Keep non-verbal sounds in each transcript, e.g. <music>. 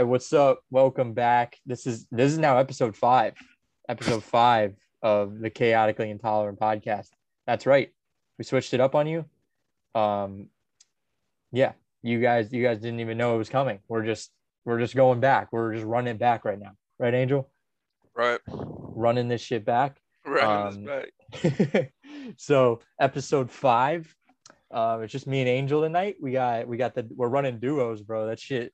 Right, what's up? Welcome back. This is this is now episode five, episode <laughs> five of the Chaotically Intolerant podcast. That's right, we switched it up on you. Um, yeah, you guys, you guys didn't even know it was coming. We're just we're just going back. We're just running back right now, right, Angel? Right. Running this shit back. Right. Um, right. <laughs> so episode five, uh, it's just me and Angel tonight. We got we got the we're running duos, bro. That shit.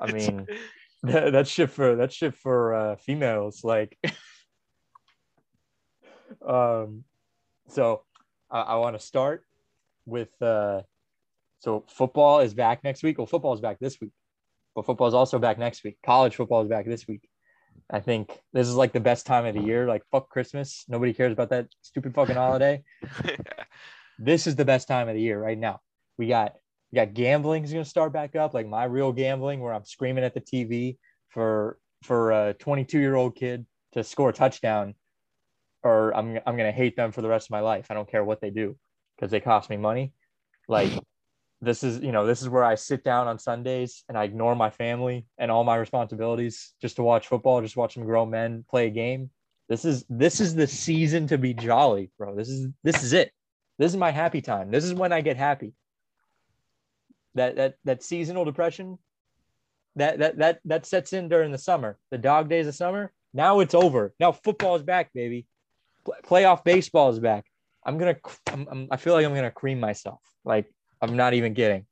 I mean, <laughs> that, that shit for that shit for uh, females. Like, <laughs> um, so I, I want to start with uh, so football is back next week. Well, football is back this week, but football is also back next week. College football is back this week. I think this is like the best time of the year. Like fuck Christmas. Nobody cares about that stupid fucking holiday. <laughs> This is the best time of the year right now. We got we got gambling is gonna start back up, like my real gambling, where I'm screaming at the TV for for a 22 year old kid to score a touchdown, or I'm I'm gonna hate them for the rest of my life. I don't care what they do because they cost me money. Like this is you know this is where I sit down on Sundays and I ignore my family and all my responsibilities just to watch football, just watch some grown men play a game. This is this is the season to be jolly, bro. This is this is it. This is my happy time. This is when I get happy. That that that seasonal depression, that that that that sets in during the summer. The dog days of summer. Now it's over. Now football is back, baby. Pl- playoff baseball is back. I'm gonna. I'm, I'm, I feel like I'm gonna cream myself. Like I'm not even kidding.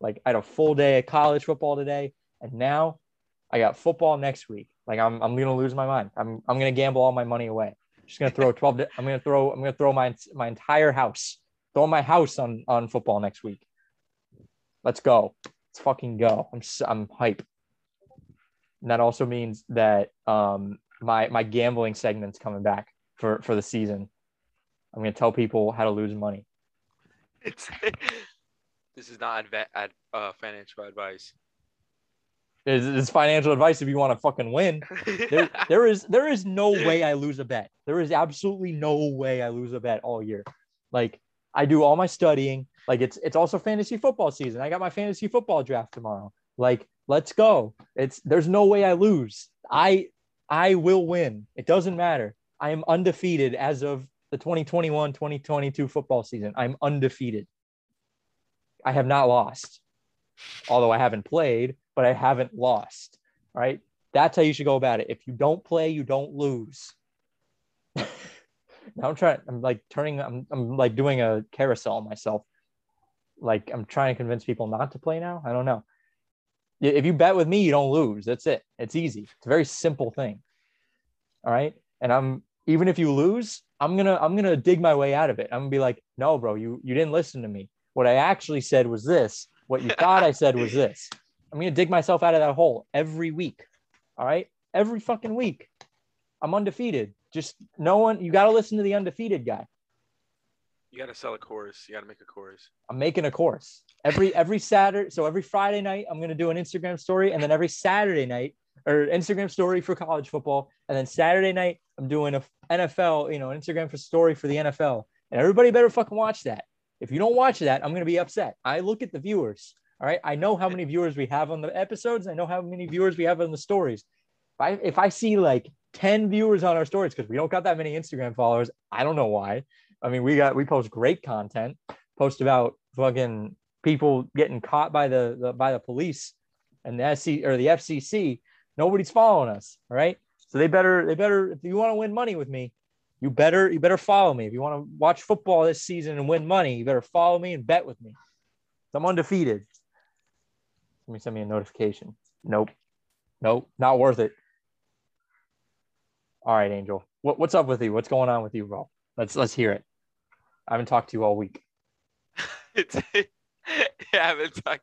Like I had a full day of college football today, and now I got football next week. Like I'm, I'm gonna lose my mind. I'm, I'm gonna gamble all my money away. I'm Just gonna throw <laughs> 12. I'm gonna throw. I'm gonna throw my my entire house. Throw my house on on football next week. Let's go. Let's fucking go. I'm I'm hype. And that also means that um my my gambling segment's coming back for for the season. I'm gonna tell people how to lose money. It's, <laughs> this is not adva- ad, uh, financial advice. It's, it's financial advice if you want to fucking win. There, <laughs> there is there is no way I lose a bet. There is absolutely no way I lose a bet all year. Like I do all my studying. Like it's it's also fantasy football season. I got my fantasy football draft tomorrow. Like let's go. It's there's no way I lose. I I will win. It doesn't matter. I am undefeated as of the 2021-2022 football season. I'm undefeated. I have not lost. Although I haven't played, but I haven't lost. Right? That's how you should go about it. If you don't play, you don't lose. <laughs> now I'm trying, I'm like turning, I'm, I'm like doing a carousel myself. Like I'm trying to convince people not to play now. I don't know. If you bet with me, you don't lose. That's it. It's easy. It's a very simple thing. All right. And I'm, even if you lose, I'm gonna, I'm gonna dig my way out of it. I'm gonna be like, no, bro, you, you didn't listen to me. What I actually said was this. What you thought I said was this. I'm gonna dig myself out of that hole every week. All right, every fucking week. I'm undefeated. Just no one. You got to listen to the undefeated guy. You gotta sell a course. You gotta make a course. I'm making a course every every Saturday. So every Friday night, I'm gonna do an Instagram story, and then every Saturday night or Instagram story for college football, and then Saturday night I'm doing a NFL, you know, an Instagram for story for the NFL, and everybody better fucking watch that. If you don't watch that, I'm gonna be upset. I look at the viewers. All right, I know how many viewers we have on the episodes. I know how many viewers we have on the stories. If I if I see like 10 viewers on our stories because we don't got that many Instagram followers, I don't know why. I mean, we got we post great content. Post about fucking people getting caught by the, the by the police and the SC or the FCC. Nobody's following us. All right, so they better they better if you want to win money with me, you better you better follow me. If you want to watch football this season and win money, you better follow me and bet with me. I'm undefeated. Let me send me a notification. Nope. Nope. Not worth it. All right, Angel. What, what's up with you? What's going on with you, bro? Let's let's hear it. I haven't talked to you all week. <laughs> It's, <laughs> I haven't talked.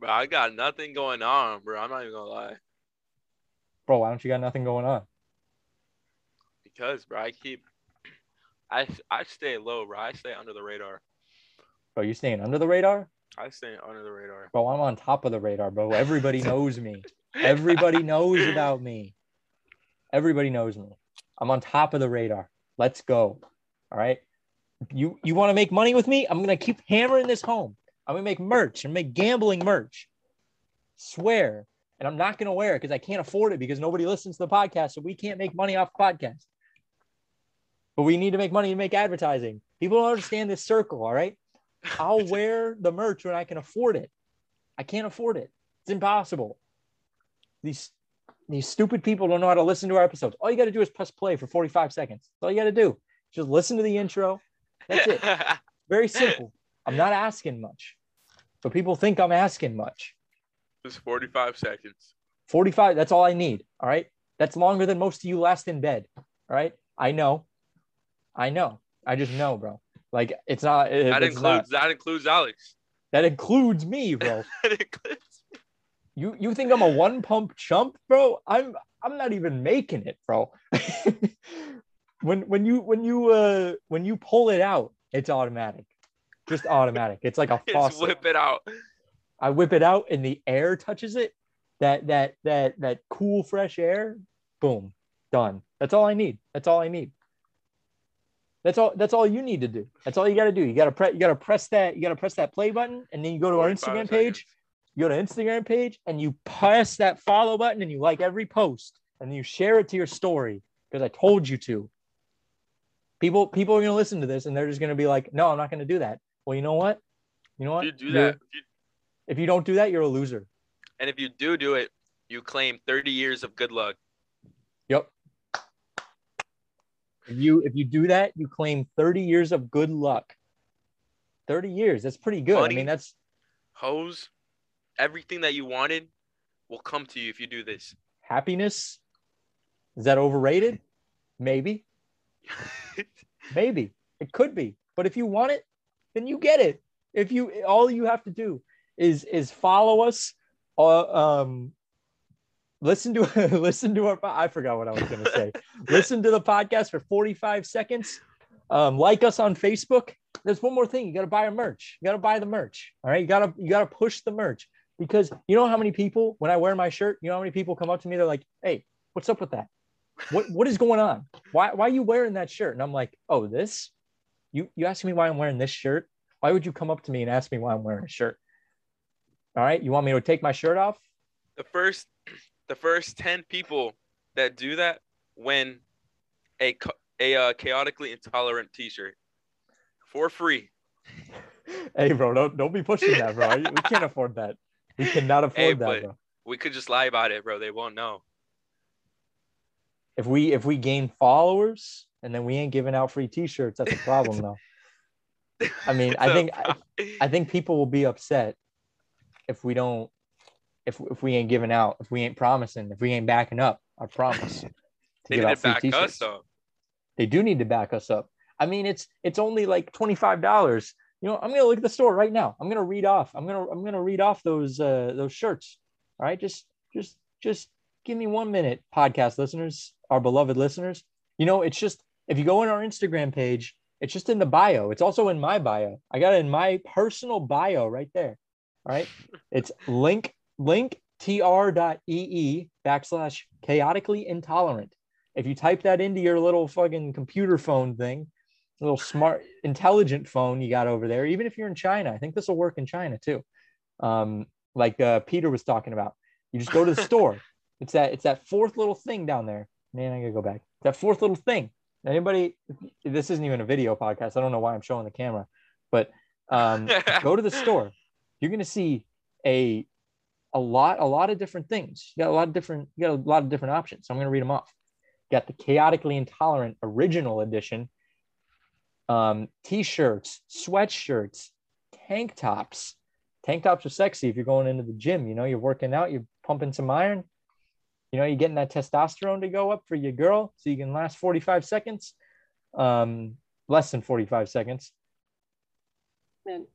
Bro, I got nothing going on, bro. I'm not even gonna lie. Bro, why don't you got nothing going on? Because, bro, I keep, I I stay low, bro. I stay under the radar. Bro, you staying under the radar? I stay under the radar. Bro, I'm on top of the radar, bro. Everybody <laughs> knows me. Everybody knows about me. Everybody knows me. I'm on top of the radar. Let's go. All right. You you want to make money with me? I'm gonna keep hammering this home. I'm gonna make merch and make gambling merch. Swear. And I'm not going to wear it because I can't afford it because nobody listens to the podcast. So we can't make money off the podcast. But we need to make money to make advertising. People don't understand this circle. All right. I'll <laughs> wear the merch when I can afford it. I can't afford it. It's impossible. These these stupid people don't know how to listen to our episodes. All you got to do is press play for 45 seconds. That's all you got to do. Just listen to the intro. That's it. <laughs> Very simple. I'm not asking much. But people think I'm asking much. Just 45 seconds. 45, that's all I need. All right. That's longer than most of you last in bed. All right. I know. I know. I just know, bro. Like it's not. It, That it's includes not- that includes Alex. that includes me, bro. <laughs> That includes- You you think I'm a one pump chump, bro? I'm I'm not even making it, bro. <laughs> when when you when you uh when you pull it out, it's automatic. Just automatic. It's like a <laughs> Just faucet. whip it out. I whip it out and the air touches it. That that that that cool fresh air, boom, done. That's all I need. That's all I need. That's all that's all you need to do. That's all you got to do. You got to press you got to press that you got to press that play button and then you go to our Instagram seconds. page. You go to Instagram page and you press that follow button and you like every post and you share it to your story because I told you to. People people are going to listen to this and they're just going to be like, "No, I'm not going to do that." Well, you know what? You know what? If you do You're- that, if you- if you don't do that, you're a loser. and if you do do it, you claim 30 years of good luck. Yep. If you if you do that, you claim 30 years of good luck. 30 years. That's pretty good. Money. I mean, that's Hose, everything that you wanted will come to you if you do this. happiness. Is that overrated? Maybe. <laughs> Maybe. It could be. But if you want it, then you get it. If you all you have to do is is follow us uh, um listen to <laughs> listen to our I forgot what I was going to say. <laughs> listen to the podcast for 45 seconds. Um, like us on Facebook. There's one more thing. You got to buy our merch. You got to buy the merch. All right. You got to you got to push the merch because you know how many people when I wear my shirt, you know how many people come up to me. They're like, "Hey, what's up with that? What what is going on? Why why are you wearing that shirt?" And I'm like, "Oh, this? You you asking me why I'm wearing this shirt? Why would you come up to me and ask me why I'm wearing a shirt? All right, you want me to take my shirt off? the first the first 10 people that do that win a a uh, chaotically intolerant t-shirt for free <laughs> hey, bro, don't don't be pushing that, bro. We can't afford that. We cannot <laughs> afford Hey, that, but- bro. we could just lie about it bro they won't know If we if we gain followers and then we ain't giving out free T-shirts, that's a problem, though. I mean, I <laughs> think pro- I think people will be upset if we don't if if we ain't giving out, if we ain't promising, if we ain't backing up our promise. to <laughs> they give out free back t-shirts. us up They do need to back us up. I mean, it's it's only like twenty five dollars. You know, I'm gonna look at the store right now. I'm gonna read off. I'm gonna I'm gonna read off those uh those shirts. All right, just just just give me one minute, podcast listeners, our beloved listeners. You know, it's just if you go in our Instagram page, it's just in the bio. It's also in my bio. I got it in my personal bio right there. All right, <laughs> it's link link tr.ee backslash chaotically intolerant if you type that into your little fucking computer phone thing, little smart, intelligent phone you got over there, even if you're in China, I think this will work in China too. Um, like uh, Peter was talking about, you just go to the store. <laughs> It's that it's that fourth little thing down there. Man, I gotta go back. That fourth little thing. Anybody? This isn't even a video podcast. I don't know why I'm showing the camera, but um, <laughs> go to the store. You're gonna see a a lot a lot of different things. You got a lot of different you got a lot of different options. So I'm gonna read them off got the chaotically intolerant original edition um, t-shirts sweatshirts tank tops tank tops are sexy if you're going into the gym you know you're working out you're pumping some iron you know you're getting that testosterone to go up for your girl so you can last 45 seconds. Um, less than 45 seconds. Man.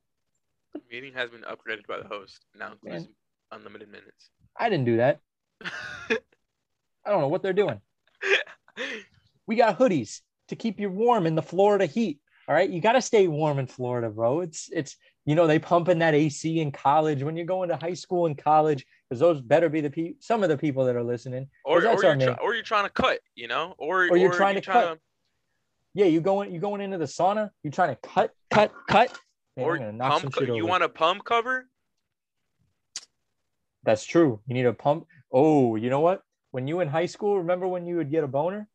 Meeting has been upgraded by the host. Now Man. includes unlimited minutes. I didn't do that. <laughs> I don't know what they're doing. <laughs> We got hoodies to keep you warm in the Florida heat. All right, you got to stay warm in Florida, bro. It's it's you know they pump in that AC in college when you're going to high school and college because those better be the people. Some of the people that are listening. or, or, you're try- or you're trying to cut you know or, Or you're trying to cut. Yeah, you going you going into the sauna. you're trying to cut cut cut. Man, or I'm gonna knock some pump co- you want a pump cover That's true. You need a pump. Oh, you know what? When you in high school, remember when you would get a boner?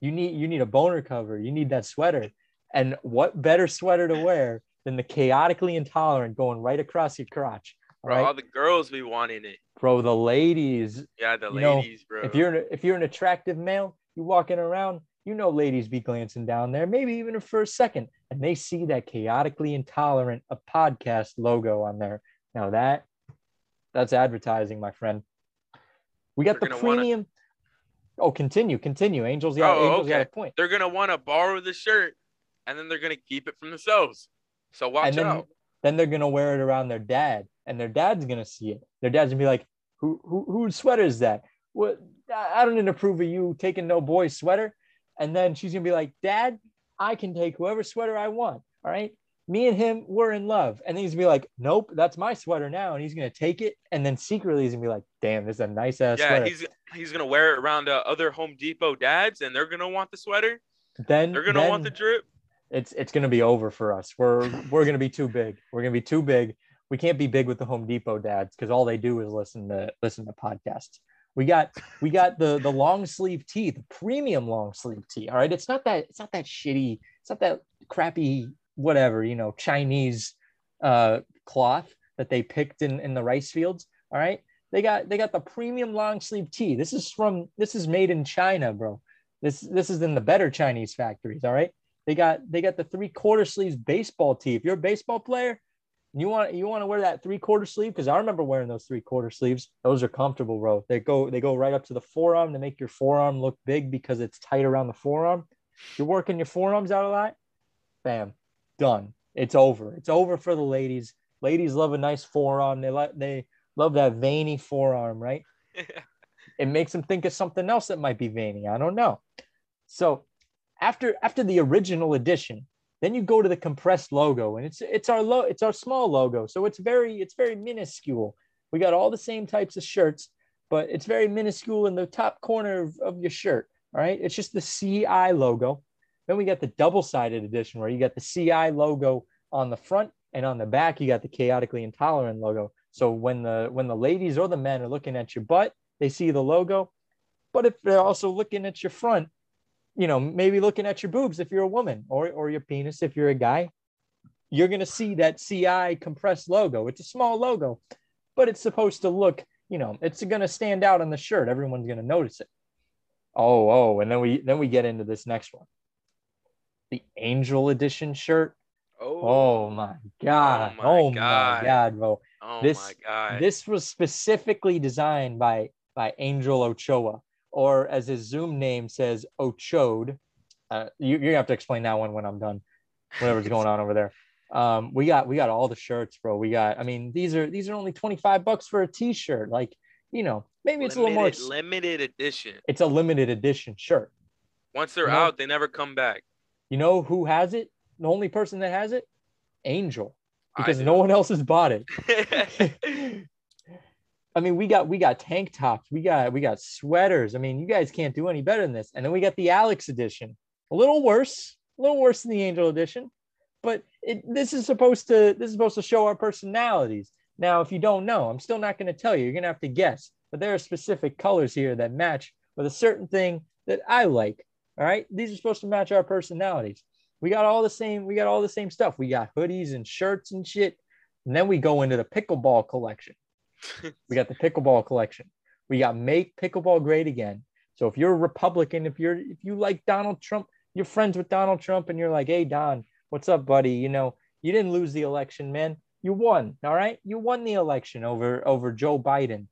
You need you need a boner cover. You need that sweater. And what better sweater to wear than the chaotically intolerant going right across your crotch? Bro, right? all the girls be wanting it. Bro, the ladies. Yeah, the You know, ladies, bro. If you're an, if you're an attractive male, you walking around, you know ladies be glancing down there, maybe even for a second, and they see that chaotically intolerant a podcast logo on there. Now that that's advertising, my friend. We got They're the gonna wanna- premium. Oh, continue, continue. Angels got Oh, Angels got a point. they're gonna want to borrow the shirt, and then they're gonna keep it from themselves. So watch and then, out. then they're gonna wear it around their dad, and their dad's gonna see it. Their dad's gonna be like, "Who who whose sweater is that? What? I don't approve of you taking no boy's sweater." And then she's gonna be like, "Dad, I can take whoever sweater I want. All right, me and him, we're in love." And then he's gonna be like, "Nope, that's my sweater now." And he's gonna take it, and then secretly he's gonna be like, "Damn, this is a nice ass Yeah, sweater." he's he's gonna wear it around uh, other Home Depot dads, and they're gonna want the sweater. then They're gonna want the drip. It's it's gonna be over for us. We're we're gonna be too big. We're gonna be too big. We can't be big with the Home Depot dads because all they do is listen to listen to podcasts. We got we got the the long sleeve tee, the premium long sleeve tee. All right, it's not that it's not that shitty. It's not that crappy whatever you know Chinese uh, cloth that they picked in in the rice fields. All right, they got they got the premium long sleeve tee. This is from this is made in China, bro. This this is in the better Chinese factories. All right. They got they got the three quarter sleeves baseball tee. If you're a baseball player, you want you want to wear that three quarter sleeve because I remember wearing those three quarter sleeves. Those are comfortable, bro. They go they go right up to the forearm to make your forearm look big because it's tight around the forearm. You're working your forearms out a lot. Bam, done. It's over. It's over for the ladies. Ladies love a nice forearm. They like they love that veiny forearm, right? <laughs> it makes them think of something else that might be veiny. I don't know. So after after the original edition, then you go to the compressed logo, and it's it's our low it's our small logo. So it's very it's very minuscule. We got all the same types of shirts, but it's very minuscule in the top corner of, of your shirt. All right, it's just the CI logo. Then we got the double-sided edition where you got the CI logo on the front and on the back you got the chaotically intolerant logo. So when the when the ladies or the men are looking at your butt, they see the logo. But if they're also looking at your front, you know, maybe looking at your boobs if you're a woman or, or your penis if you're a guy, you're going to see that CI compressed logo. It's a small logo, but it's supposed to look, you know, it's going to stand out on the shirt. Everyone's going to notice it. Oh, oh, and then we then we get into this next one. The Angel Edition shirt. Oh oh my god. Oh my Oh my God. god, bro. Oh this- my god. This was specifically designed by by Angel Ochoa, or as his Zoom name says, Ochode. Uh, you, you're gonna have to explain that one when I'm done. Whatever's going on over there. Um, we got we got all the shirts, bro. We got. I mean, these are these are only 25 bucks for a T-shirt. Like, you know, maybe it's a little more. limited edition. It's a limited edition shirt. Once they're You know- out, they never come back. You know who has it? The only person that has it, Angel, because no one else has bought it. <laughs> <laughs> <laughs> I mean, we got we got tank tops, we got we got sweaters. I mean, you guys can't do any better than this. And then we got the Alex edition, a little worse, a little worse than the Angel edition, but it, this is supposed to this is supposed to show our personalities. Now, if you don't know, I'm still not going to tell you. You're going to have to guess. But there are specific colors here that match with a certain thing that I like. All right, these are supposed to match our personalities. We got all the same. We got all the same stuff. We got hoodies and shirts and shit. And then we go into the pickleball collection. We got the pickleball collection. We got make pickleball great again. So if you're a Republican, if you're if you like Donald Trump, you're friends with Donald Trump, and you're like, hey Don, what's up, buddy? You know, you didn't lose the election, man. You won. All right, you won the election over over Joe Biden.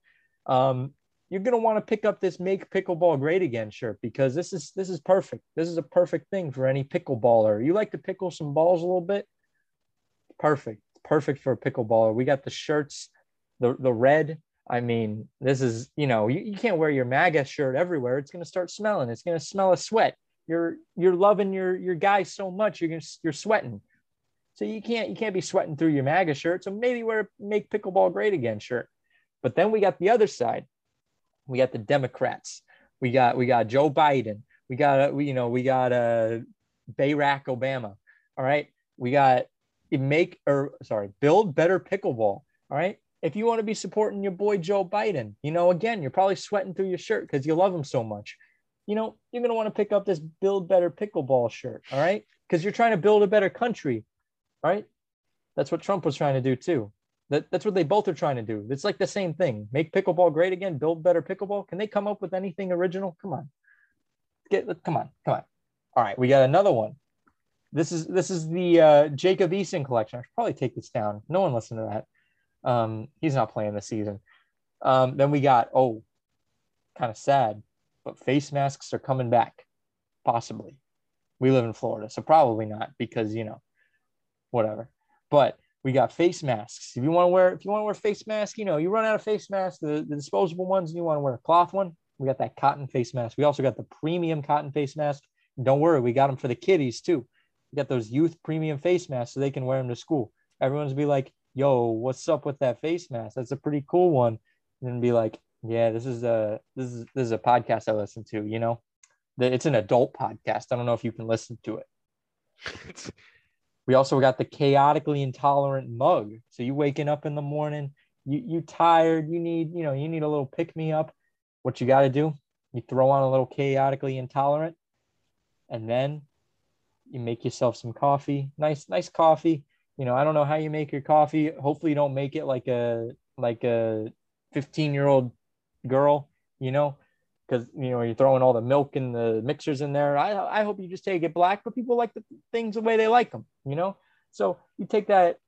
Um, you're gonna want to pick up this make pickleball great again shirt because this is this is perfect. This is a perfect thing for any pickleballer. You like to pickle some balls a little bit? Perfect. Perfect for a pickleballer. We got the shirts, the the red. I mean, this is, you know, you, you can't wear your MAGA shirt everywhere. It's gonna start smelling. It's gonna smell of sweat. You're you're loving your your guy so much, you're gonna you're sweating. So you can't you can't be sweating through your MAGA shirt. So maybe wear a make pickleball great again shirt. But then we got the other side. We got the Democrats. We got we got Joe Biden. We got uh, we, you know we got uh Barack Obama. All right. We got make or sorry build better pickleball. All right. If you want to be supporting your boy Joe Biden, you know, again, you're probably sweating through your shirt because you love him so much. You know, you're gonna want to pick up this build better pickleball shirt, all right? Because you're trying to build a better country, all right? That's what Trump was trying to do too. That, that's what they both are trying to do. It's like the same thing. Make pickleball great again, build better pickleball. Can they come up with anything original? Come on. Get come on, come on. All right, we got another one. This is this is the uh, Jacob Eason collection. I should probably take this down. No one listened to that. Um, he's not playing this season. Um, then we got oh, kind of sad, but face masks are coming back, possibly. We live in Florida, so probably not because you know, whatever. But we got face masks. If you want to wear, if you want to wear face mask, you know, you run out of face masks, the, the disposable ones, and you want to wear a cloth one. We got that cotton face mask. We also got the premium cotton face mask. Don't worry, we got them for the kiddies too. We got those youth premium face masks so they can wear them to school. Everyone's be like, "Yo, what's up with that face mask? That's a pretty cool one." And then be like, "Yeah, this is a this is this is a podcast I listen to. You know, it's an adult podcast. I don't know if you can listen to it." <laughs> We also got the chaotically intolerant mug. So you waking up in the morning, you you tired, you need, you know, you need a little pick me up. What you got to do? You throw on a little chaotically intolerant and then you make yourself some coffee. Nice nice coffee. You know, I don't know how you make your coffee. Hopefully you don't make it like a like a 15-year-old girl, you know, because you know you're throwing all the milk and the mixers in there. I I hope you just take it black, but people like the things the way they like them, you know. So you take that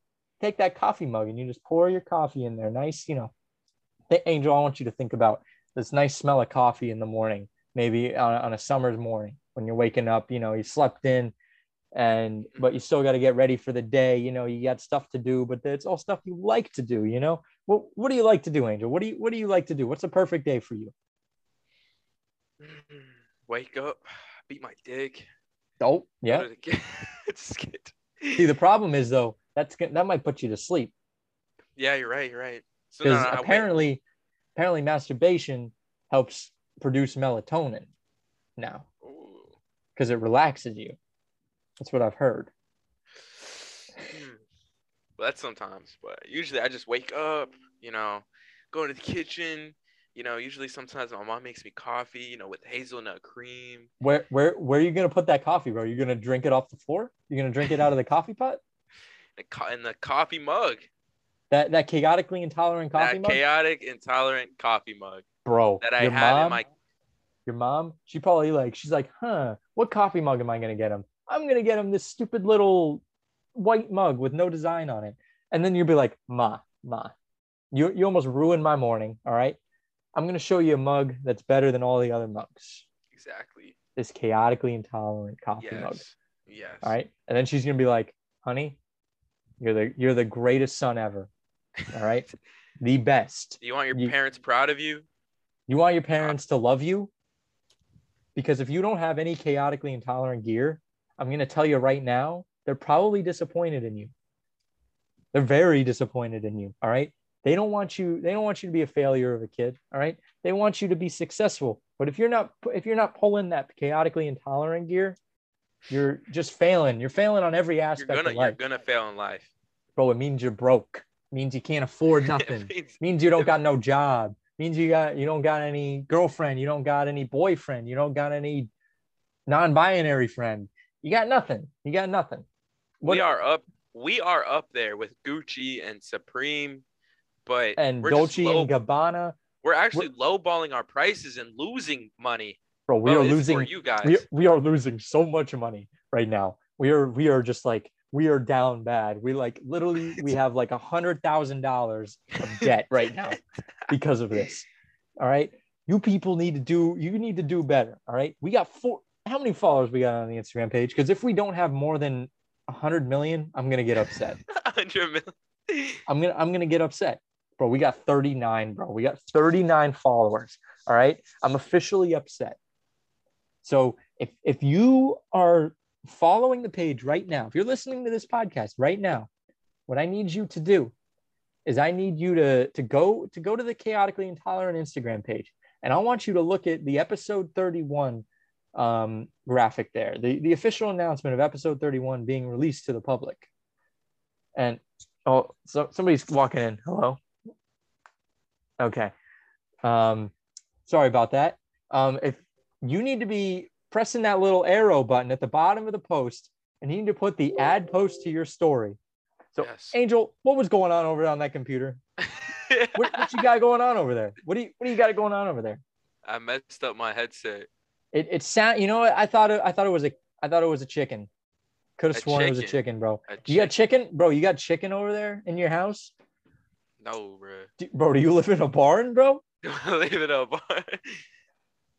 take that coffee mug and you just pour your coffee in there, nice, you know. Angel, I want you to think about this nice smell of coffee in the morning, maybe on, on a summer's morning when you're waking up. You know, you slept in, and mm-hmm. but you still got to get ready for the day. You know, you got stuff to do, but it's all stuff you like to do. You know, what what do you like to do, Angel? What do you what do you like to do? What's a perfect day for you? Mm, wake up, beat my dick. Oh, yeah. <laughs> See, the problem is though that's that might put you to sleep. Yeah, you're right. You're right. Because so, no, no, apparently, apparently, masturbation helps produce melatonin now because it relaxes you. That's what I've heard. Hmm. Well, that's sometimes, but usually I just wake up, you know, go into the kitchen, you know, usually sometimes my mom makes me coffee, you know, with hazelnut cream. Where where where are you gonna put that coffee, bro? You're gonna drink it off the floor? You're gonna drink it out of the <laughs> coffee pot? In the coffee mug. That that chaotically intolerant coffee that mug. Chaotic intolerant coffee mug. Bro, that I had mom, in my. Your mom, she probably like she's like, huh? What coffee mug am I gonna get him? I'm gonna get him this stupid little white mug with no design on it. And then you'll be like, ma, ma, you you almost ruined my morning. All right. I'm going to show you a mug that's better than all the other mugs. Exactly. This chaotically intolerant coffee yes. mug. Yes. All right. And then she's going to be like, honey, you're the, you're the greatest son ever. All right. <laughs> the best. Do you want your you, parents proud of you? You want your parents to love you? Because if you don't have any chaotically intolerant gear, I'm going to tell you right now, they're probably disappointed in you. They're very disappointed in you. All right. They don't want you, they don't want you to be a failure of a kid. All right. They want you to be successful. But if you're not if you're not pulling that chaotically intolerant gear, you're just failing. You're failing on every aspect you're gonna, of life. You're gonna fail in life. Bro, it means you're broke. It means you can't afford <laughs> nothing. it means, means you don't got no job. It means you got you don't got any girlfriend, you don't got any boyfriend, you don't got any non-binary friend. You got nothing. You got nothing. What, we are up we are up there with Gucci and Supreme but and Dolce low, and Gabbana. We're actually we're, lowballing our prices and losing money. Bro, we are losing you guys. We, we are losing so much money right now. We are we are just like we are down bad. We like literally we have like a hundred thousand dollars of <laughs> debt right now because of this. All right. You people need to do you need to do better. All right. We got four how many followers we got on the Instagram page? Because if we don't have more than a hundred million, I'm gonna get upset. <laughs> hundred million. <laughs> I'm gonna I'm gonna get upset bro, we got 39, bro. We got 39 followers. All right. I'm officially upset. So if if you are following the page right now, if you're listening to this podcast right now, what I need you to do is I need you to to go to go to the chaotically intolerant Instagram page, and I want you to look at the episode 31 um, graphic there, the the official announcement of episode 31 being released to the public. And oh, so somebody's walking in. Hello. Okay. Um, sorry about that. Um, if you need to be pressing that little arrow button at the bottom of the post, and you need to put the add post to your story. So, Yes. Angel, what was going on over on that computer? <laughs> What, what you got going on over there? What do you What do you got going on over there? I messed up my headset. It it sound. You know what? I thought it. I thought it was a. I thought it was a chicken. Could have A sworn it was a chicken. chicken, bro. A You got chicken, bro? You got chicken over there in your house, No, bro. Do- bro? Do you live in a barn, bro? Leave it up.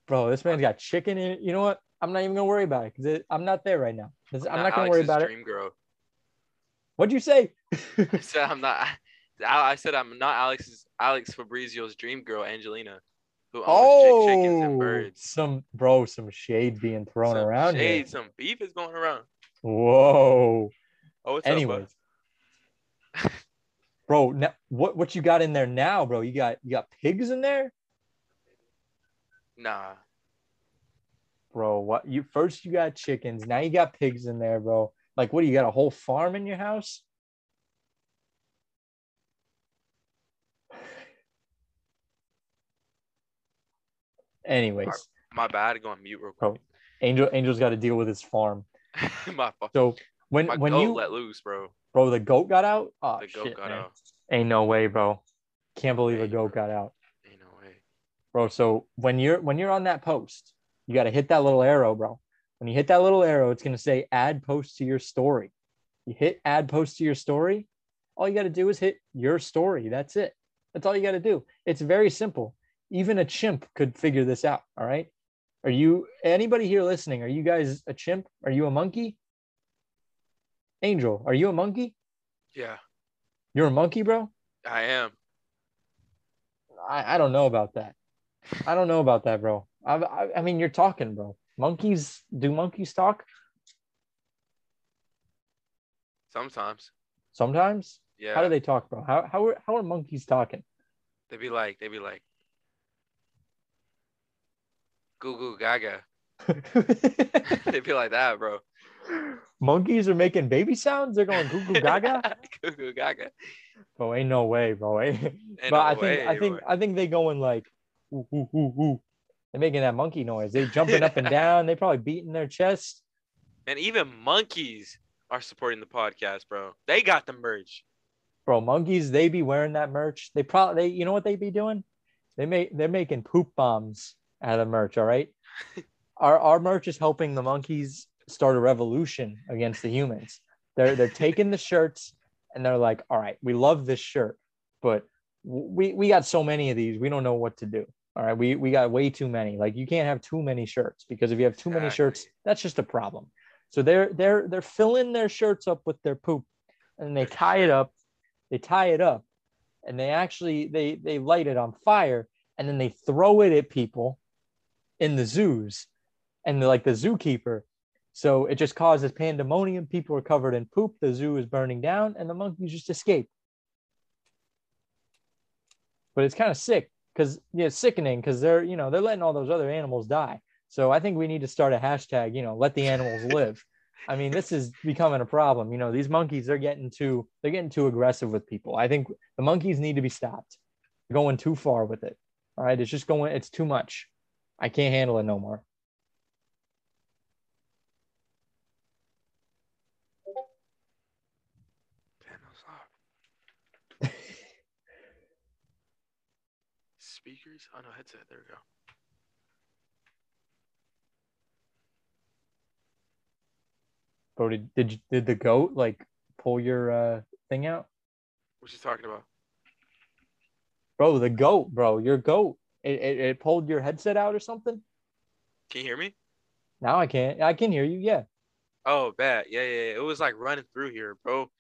Bro, this man's got chicken in it. You know what? I'm not even gonna worry about it because I'm not there right now. 'Cause I'm not gonna worry about it. girl. What'd you say? <laughs> I said I'm not. I I said I'm not Alex's Alex Fabrizio's dream girl, Angelina, who owns oh, chickens and birds. some bro, some shade being thrown some around shade, here. some beef is going around. Whoa. Oh, what's Anyways, <laughs> bro, now, what what you got in there now, bro? You got you got pigs in there. Nah, bro. What you first you got chickens, now you got pigs in there, bro. Like, what do you got? A whole farm in your house? Anyways, my bad. Go on mute real Bro. quick. Angel Angel's got to deal with his farm. <laughs> my fuck. So when My when you let loose, bro. bro, the goat got out. Oh The goat shit, got man. out. Ain't no way, bro. Can't believe a goat bro. got out, Ain't no way. bro. So when you're when you're on that post, you got to hit that little arrow, bro. When you hit that little arrow, it's gonna say add post to your story. You hit add post to your story. All you got to do is hit your story. That's it. That's all you got to do. It's very simple. Even a chimp could figure this out. All right. Are you anybody here listening? Are you guys a chimp? Are you a monkey? Angel, are you a monkey? Yeah, You're a monkey, bro? I am. I, I don't know about that. I don't know about that, bro. I, I, I mean, you're talking, bro. Monkeys, do monkeys talk? Sometimes. Sometimes. Yeah. How do they talk, bro? How, how, are, how are monkeys talking? They'd be like, they'd be like, goo goo gaga. <laughs> they be like that, bro. monkeys are making baby sounds. They're going goo goo gaga. <laughs> goo goo gaga. bro, ain't no way, bro. Ain't- <laughs> Ain't but no I think way, I think bro. I think they going like ooh, ooh, ooh, ooh. They're making that monkey noise. They jumping up and down. They probably beating their chest. And even monkeys are supporting the podcast, bro. They got the merch. Bro, monkeys, they be wearing that merch. They probably they you know what they be doing? They make they're making poop bombs out of the merch, all right? our our merch is helping the monkeys start a revolution against the humans. They're they're taking the shirts and they're like, all right, we love this shirt, but we we got so many of these, we don't know what to do. All right, we we got way too many. Like you can't have too many shirts because if you have too many shirts, that's just a problem. So they're they're they're filling their shirts up with their poop, and they tie it up. They tie it up, and they actually they they light it on fire, and then they throw it at people in the zoos, and like the zookeeper. So it just causes pandemonium. People are covered in poop. The zoo is burning down, and the monkeys just escape. But it's kind of sick because yeah, it's sickening because they're you know they're letting all those other animals die. So I think we need to start a hashtag. You know, let the animals <laughs> live. I mean, this is becoming a problem. You know, these monkeys they're getting too they're getting too aggressive with people. I think the monkeys need to be stopped. They're going too far with it. All right, it's just going. It's too much. I can't handle it no more. Speakers? Oh no, headset. There we go. Bro, did did, you, did the goat like pull your uh thing out? What you talking about? Bro, the goat, bro, your goat. It, it, it pulled your headset out or something. Can you hear me? Now I can't. I can hear you. Yeah, Oh, bad. Yeah, yeah, yeah. It was like running through here, bro.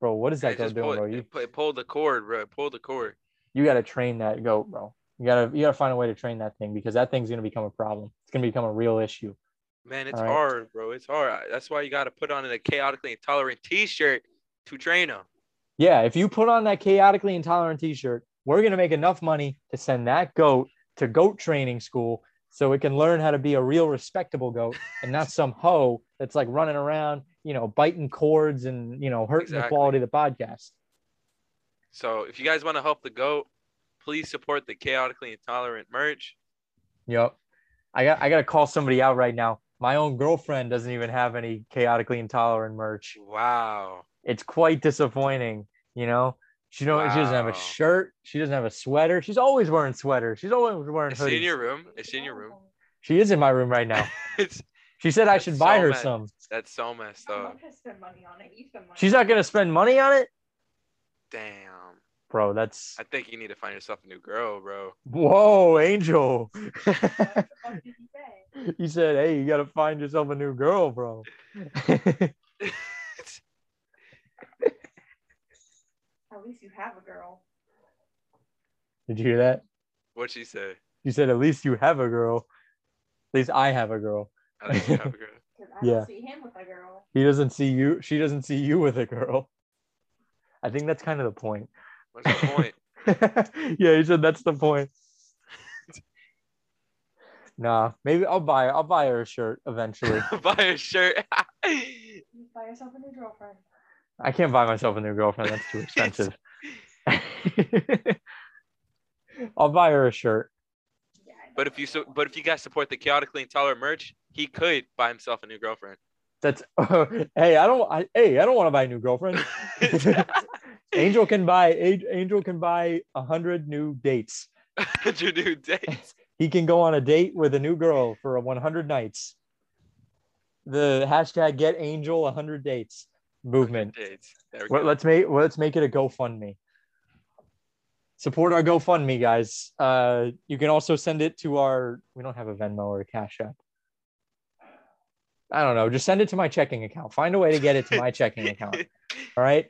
bro. What is that guy doing, pulled, bro? You it, pulled the cord, bro. It pulled the cord. you got to train that goat, bro. You gotta you gotta find a way to train that thing because that thing's gonna become a problem. It's gonna become a real issue. Man, it's right. hard, bro. It's hard. That's why you got to put on a chaotically intolerant T-shirt to train them. Yeah, if you put on that chaotically intolerant T-shirt, we're gonna make enough money to send that goat to goat training school so it can learn how to be a real respectable goat and not <laughs> some hoe that's like running around, you know, biting cords and you know hurting the quality of the podcast. So if you guys want to help the goat, please support the chaotically intolerant merch. Yep. I got I gotta call somebody out right now. My own girlfriend doesn't even have any chaotically intolerant merch. Wow. It's quite disappointing, you know. She don't she doesn't have a shirt, she doesn't have a sweater. She's always wearing sweaters. She's always wearing Is she in your room? Is she in your room? <laughs> She is in my room right now. <laughs> it's She said I That's should buy her mad. some. that's so messed I'm up. not gonna spend money on it. You spend money. She's not gonna spend money on it? Damn. Bro, that's I think you need to find yourself a new girl, bro. whoa, Angel. it. <laughs> What did he say? he said, Hey, you gotta find yourself a new girl, bro. At least you have a girl. Did you hear that? What'd she say? You said at least you have a girl. At least I have a girl. I think you have a girl. <laughs> I Yeah. don't see him with a girl. He doesn't see you. She doesn't see you with a girl. I think that's kind of the point. What's the point? <laughs> yeah, he said that's the point. nah, maybe I'll buy I'll buy her a shirt eventually. <laughs> Buy a shirt. You buy yourself a new girlfriend. I can't buy myself a new girlfriend. That's too <laughs> expensive. <laughs> I'll buy her a shirt. Yeah. I know. but if you so, but if you guys support the chaotically intolerant merch, he could buy himself a new girlfriend. That's <laughs> hey, I don't I, hey, I don't want to buy a new girlfriend. Angel can buy Angel can buy a hundred new dates. Your new date. He can go on a date with a new girl for a 100 nights. The hashtag get Angel 100 dates movement. We Well, go. let's make well, let's make it a GoFundMe. Support our GoFundMe, guys. Uh, you can also send it to our. We don't have a Venmo or a Cash App. I don't know. Just send it to my checking account. Find a way to get it to my checking account. <laughs> All right.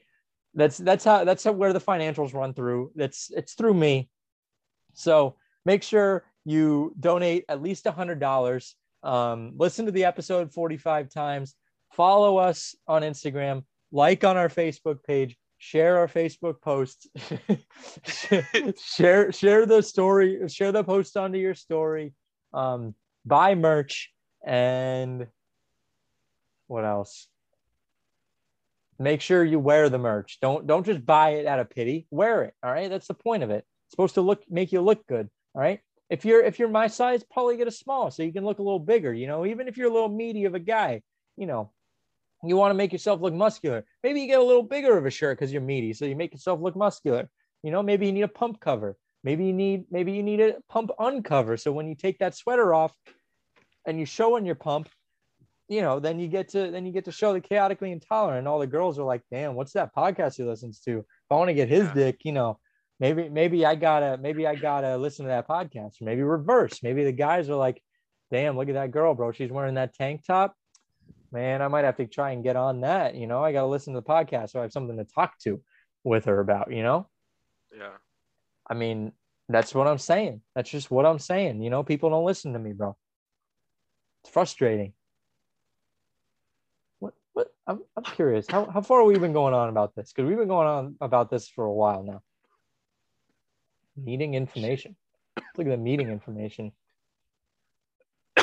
That's that's how that's how, where the financials run through. That's it's through me. So make sure you donate at least a hundred dollars. Um, listen to the episode 45 times. Follow us on Instagram, like on our Facebook page, share our Facebook posts, <laughs> share share the story, share the post onto your story, um, buy merch, and what else? Make sure you wear the merch. Don't don't just buy it out of pity. Wear it. All right. That's the point of it. It's supposed to look make you look good. All right. If you're if you're my size, probably get a small so you can look a little bigger. You know, even if you're a little meaty of a guy, you know, you want to make yourself look muscular. Maybe you get a little bigger of a shirt because you're meaty, so you make yourself look muscular. You know, maybe you need a pump cover. Maybe you need maybe you need a pump uncover. So when you take that sweater off and you show on your pump, you know, then you get to then you get to show the chaotically intolerant. And all the girls are like, damn, what's that podcast he listens to? If I want to get his Yeah. dick, you know, maybe maybe I gotta maybe I gotta listen to that podcast. Or maybe reverse. Maybe the guys are like, damn, look at that girl, bro. She's wearing that tank top. Man, I might have to try and get on that. You know, I gotta listen to the podcast so I have something to talk to with her about, you know? Yeah. I mean, that's what I'm saying. That's just what I'm saying. You know, people don't listen to me, bro. It's frustrating. What? What? I'm, I'm curious. How, how far have we been going on about this? Because we've been going on about this for a while now. Meeting information. Look at the meeting information. <coughs>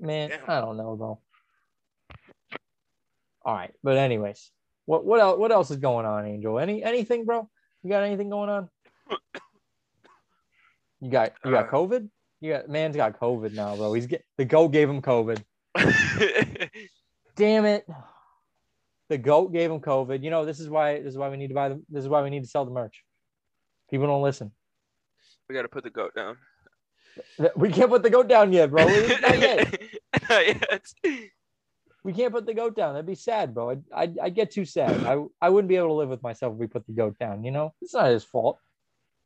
Man, Damn. I don't know, bro. All right, but anyways, what what else? What else is going on, Angel? Any anything, bro? You got anything going on? You got you got Uh, COVID? You got man's got COVID now, bro. He's get the goat gave him COVID. <laughs> Damn it. The goat gave him COVID. You know, this is why this is why we need to buy the this is why we need to sell the merch. People don't listen. we gotta put the goat down. We can't put the goat down yet, bro. <laughs> Not yet. Not yet. We can't put the goat down. That'd be sad, bro. I'd, I'd, I'd get too sad. I, I wouldn't be able to live with myself if we put the goat down. You know, it's not his fault.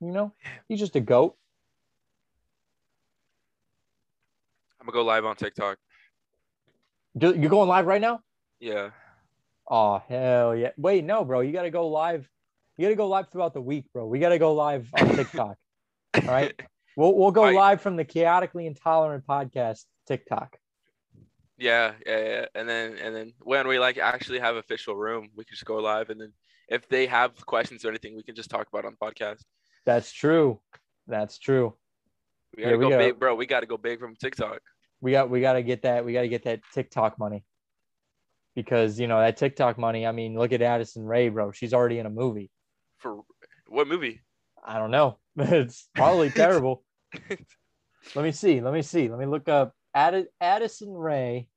You know, he's just a goat. I'm gonna go live on TikTok. Do- You're going live right now? Yeah. Oh hell yeah! Wait, no, bro. You gotta go live. You gotta go live throughout the week, bro. We gotta go live on <laughs> TikTok. All right. We'll we'll go Right. live from the chaotically intolerant podcast TikTok. Yeah, yeah, yeah. And then and then when we like actually have official room, we can just go live and then if they have questions or anything, we can just talk about on the podcast. That's true. That's true. We gotta Yeah, we go gotta- big, bro. We gotta go big from TikTok. We got we gotta get that. We gotta get that TikTok money. Because you know that TikTok money. I mean, look at Addison Rae, bro. She's already in a movie. For what movie? I don't know. <laughs> it's probably <laughs> terrible. <laughs> Let me see. Let me see. Let me look up Add- Addison Rae.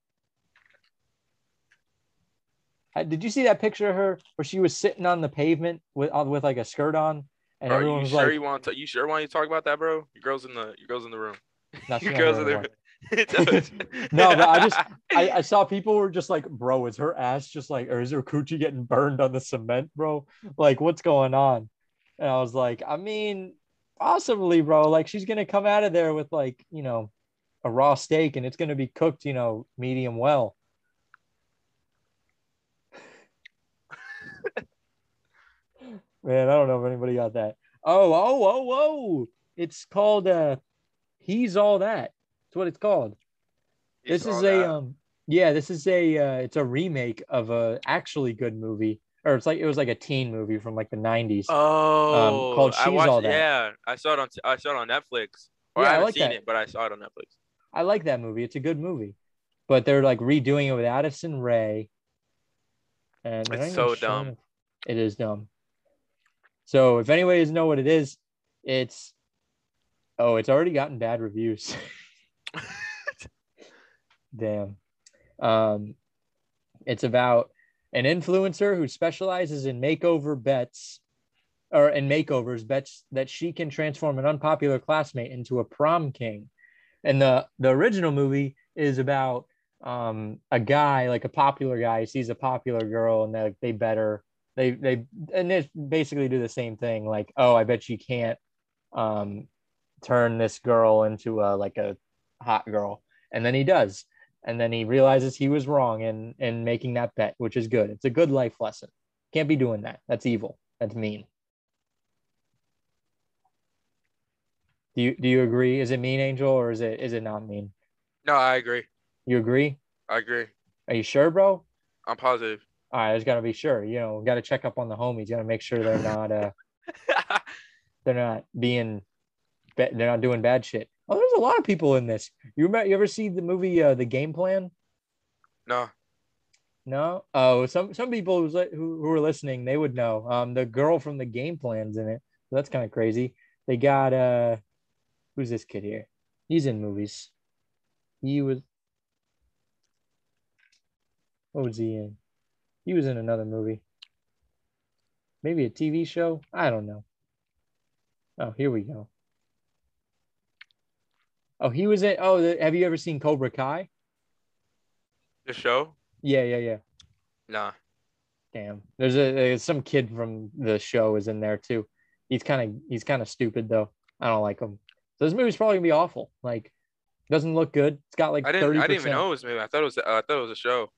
Did you see that picture of her where she was sitting on the pavement with uh, with like a skirt on, and Bro, everyone you was sure like, you want to? You sure want to talk about that, bro? Your girl's in the your girl's in the room. <laughs> "No, <laughs> Your girl's in the room. <laughs> No, but I just I, I saw people were just like, bro, is her ass just like, or is her coochie getting burned on the cement, bro? Like, what's going on? And I was like, I mean, possibly, bro. Like, she's gonna come out of there with like, you know, a raw steak, and it's gonna be cooked, you know, medium well. <laughs> Man, I don't know if anybody got that. Oh, oh, oh, oh! It's called uh, he's all that. That's what it's called He's this is all a that. um yeah this is a uh, it's a remake of a actually good movie or it's like it was like a teen movie from like the 90s Oh, called I She's watched. All That. Yeah, I saw it on. I saw it on Netflix. Or Yeah, I I haven't like seen that. it, but I saw it on Netflix. I like that movie it's a good movie but they're like redoing it with addison rae and It's so dumb. it. it is dumb so if anybody doesn't know what it is it's oh it's already gotten bad reviews <laughs> Damn. Um, it's about an influencer who specializes in makeover bets or in makeovers bets that she can transform an unpopular classmate into a prom king. And the the original movie is about um a guy like a popular guy sees a popular girl and they they bet her they they and they basically do the same thing like oh I bet you can't um turn this girl into a like a hot girl. And then he does. And then he realizes he was wrong in in making that bet which is good. It's a good life lesson. Can't be doing that. That's evil. That's mean do you do you agree is it mean angel or is it is it not mean No, I agree. you agree I agree. are you sure bro I'm positive. all right i just gotta be sure you know gotta check up on the homies gotta make sure they're not uh <laughs> they're not being they're not doing bad shit oh there's a lot of people in this you remember you ever see the movie uh the game plan no. No. Oh, some some people who who were listening, they would know. Um, the girl from the game plans in it. So that's kind of crazy. They got uh, who's this kid here? He's in movies. He was. What was he in? He was in another movie. Maybe a TV show. I don't know. Oh, here we go. Oh, he was in. Oh, the, have you ever seen Cobra Kai? The show? Yeah, yeah, yeah. Nah. Damn. There's a there's some kid from the show is in there too. He's kind of he's kind of stupid though. I don't like him. So this movie's probably gonna be awful. Like, doesn't look good. It's got like I didn't. 30%. I didn't even know it was a movie. I thought it was. Uh, I thought it was a show.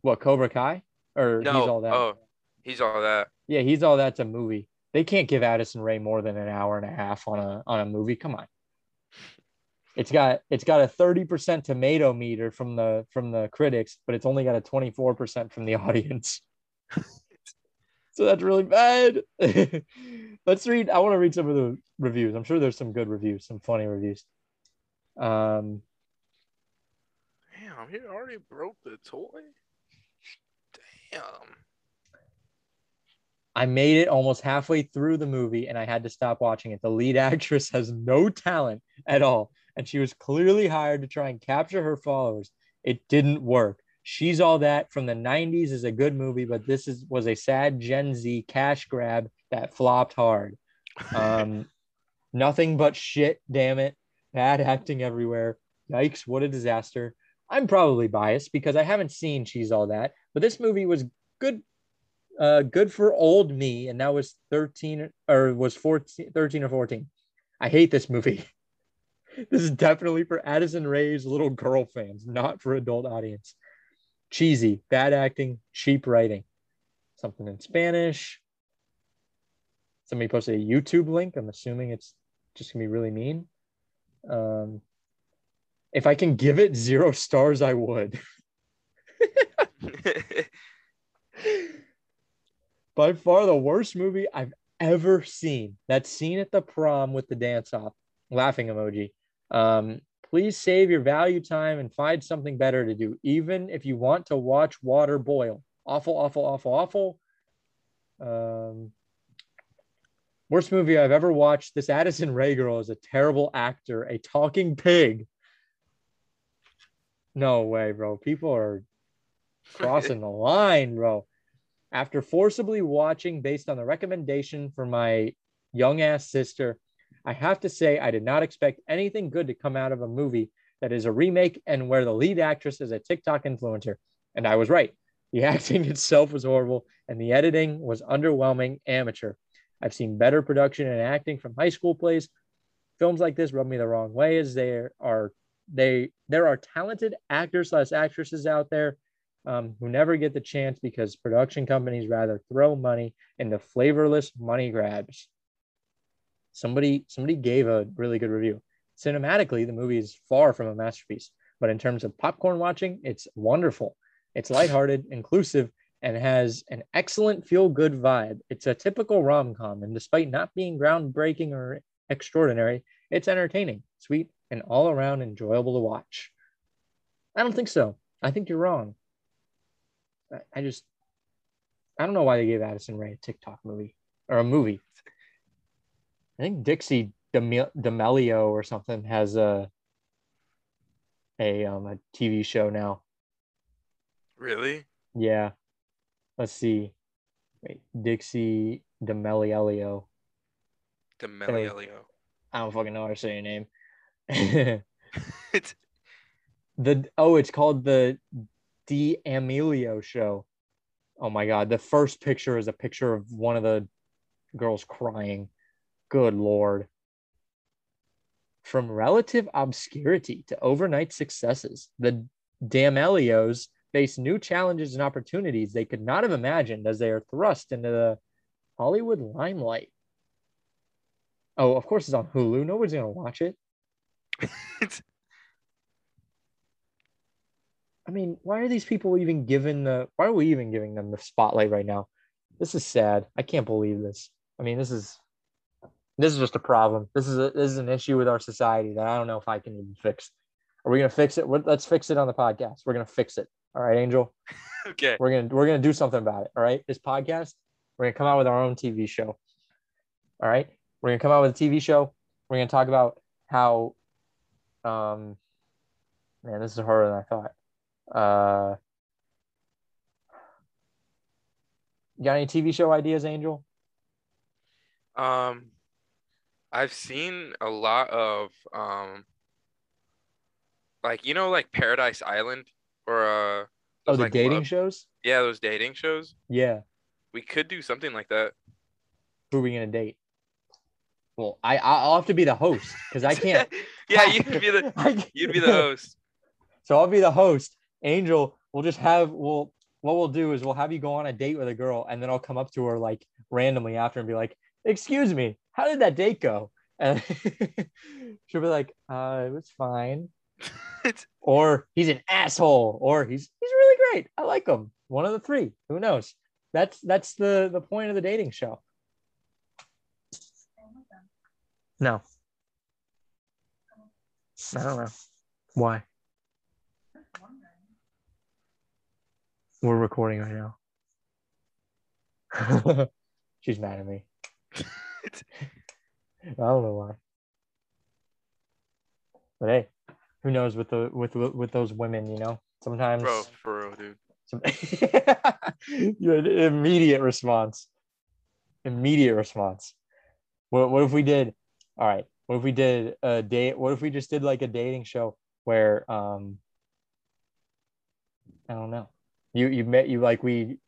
What Cobra Kai or No. he's all that. Oh, he's all that. Yeah, he's all that's a movie. They can't give Addison Rae more than an hour and a half on a on a movie. Come on. It's got it's got a 30% tomato meter from the from the critics, but it's only got a 24% from the <laughs> audience. So that's really bad. <laughs> Let's read. I want to read some of the reviews. I'm sure there's some good reviews, some funny reviews. Um, Damn, he already broke the toy. Damn. I made it almost halfway through the movie and I had to stop watching it. The lead <laughs> actress has no talent at all, and she was clearly hired to try and capture her followers. It didn't work. She's All That from the 90s is a good movie, but this is was a sad Gen Z cash grab that flopped hard. Um, <laughs> nothing but shit, damn it. Bad acting everywhere. Yikes, what a disaster. I'm probably biased because I haven't seen She's All That, but this movie was good uh good for old me and that was 13 or was 14 13 or 14 i hate this movie <laughs> this is definitely for addison rae's little girl fans not for adult audience cheesy bad acting cheap writing. Something in spanish. Somebody posted a youtube link. I'm assuming it's just gonna be really mean. Um if i can give it zero stars i would. <laughs> By far the worst movie I've ever seen. That scene at the prom with the dance off, laughing emoji. Um, please save your value time and find something better to do, even if you want to watch water boil. Awful, awful, awful, awful. Um, Worst movie I've ever watched. This Addison Rae girl is a terrible actor, a talking pig. No way, bro. People are crossing the <laughs> line, bro. After forcibly watching based on the recommendation for my young ass sister, I have to say I did not expect anything good to come out of a movie that is a remake and where the lead actress is a TikTok influencer. And I was right. The <laughs> acting itself was horrible and the editing was underwhelming, amateur. I've seen better production and acting from high school plays. Films like this rub me the wrong way as there are they there are talented actors slash actresses out there um, who never get the chance because production companies rather throw money into flavorless money grabs. Somebody somebody gave a really good review. Cinematically, the movie is far from a masterpiece, but in terms of popcorn watching, it's wonderful. It's lighthearted, inclusive, and has an excellent feel good vibe. It's a typical rom com, and despite not being groundbreaking or extraordinary, it's entertaining, sweet, and all around enjoyable to watch. I don't think so. I think you're wrong. I, I just, I don't know why they gave Addison Rae a TikTok movie or a movie. I think Dixie D'Amelio or something has a a um a TV show now. Really? Yeah. Let's see. Wait, Dixie D'Amelio. D'Amelio. I don't fucking know how to say your name. it's <laughs> <laughs> the oh, it's called the D'Amelio show. Oh my god, the first picture is a picture of one of the girls crying. Good lord. From relative obscurity to overnight successes, the D'Amelios face new challenges and opportunities they could not have imagined as they are thrust into the Hollywood limelight. Oh, of course, it's on Hulu. Nobody's gonna watch it. <laughs> I mean, why are these people even given the? Why are we even giving them the spotlight right now? This is sad. I can't believe this. I mean, this is this is just a problem. This is a, this is an issue with our society that I don't know if I can even fix. Are we gonna fix it? We're, let's fix it on the podcast. We're gonna fix it. All right, Angel. <laughs> okay. We're gonna we're gonna do something about it. All right. This podcast, we're gonna come out with our own TV show. All right. We're gonna come out with a TV show. We're gonna talk about how um man, this is harder than I thought. Uh you got any TV show ideas, Angel? Um, I've seen a lot of um, like you know, like Paradise Island or uh, Oh, the like, dating love- shows? Yeah, those dating shows. Yeah. We could do something like that. Who are we gonna date? Well, I I'll have to be the host because I can't. <laughs> yeah, you could be the <laughs> you'd be the host. So I'll be the host. Angel, we'll just have we'll what we'll do is we'll have you go on a date with a girl, and then I'll come up to her like randomly after and be like, "Excuse me, how did that date go?" And <laughs> she'll be like, "Uh, it was fine." <laughs> Or he's an asshole, or he's he's really great. I like him. One of the three. Who knows? That's that's the the point of the dating show. No. I don't know. Why? We're recording right now. <laughs> She's mad at me. <laughs> I don't know why. But hey, who knows with the with with those women, you know? Sometimes bro, for real, dude. some, you had an immediate response. Immediate response. What what if we did all right, what if we did a date what if we just did like a dating show where um I don't know. You you met you like we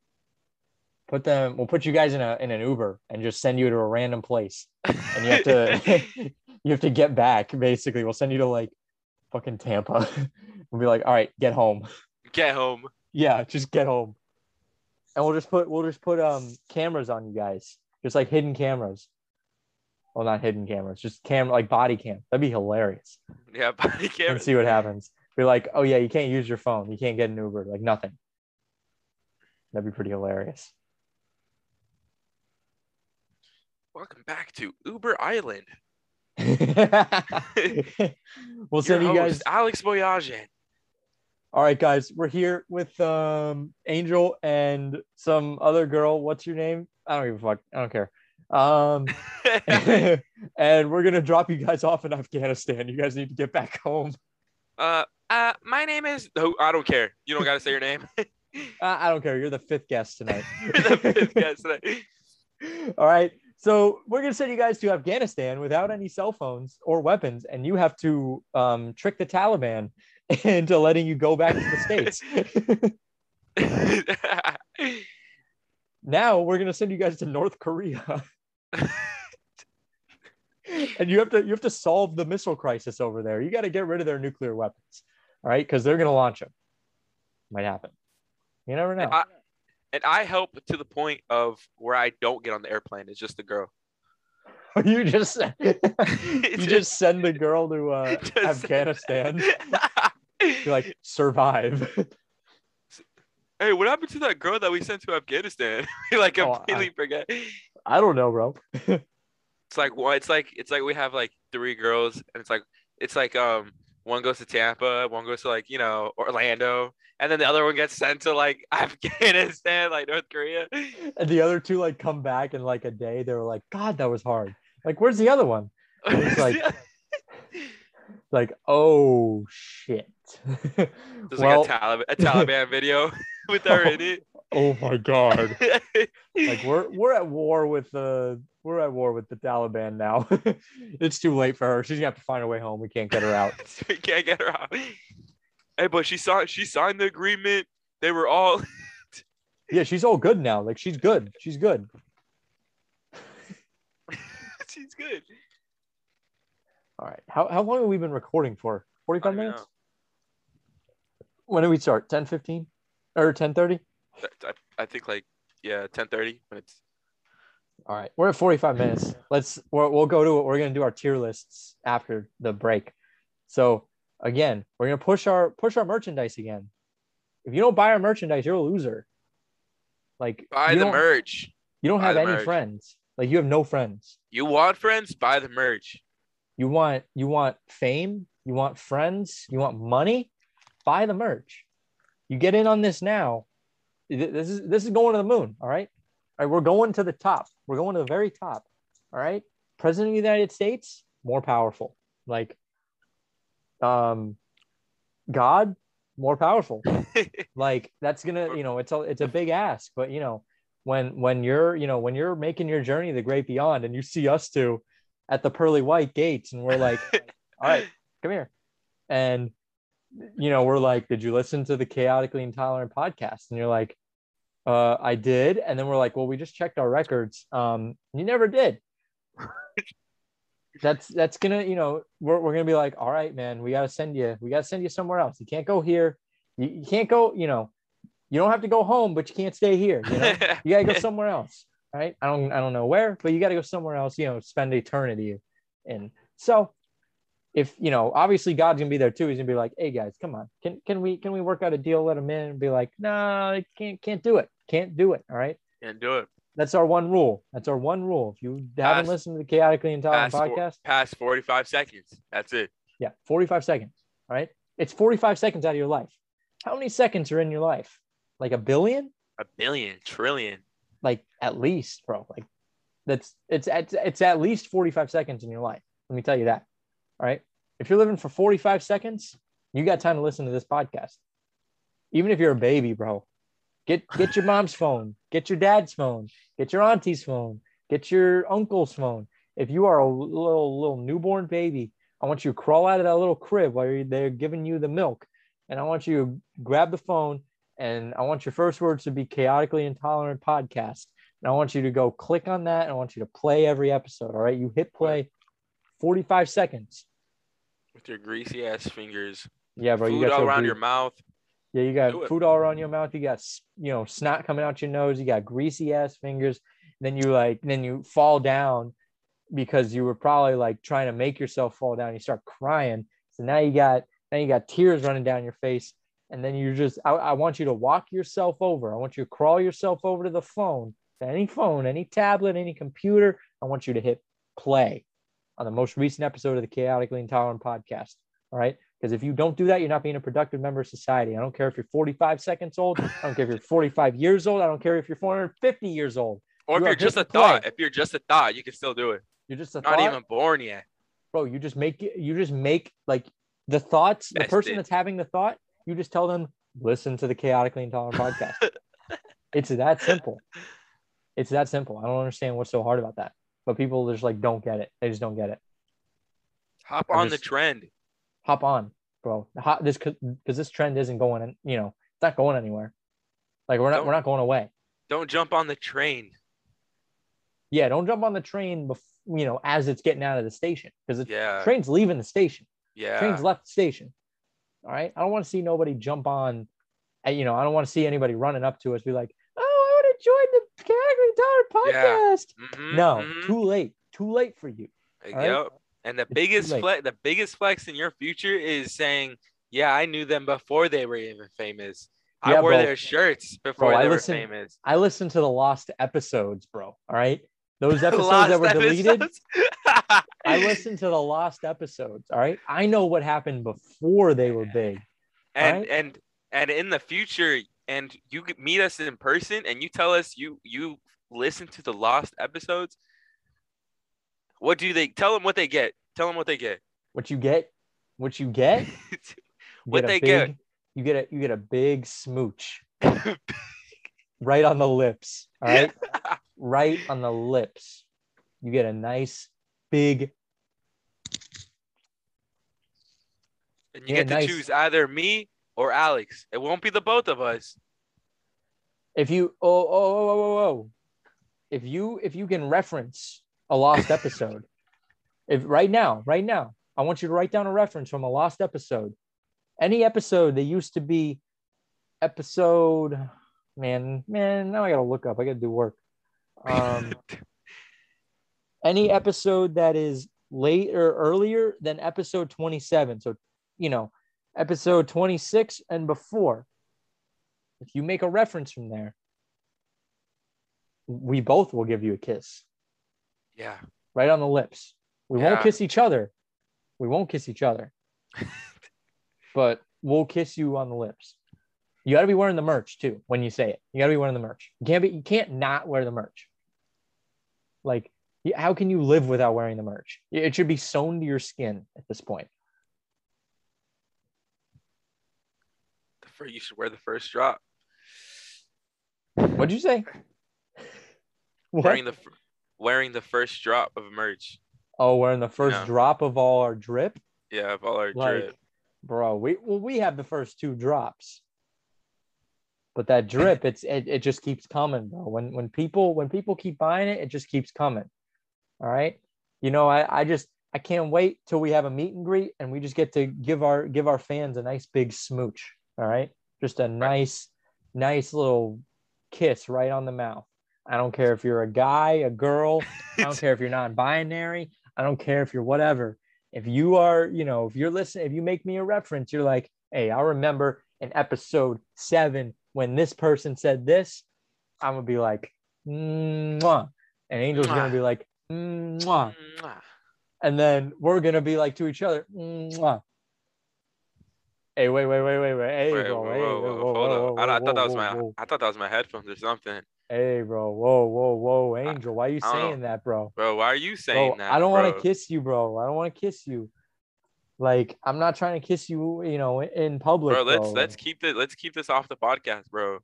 put them we'll put you guys in a in an Uber and just send you to a random place and you have to <laughs> <laughs> you have to get back basically. We'll send you to like fucking Tampa. <laughs> we'll be like, all right, get home. get home. Yeah, just get home. And we'll just put we'll just put um cameras on you guys. Just like hidden cameras. Well, not hidden cameras, just camera like body cam. That'd be hilarious. Yeah, body cam And see what happens. Be like, oh yeah, you can't use your phone. You can't get an Uber, like nothing. That'd be pretty hilarious. Welcome back to Uber Island. <laughs> we'll send you guys Alex Boyajian. All right, guys, we're here with um Angel and some other girl. What's your name? I don't even fuck. I don't care. Um, <laughs> <laughs> and we're gonna drop you guys off in Afghanistan. You guys need to get back home. uh, uh, my name is. Oh, I don't care. You don't got to say your name. I, I don't care. You're the fifth guest tonight. You're the fifth guest today. All right. So we're gonna send you guys to Afghanistan without any cell phones or weapons, and you have to um, trick the Taliban <laughs> into letting you go back to the states. <laughs> now we're gonna send you guys to North Korea, <laughs> and you have to you have to solve the missile crisis over there. You got to get rid of their nuclear weapons, all right? Because they're gonna launch them. Might happen. You never know. I, and I help to the point of where I don't get on the airplane. It's just the girl. <laughs> you just <laughs> you just send the girl to uh, <laughs> Afghanistan. You're like survive. hey, what happened to that girl that we sent to Afghanistan? we like Oh, I- completely forget. I don't know, bro. It's like well, it's like it's like we have like three girls, and it's like it's like um one goes to Tampa, one goes to like you know Orlando, and then the other one gets sent to like <laughs> Afghanistan, like North Korea. And the other two like come back in like a day. They were like, God, that was hard. Like, where's the other one? It's <laughs> like- Like, oh shit. There's well, like a Taliban, a <laughs> Taliban video with her in it. Oh my god. <laughs> Like we're we're at war with the we're at war with the Taliban now. <laughs> it's too late for her. She's gonna have to find a way home. We can't get her out. <laughs> we can't get her out. Hey, but she signed. She signed the agreement. They were all. Yeah, she's all good now. Like she's good. She's good. She's good. All right. How how long have we been recording for? 45 minutes? know. When did we start? 10 15? Or 10 30? I, I think like yeah, ten thirty minutes. All right, we're at 45 minutes. Let's we'll, we'll go to it. We're gonna do our tier lists after the break. So again, we're gonna push our push our merchandise again. If you don't buy our merchandise, you're a loser. Like Buy the merch. You don't buy have any merch. friends. Like you have no friends. You want friends? Buy the merch. You want you want fame. You want friends. You want money. Buy the merch. You get in on this now. Th- This is this is going to the moon. All right. All right. We're going to the top. We're going to the very top. All right. President of the United States, more powerful. Like, um, God, more powerful. <laughs> like that's gonna, you know, it's a it's a big ask. But you know, when when you're you know when you're making your journey to the great beyond, and you see us two at the pearly white gates, and we're like, <laughs> all right, come here. And you know, we're like, did you listen to the chaotically intolerant podcast? And you're like, uh, I did. And then we're like, well, we just checked our records. Um, you never did. <laughs> that's that's gonna, you know, we're, we're gonna be like, all right, man, we gotta send you, we gotta send you somewhere else. You can't go here. You, you can't go, you know, you don't have to go home, but you can't stay here. You know, <laughs> you gotta go somewhere else. Right. I don't I don't know where, but you gotta go somewhere else, you know, spend eternity in. So if you know, obviously God's gonna be there too. He's gonna be like, "Hey guys, come on, can can we can we work out a deal? Let him in." And be like, "No, I can't can't do it. Can't do it." All right, Can't do it. that's our one rule. That's our one rule. If you haven't listened to the chaotically intolerant Past, podcast, past 45 seconds. That's it. yeah, forty five seconds. All right, it's forty five seconds out of your life. How many seconds are in your life? Like a billion? A billion, trillion. Like at least, bro. Like that's it's it's it's at least forty five seconds in your life. Let me tell you that. All right. If you're living for 45 seconds, you got time to listen to this podcast. Even if you're a baby, bro, get get your mom's phone, get your dad's phone, get your auntie's phone, get your uncle's phone. If you are a little little newborn baby, I want you to crawl out of that little crib while they're giving you the milk, and I want you to grab the phone, and I want your first words to be chaotically intolerant podcast. And I want you to go click on that. And I want you to play every episode. All right. You hit play 45 seconds. With your greasy ass fingers. Yeah, bro. Food you got all around your mouth. Yeah, you got food all around your mouth. You got you know snot coming out your nose. You got greasy ass fingers. Then you like then you fall down because you were probably like trying to make yourself fall down. You start crying. So now you got now you got tears running down your face. And then you just I, I want you to walk yourself over. I want you to crawl yourself over to the phone, to any phone, any tablet, any computer. I want you to hit play on the most recent episode of the Chaotically Intolerant podcast. All right. Because if you don't do that, you're not being a productive member of society. I don't care if you're 45 seconds old. I don't care if you're 45 years old. I don't care if you're 450 years old. Or if You you're are just a thought, if you're just a thought, you can still do it. You're just a Not thought, even born yet. bro. You just make it. You just make like the thoughts. The person Vested. that's having the thought. You just tell them listen to the chaotically intolerant podcast. <laughs> it's that simple. It's that simple. I don't understand what's so hard about that. But people just like don't get it. They just don't get it. Hop on the trend. Hop on, bro. Hop, this because this trend isn't going. in- You know, it's not going anywhere. Like we're not. Don't- We're not going away. Don't jump on the train. Yeah, don't jump on the train. Bef- you know, as it's getting out of the station because the Yeah. train's leaving the station. Yeah. Train's left the station. All right. I don't want to see nobody jump on. And, you know, I don't want to see anybody running up to us be like, "Oh, I want to join the Category Yeah. Dollar podcast." Mhm, No, mhm. too late. Too late for you. Yep. right? And the too biggest flex, the biggest flex in your future is saying, "Yeah, I knew them before they were even famous. I Yeah, wore bro. their shirts before I they were listen- famous." I listened to the lost episodes, bro. All right. Those <laughs> episodes that were deleted. I <laughs> listened to the lost episodes. All right. I know what happened before they were big. and Right? and and in the future and you meet us in person and you tell us you you listen to the lost episodes what do they tell them what they get tell them what they get What you get, what you get, <laughs> What get they big, get? You get a you get a big smooch <laughs> right on the lips. All right. <laughs> right on the lips. You get a nice big and you Yeah, get to nice. choose either me or alex it won't be the both of us if you oh oh oh oh oh, oh. If you if you can reference a lost episode <laughs> if right now right now i want you to write down a reference from a lost episode. Any episode that used to be episode man man now i gotta look up. I gotta do work. Um <laughs> any episode that is late or earlier than episode 27 so you know episode 26 and before. If you make a reference from there we both will give you a kiss. Yeah. Right on the lips. We Yeah. won't kiss each other. We won't kiss each other. <laughs> But we'll kiss you on the lips. You got to be wearing the merch too when you say it. You got to be wearing the merch. You can't be you can't not wear the merch. Like how can you live without wearing the merch? It should be sewn to your skin at this point. The you should wear the first drop. What'd you say What? wearing the wearing the first drop of merch. Oh wearing the first Yeah. drop of all our drip? Yeah of all our like drip. bro we well we have the first two drops. But that drip it's it, it just keeps coming bro. When when people when people keep buying it it just keeps coming. All right? You know i i just i can't wait till we have a meet and greet and we just get to give our give our fans a nice big smooch. All right? Just a nice nice little kiss right on the mouth i don't care if you're a guy a girl I don't <laughs> care if you're non-binary. I don't care if you're whatever. If you are, you know, if you're listening, if you make me a reference, you're like, hey, I remember in episode seven when this person said this. I'm gonna be like, Mwah. and Angel's gonna be like, Mwah. Mwah. and then we're gonna be like to each other, Mwah. Hey, wait, wait, wait, wait, wait. Hey, Wait, bro. whoa, hey, whoa, whoa, hold whoa, up. I, I whoa, thought that was my whoa. I thought that was my headphones or something. Hey, bro. Whoa, whoa, whoa, Angel. Why are you saying that, bro? Bro, why are you saying bro, that? I don't want to kiss you, bro. I don't want to kiss you. Like I'm not trying to kiss you, you know, in public, Bro, let's bro. let's keep the let's keep this off the podcast, bro.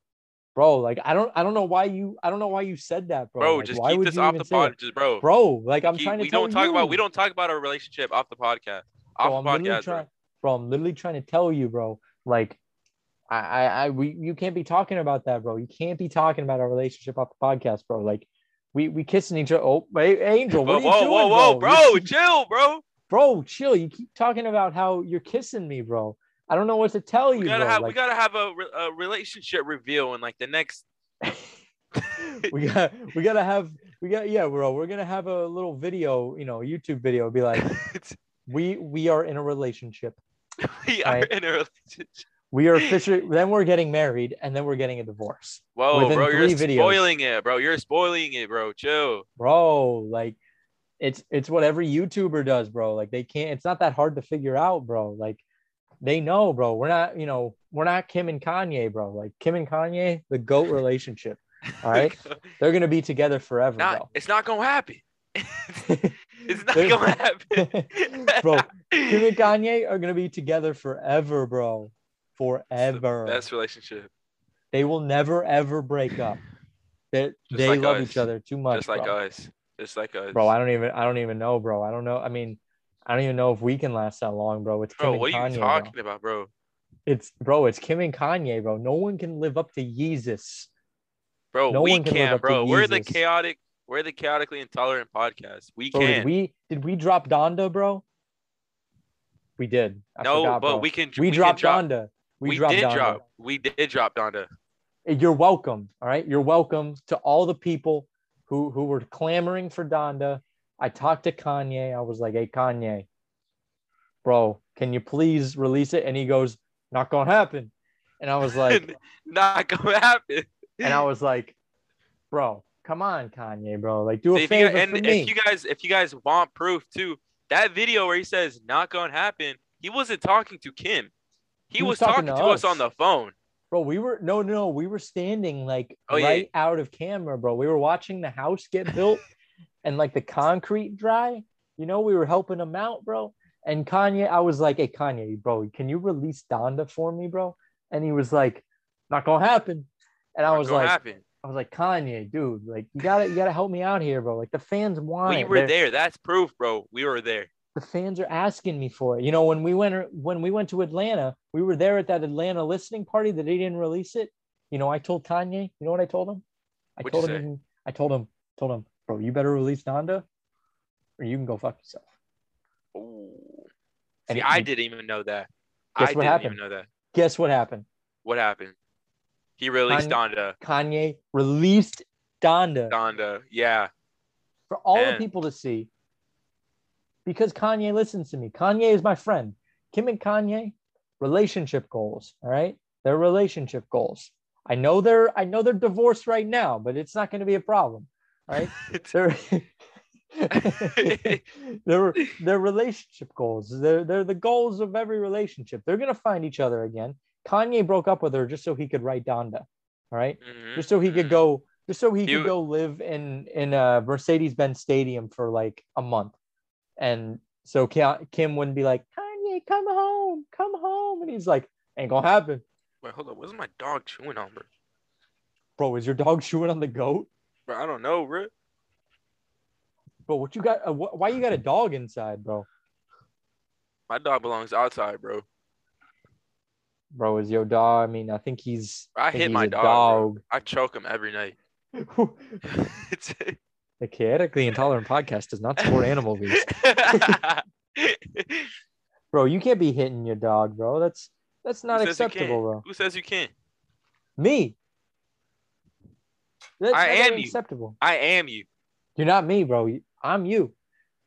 bro. Like I don't, I don't know why you, I don't know why you said that, bro. Bro, Like, just keep this off the pod, just bro. bro. Like I'm Keep- trying to we don't talk about we don't talk about our relationship off the podcast. Bro, Off I'm the literally podcast, trying, bro. Bro. I'm literally trying to tell you, bro. Like, I, I, I, we, you can't be talking about that, bro. You can't be talking about our relationship off the podcast, bro. Like, we, we kissing each other. Oh, Angel, what Whoa, are you whoa, doing, whoa, whoa, bro? bro, chill, bro. bro, chill. You keep talking about how you're kissing me, bro. I don't know what to tell you, We gotta bro. have we gotta have a, re- a relationship reveal in like the next. <laughs> <laughs> we got we gotta have we got yeah bro we're gonna have a little video you know youtube video be like <laughs> we we are in a relationship <laughs> we are Right. in a relationship. we are officially then we're getting married and then we're getting a divorce Whoa, Within bro, you're videos. spoiling it, bro. You're spoiling it, bro. Chill. bro like it's it's what every youtuber does bro like they can't it's not that hard to figure out bro like they know bro we're not you know we're not kim and kanye bro like kim and kanye the goat relationship <laughs> All right, they're gonna be together forever, not, it's not gonna happen. <laughs> bro. it's not gonna happen, <laughs> bro, Kim and <laughs> Kanye are gonna be together forever, bro. Forever. Best relationship, They will never ever break up. They Just they like love us. each other too much, just like bro. us, just like us. Bro, I don't even I don't even know, bro. I don't know. I mean, I don't even know if we can last that long, bro. It's Kim Bro, and what are Kanye, you bro. talking about, bro? It's bro, it's Kim and Kanye, bro. No one can live up to Yeezus. Bro, No we one can live can, bro. We're the chaotic, we're the chaotically intolerant podcast. We Bro, can. did we did we drop Donda, bro? We did. I no, forgot, but bro. we can. we, can dropped drop, Donda. We, We, dropped did Donda. drop. We did drop Donda. You're welcome. All right. You're welcome to all the people who who were clamoring for Donda. I talked to Kanye. I was like, hey, Kanye, bro, can you please release it? And he goes, not gonna happen. And I was like, <laughs> not gonna happen. and I was like, bro, come on, Kanye, bro. Like, do a favor and for me. if you guys, if you guys want proof too, that video where he says not gonna happen, he wasn't talking to Kim. He, He was, was talking talking, to us. us. on the phone. Bro, we were no, no, we were standing like Oh, yeah. right out of camera, bro. We were watching the house get built <laughs> and like the concrete dry. You know, we were helping him out, bro. And Kanye, I was like, "Hey, Kanye, bro, can you release Donda for me, bro?" And he was like, "Not gonna happen." And I Not was like, happen. "I was like, Kanye, dude, like you gotta, you gotta help me out here, bro. Like the fans want We were They're- there. That's proof, bro. We were there. the fans are asking me for it. You know, when we went when we went to Atlanta, we were there at that Atlanta listening party that they didn't release it. You know, I told Kanye, you know what I told him? I What'd told him I told him, told him, bro, you better release Donda or you can go fuck yourself. Ooh. And See, it- I didn't even know that. Guess I what didn't happened? even know that. Guess what happened? What happened? He released Donda. Kanye released Donda Donda. Yeah. for all the people to see because Kanye listens to me. Kanye is my friend. Kim and Kanye, relationship goals. All right. They're relationship goals. I know they're I know they're divorced right now, but it's not going to be a problem. All right. <laughs> They're <laughs> they're they're relationship goals. They're they're the goals of every relationship. They're gonna find each other again. Kanye broke up with her just so he could write Donda. All right Mhm, just so he could mhm. go just so he You- could go live in in a mercedes-benz stadium for like a month and so kim wouldn't be like kanye come home come home and he's like ain't gonna happen Wait, hold on. What's my dog chewing on, bro? bro is your dog <laughs> chewing on the goat Bro, I don't know, bro. bro what you got uh, wh- why you got a dog inside bro My dog belongs outside, bro. Bro is your dog i mean i think he's I think hit he's my a dog, I choke him every night. It's- <laughs> <laughs> the chaotically intolerant podcast does not support animal abuse <laughs> bro you can't be hitting your dog bro that's that's not acceptable bro Who says you can't? Me. That's I am you. acceptable. I am you. You're not me, bro. I'm you.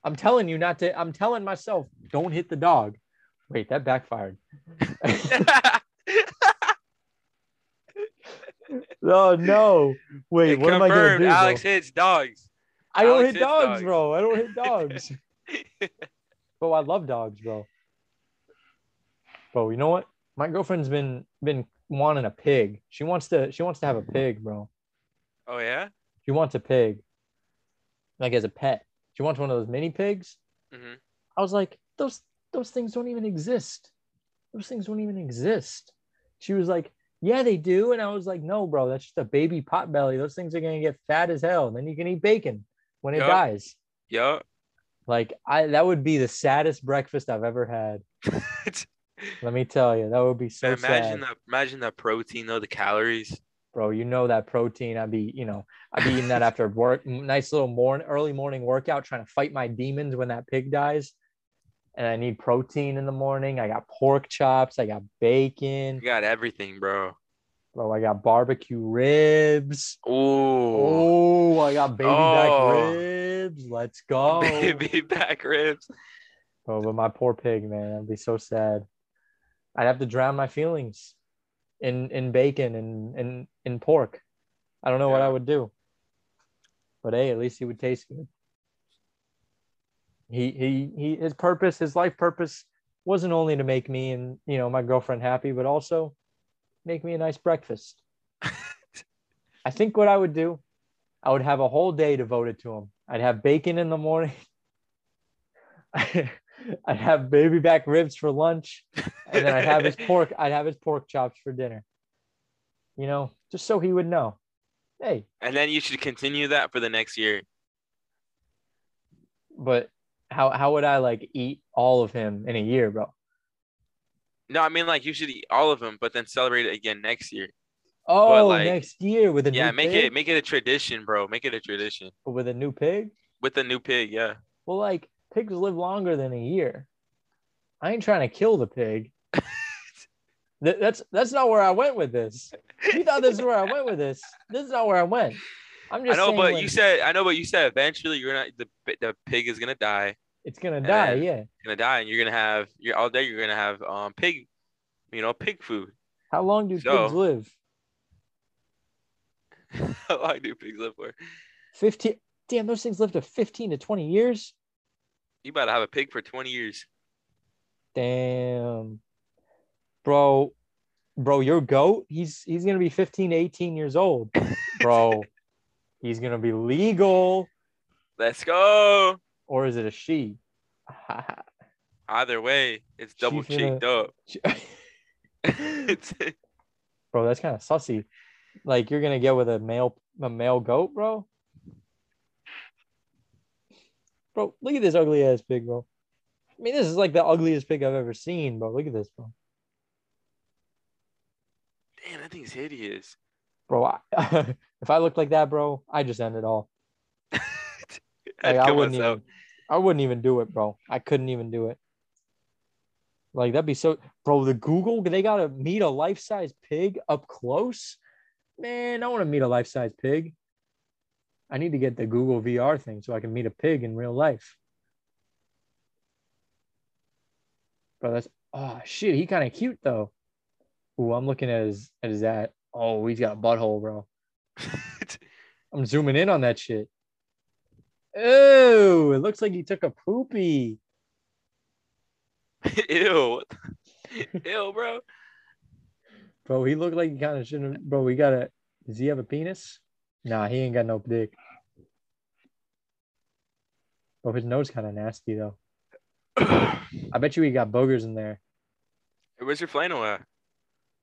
I'm telling you not to. I'm telling myself, don't hit the dog. Wait, that backfired. <laughs> oh no! Wait, It what am I gonna confirmed do? Alex bro? hits dogs. I don't Alex hit dogs, dogs. bro. I don't hit dogs. <laughs> bro, I love dogs, bro. Bro, you know what? My girlfriend's been been wanting a pig. She wants to. She wants to have a pig, bro. Oh yeah. She wants a pig, like as a pet. She wants one of those mini pigs. hmm I was like, those those things don't even exist. Those things don't even exist. She was like, yeah, they do. And I was like, no, bro, that's just a baby pot belly. Those things are gonna get fat as hell. And then you can eat bacon when it Yup. dies. Yeah. Like I that would be the saddest breakfast I've ever had. <laughs> Let me tell you, that would be so imagine sad. imagine the protein though, the calories. Bro, you know that protein. I'd be, you know, I'd be eating that <laughs> after work, nice little morning, early morning workout, trying to fight my demons when that pig dies. And I need protein in the morning. I got pork chops. I got bacon. You got everything, bro. Bro, I got barbecue ribs. Oh, Oh, I got baby Oh. back ribs. Let's go. <laughs> baby back ribs. Oh, but my poor pig, man. I'd be so sad. I'd have to drown my feelings in in bacon and and in pork. I don't know what I would do. But hey, at least he would taste good. He he he his purpose, his life purpose wasn't only to make me and you know my girlfriend happy, but also make me a nice breakfast. <laughs> I think what I would do, I would have a whole day devoted to him. I'd have bacon in the morning. <laughs> I'd have baby back ribs for lunch, and then I'd have his <laughs> pork. I'd have his pork chops for dinner. You know, just so he would know. Hey, And then you should continue that for the next year. but how how would I like eat all of him in a year, bro? No, I mean like you should eat all of them, but then celebrate it again next year. Oh, like, next year with a yeah, new make pig? it make it a tradition, bro. Make it a tradition with a new pig. with a new pig. Yeah. Well, like pigs live longer than a year. I ain't trying to kill the pig. <laughs> Th- that's that's not where I went with this. You thought this is where I went with this. This is not where I went. I'm <laughs> just. I know, saying but when you said I know, but you said eventually you're gonna the the pig is gonna die, it's gonna die. Yeah. gonna die, and you're gonna have you're all day you're gonna have um pig, you know, pig food. How long do So- pigs live? <laughs> How long do pigs live for? Fifteen. Damn, those things live to fifteen to twenty years. You about to have a pig for 20 years. Damn, bro, bro, your goat. He's he's gonna be fifteen to eighteen years old, <laughs> bro. he's gonna be legal, Let's go. or is it a she? <laughs> Either way, it's She double cheeked up. <laughs> <laughs> Bro, that's kind of sussy. Like you're gonna get with a male a male goat, bro. Bro, look at this ugly ass pig, bro. I mean, this is like the ugliest pig I've ever seen, bro. Look at this, bro. Damn, that thing's hideous. Bro, I, if I looked like that, bro, I just end it all. Like, I wouldn't even, I wouldn't even do it, bro. I couldn't even do it. Like that'd be so, bro. The Google, they gotta meet a life size pig up close. Man, I want to meet a life size pig. I need to get the Google VR thing so I can meet a pig in real life. Bro, that's oh shit. He kind of cute though. Ooh, I'm looking at his at his at. Oh, he's got a butthole, bro. <laughs> I'm zooming in on that shit. Oh, it looks like he took a poopy. <laughs> Ew. Ew, bro. Bro, he looked like he kind of shouldn't. Bro, we gotta. Does he have a penis? Nah, he ain't got no dick. Bro, his nose kind of nasty though. <coughs> I bet you he got boogers in there. Where's your flannel at?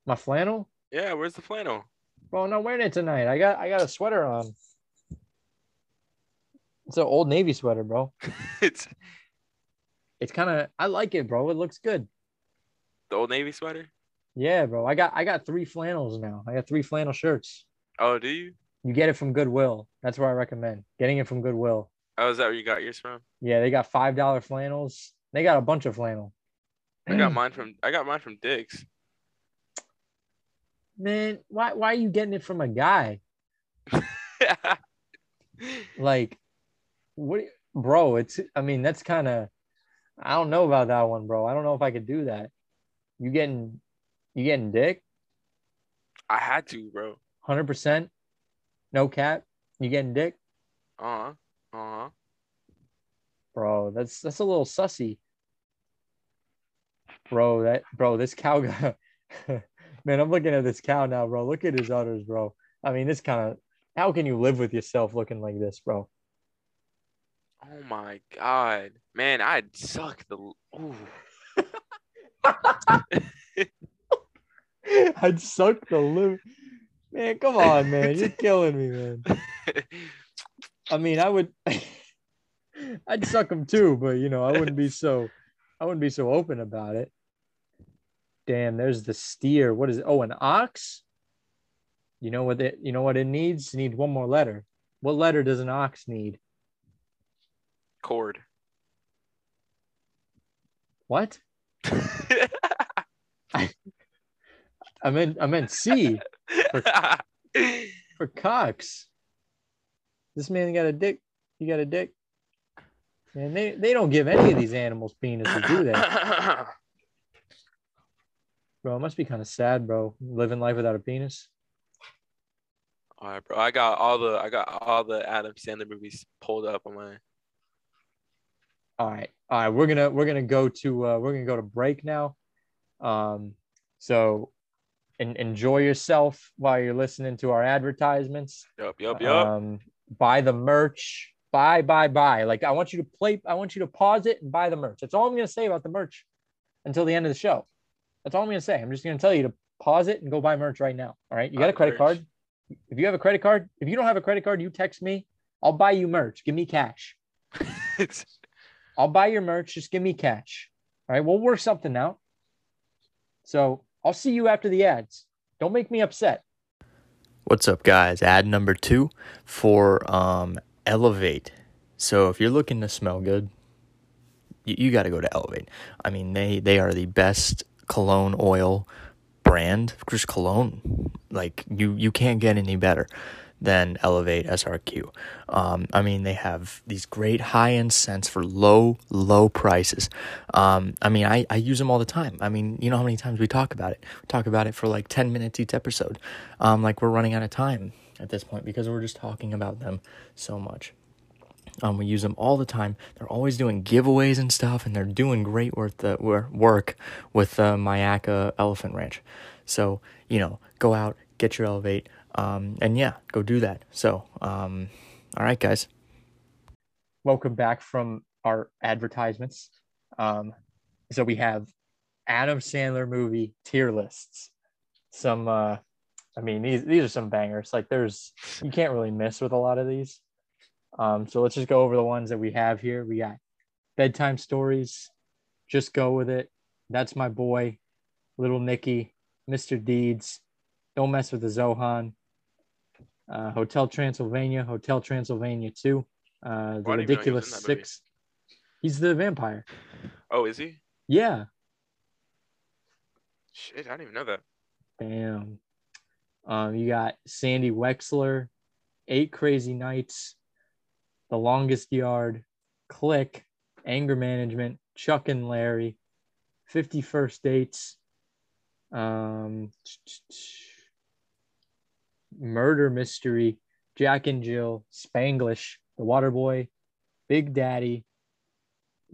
My flannel? Yeah, where's the flannel? Bro, I'm not wearing it tonight. I got I got a sweater on. It's an old navy sweater, bro. <laughs> it's It's kind of I like it, bro. It looks good. the old navy sweater. Yeah, bro. I got I got three flannels now. I got three flannel shirts. Oh, do you? You get it from Goodwill. That's where I recommend getting it from Goodwill. Oh, is that where you got yours from? Yeah, they got five dollar flannels. They got a bunch of flannel. I got <clears throat> mine from I got mine from Dick's. Man, why why are you getting it from a guy? <laughs> Like, what, bro? It's I mean that's kind of I don't know about that one, bro. I don't know if I could do that. You getting you getting dick? I had to, bro. Hundred percent, no cap. You getting dick, Uh huh. Uh huh. bro? That's that's a little sussy, bro. That bro, this cow got. <laughs> Man, I'm looking at this cow now, bro. Look at his udders, bro. I mean, this kind of. How can you live with yourself looking like this, bro? Oh my god, man, I'd suck the. Ooh. <laughs> I'd suck the live. Man, come on, man. You're <laughs> killing me, man. I mean, I would. <laughs> I'd suck them too, but you know, I wouldn't be so. I wouldn't be so open about it. Damn, there's the steer. What is it? Oh, an ox. You know what it? You know what it needs? It needs one more letter. What letter does an ox need? Cord. <laughs> What? <laughs> I meant I meant C for cocks. This man got a dick. You got a dick. And they, they don't give any of these animals penises, to do they? Bro, it must be kind of sad, bro. Living life without a penis. All right, bro. I got all the I got all the Adam Sandler movies pulled up on my. All right. All right. We're gonna we're gonna go to uh we're gonna go to break now. Um so en- enjoy yourself while you're listening to our advertisements. Yup, yup, yup. Um, buy the merch. Buy, buy, buy. Like I want you to play. I want you to pause it and buy the merch. That's all I'm gonna say about the merch until the end of the show. That's all I'm gonna say. I'm just gonna tell you to pause it and go buy merch right now. All right. You Buy got a credit merch. card? If you have a credit card, if you don't have a credit card, you text me. I'll buy you merch. Give me cash. <laughs> I'll buy your merch. Just give me cash. All right. We'll work something out. So I'll see you after the ads. Don't make me upset. What's up, guys? Ad number two for um, Elevate. So if you're looking to smell good, you, you got to go to Elevate. I mean, they they are the best cologne oil brand, just cologne. Like you you can't get any better than Elevate SRQ. Um, I mean, they have these great high end scents for low low prices. Um, I mean, I, I use them all the time. I mean, you know how many times we talk about it? We talk about it for like 10 minutes each episode. Um, like we're running out of time at this point because we're just talking about them so much. Um, we use them all the time. They're always doing giveaways and stuff, and they're doing great work, the, work with uh, Myakka Elephant Ranch. So, you know, go out, get your Elevate, um, and yeah, go do that. So, um, all right, guys. welcome back from our advertisements. Um, so we have Adam Sandler movie tier lists. Some, uh, I mean, these these are some bangers. Like there's, you can't really miss with a lot of these. Um, so let's just go over the ones that we have here. We got bedtime stories. Just go with it. That's my boy, Little Nicky, Mr. Deeds. Don't mess with the Zohan. Uh, Hotel Transylvania, Hotel Transylvania 2. Uh, the I didn't know he was ridiculous movie. six. He's the vampire. oh, is he? Yeah. Shit, I didn't even know that. Damn. Um, you got Sandy Wexler, Eight Crazy Nights, The Longest Yard, Click, Anger Management, Chuck and Larry, 51st Dates, um, Murder Mystery, Jack and Jill, Spanglish, The Waterboy, Big Daddy,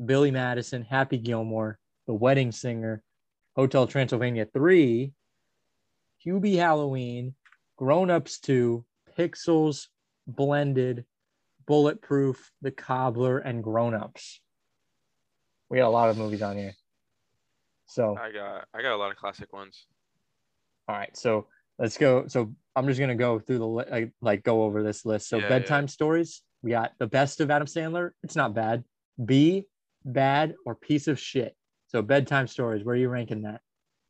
Billy Madison, Happy Gilmore, The Wedding Singer, Hotel Transylvania 3, Hubie Halloween, Grown Ups 2, Pixels, Blended, Bulletproof, The Cobbler, and Grown Ups. We got a lot of movies on here. So, I got I got a lot of classic ones. all right. So let's go. So I'm just gonna go through the like, like go over this list. So Yeah, bedtime stories. We got the best of Adam Sandler. It's not bad. B, bad or piece of shit. So bedtime stories. Where are you ranking that?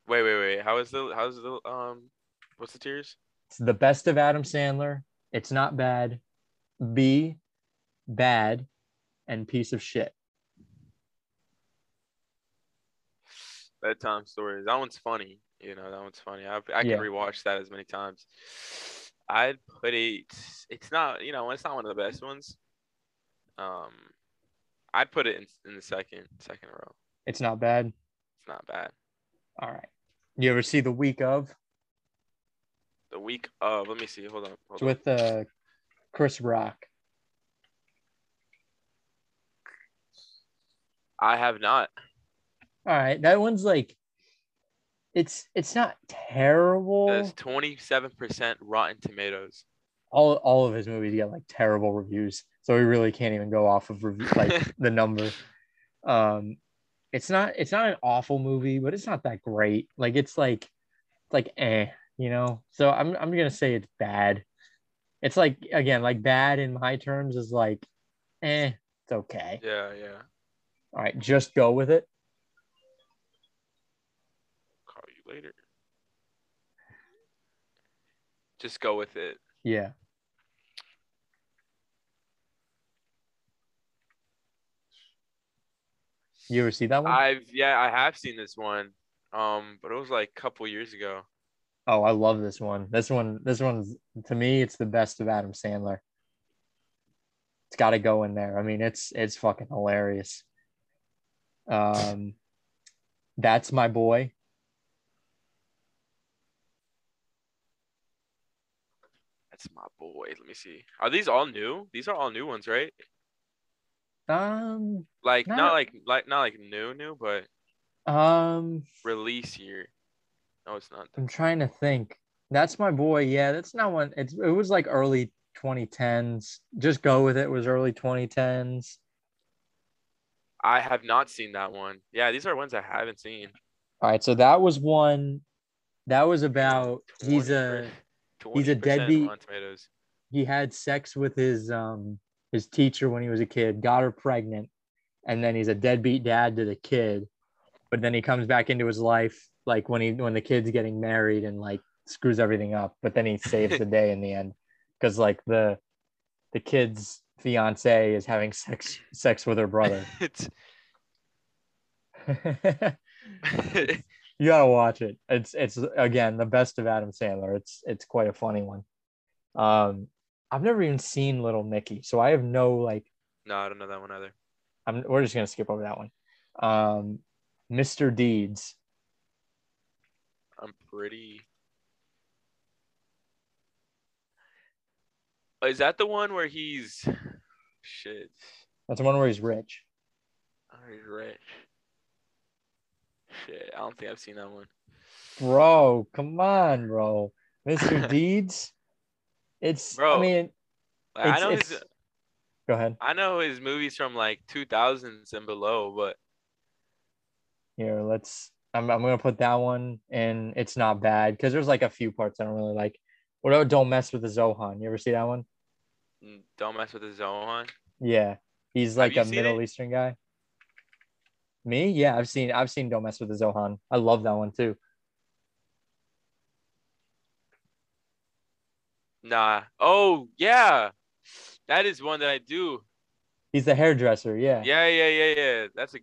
Wait, wait, wait. How is the how's the um what's the tiers? It's the best of Adam Sandler. It's not bad. B, bad, and piece of shit. Bedtime stories. That one's funny. You know, that one's funny. I I can Yeah. rewatch that as many times. I'd put it. It's not. You know, it's not one of the best ones. Um, I'd put it in, in the second second row. It's not bad. It's not bad. All right. You ever see the week of? The week of. Let me see. Hold on. Hold It's on. with uh, Chris Rock. I have not. All right, that one's like, it's it's not terrible. There's 27% Rotten Tomatoes. All all of his movies get like terrible reviews, so we really can't even go off of review like <laughs> the number. Um, it's not it's not an awful movie, but it's not that great. Like it's like it's like eh, you know. So I'm I'm gonna say it's bad. It's like again like bad in my terms is like, eh, it's okay. Yeah, yeah. All right, just go with it. Call you later. Just go with it. Yeah. You ever see that one? I've yeah, I have seen this one. Um, but it was like a couple years ago. oh, I love this one. This one, this one's to me, it's the best of Adam Sandler. It's got to go in there. I mean, it's it's fucking hilarious. Um, that's my boy. That's my boy. Let me see. Are these all new? These are all new ones, right? Um, Like not, Not- like like not like new new, but um, release year. No, it's not. I'm trying to think. That's my boy. Yeah, that's not one. It's it was like early 2010s. Just go with it. it was early 2010s. I have not seen that one. Yeah, these are ones I haven't seen. All right, so that was one. That was about he's a he's a deadbeat- Rotten Tomatoes. he had sex with his um his teacher when he was a kid, got her pregnant, and then he's a deadbeat dad to the kid. But then he comes back into his life like when he when the kid's getting married and like screws everything up. But then he saves the day in the end <laughs> because like the the kid's fiance is having sex sex with her brother. <laughs> It's <laughs> you gotta watch it. It's it's again the best of Adam Sandler. It's it's quite a funny one. Um, I've never even seen Little Nicky, so I have no like. no, I don't know that one either. I'm we're just gonna skip over that one. Um, Mr. Deeds. I'm pretty. Is that the one where he's shit? That's the one where he's rich. Oh, he's rich. Shit, I don't think I've seen that one. Bro, come on, bro. Mr. <laughs> Deeds. It's. bro, I mean, I know his, go ahead. I know his movies from like 2000s and below, but Here, let's. I'm, I'm gonna put that one in. It's not bad because there's like a few parts I don't really like. What about Don't Mess with the Zohan? You ever see that one? mm, don't mess with the Zohan. Yeah, he's like a Middle it? Eastern guy. Me? Yeah, I've seen. I've seen Don't Mess with the Zohan. I love that one too. Nah. Oh yeah, that is one that I do. He's the hairdresser. Yeah. Yeah, yeah, yeah, yeah. That's a.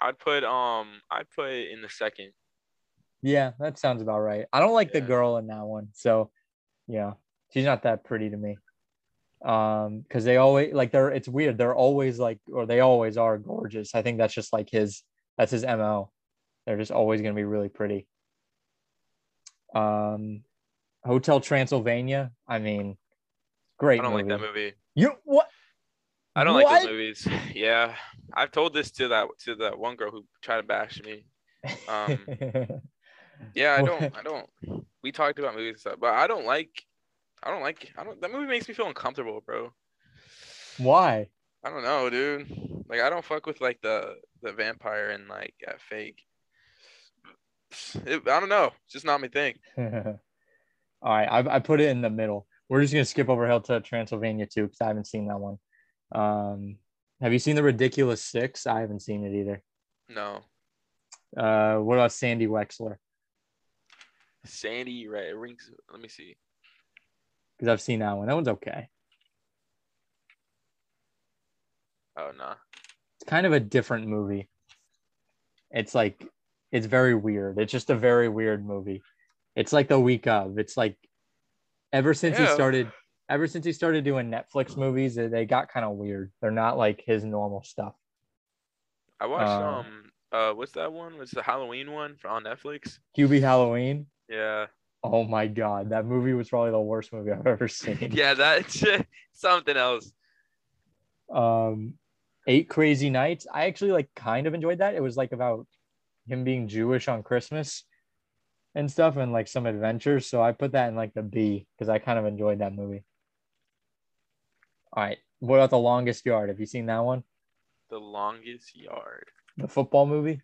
I'd put um, I'd put it in the second. Yeah, that sounds about right. I don't like the girl in that one, so yeah, she's not that pretty to me. Um, because they always like they're it's weird. They're always like, or they always are gorgeous. I think that's just like his that's his mo. They're just always gonna be really pretty. Um, Hotel Transylvania. I mean, great. I don't like that movie. You what? I don't like What? those movies. <laughs> Yeah, I've told this to that to that one girl who tried to bash me. Um, <laughs> Yeah, I don't. I don't. We talked about movies and stuff, but I don't like. I don't like. I don't. That movie makes me feel uncomfortable, bro. Why? I don't know, dude. Like I don't fuck with like the the vampire and like uh, fake. It, I don't know. It's just not my thing. <laughs> All right, I, I put it in the middle. We're just gonna skip over Hotel Transylvania too because I haven't seen that one. Um, have you seen the Ridiculous Six? I haven't seen it either. No. Uh, what about Sandy Wexler? Sandy, right? It rings. Let me see. Because I've seen that one. That one's okay. Oh no. It's kind of a different movie. It's like it's very weird. It's just a very weird movie. It's like the week of. It's like ever since he started ever since he started doing Netflix movies, they- got kind of weird. They're not like his normal stuff. I watched Uh, um. Uh, what's that one? Was the Halloween one on Netflix? Hubie Halloween. Yeah. Oh my god, that movie was probably the worst movie I've <laughs> ever seen. yeah, that's <laughs> something else. Um, Eight Crazy Nights. I actually like kind of enjoyed that. It was like about him being Jewish on Christmas and stuff, and like some adventures. So I put that in like the B because I kind of enjoyed that movie. All right, what about The Longest Yard? Have you seen that one? The longest yard. The football movie.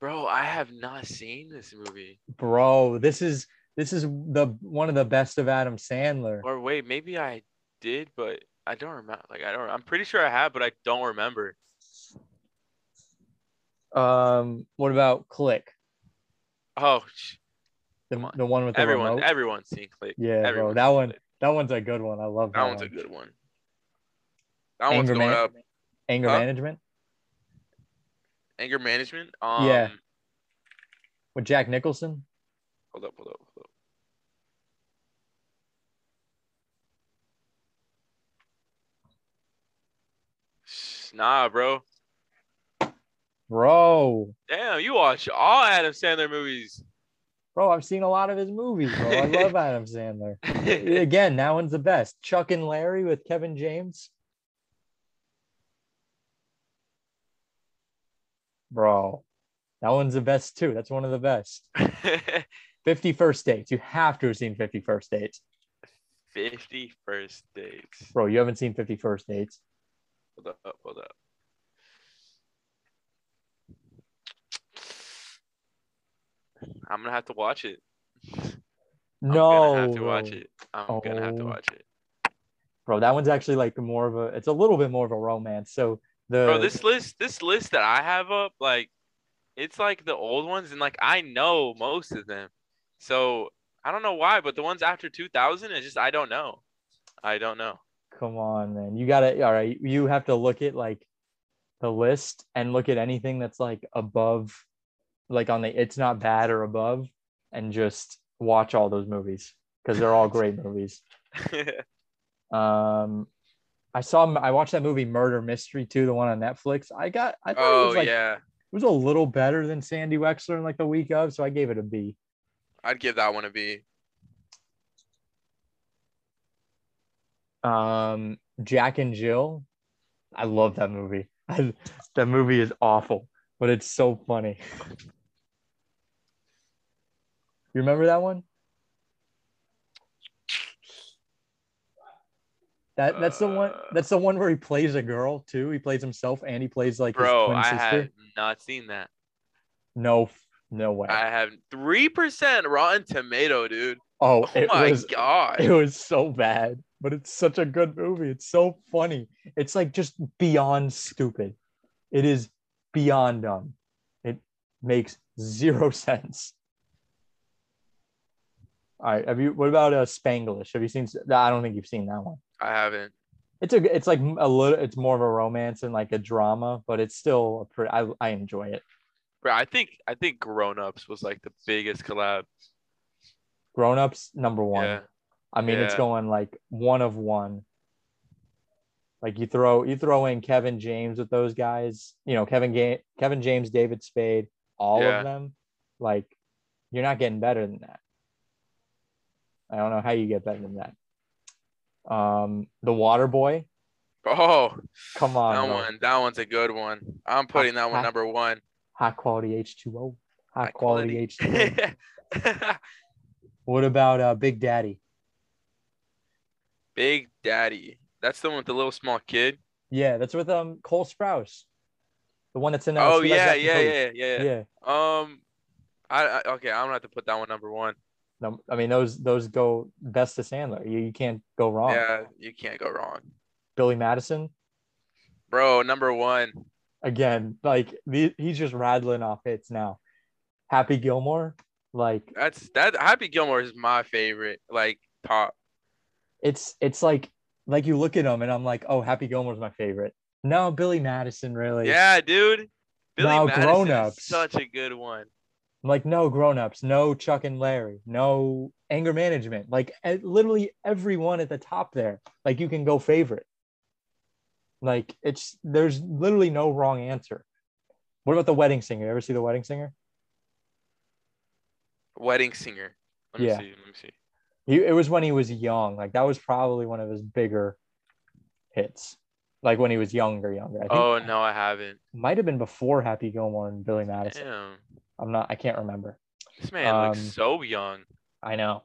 Bro, I have not seen this movie. Bro, this is this is the one of the best of Adam Sandler. Or wait, maybe I did, but I don't remember. Like I don't. I'm pretty sure I have, but I don't remember. Um, what about Click? Oh, The, the one with the everyone, remote? everyone's seen Click. Yeah, bro, that one, Click. that one's a good one. I love that, one. That one's a good one. That one's Anger, going man- up. Anger Huh? management Anger management. Um, Yeah. with Jack Nicholson. Hold up, hold up, hold up. Nah, bro. Bro, Damn, you watch all Adam Sandler movies. bro, I've seen a lot of his movies, bro. I <laughs> love Adam Sandler. <laughs> Again, that one's the best. Chuck and Larry with Kevin James. Bro. That one's the best too. That's one of the best. <laughs> 51st Dates. You have to have seen 50 First Dates. 51st dates. Bro, you haven't seen 51st Dates. Hold up, hold up. I'm gonna have to watch it. No, I'm gonna have to watch it. I'm gonna have to Oh. watch it. Bro, that one's actually like more of a it's a little bit more of a romance. So the Bro, this list, this list that I have up, like, it's like the old ones, and like I know most of them. So I don't know why, but the ones after 2000, it's just I don't know. I don't know. come on, man. You gotta all right, you have to look at like the list and look at anything that's like above like on the it's not bad or above and just watch all those movies because they're all great <laughs> movies. <laughs> Um, I saw I watched that movie Murder Mystery too, the one on Netflix. I got I thought it oh was like yeah, it was a little better than Sandy Wexler in like the week of, so I gave it a B. I'd give that one a B. Um, Jack and Jill, I love that movie. I, that movie is awful, but it's so funny. You remember that one? That that's the one. Uh, That's the one where he plays a girl too. He plays himself and he plays like his Bro, twin I sister. have not seen that. No, no way. I have three percent Rotten Tomato, dude. oh, Oh it my was god. it was so bad, but it's such a good movie. It's so funny. It's like just beyond stupid. It is beyond dumb. It makes zero <laughs> sense. All right, have you? What about uh, Spanglish? Have you seen? I don't think you've seen that one. I haven't. It's a. It's like a little. It's more of a romance and like a drama, but it's still a pretty. I I enjoy it. Bro, I think I think Grown Ups was like the biggest collab. Grown Ups number one. Yeah. I mean, it's going like one of one. Like you throw you throw in Kevin James with those guys, you know, Kevin Ga- Kevin James, David Spade, all Yeah. of them. Like you're not getting better than that. I don't know how you get better than that. Um, the Water Boy, Oh, come on, that bro. one. That one's a good one. I'm putting that one ha- number one. high quality H2O, high, High quality, H2O. <laughs> what about uh, Big Daddy? Big Daddy. That's the one with the little small kid. Yeah, that's with um Cole Sprouse, the one that's in. Uh, Oh yeah, yeah, yeah, yeah, yeah. yeah. Um, I, I okay. I'm gonna have to put that one number one. No, I mean those those go best to Sandler. You, you can't go wrong. Yeah, you can't go wrong, Billy Madison bro. Number one. again, like the, he's just rattling off hits now. Happy Gilmore, like That's that. Happy Gilmore is my favorite. Like top. it's it's like like you look at him and I'm like, oh, Happy Gilmore's my favorite. No, Billy Madison really. Yeah, dude. Billy Now, Madison Grown is Ups. such a good one. I'm like no grown ups, no Chuck and Larry, no anger management. Like literally everyone at the top there. Like you can go favorite. Like it's there's literally no wrong answer. What about the wedding singer? You ever see the wedding singer? Wedding Singer. Let me Yeah. see. Let me see. He, it was when he was young. Like that was probably one of his bigger hits. Like when he was younger, younger. I think Oh no, I haven't. might have been before Happy Gilmore and Billy Madison. Damn, I'm not. I can't remember. this man Um, looks so young. I know.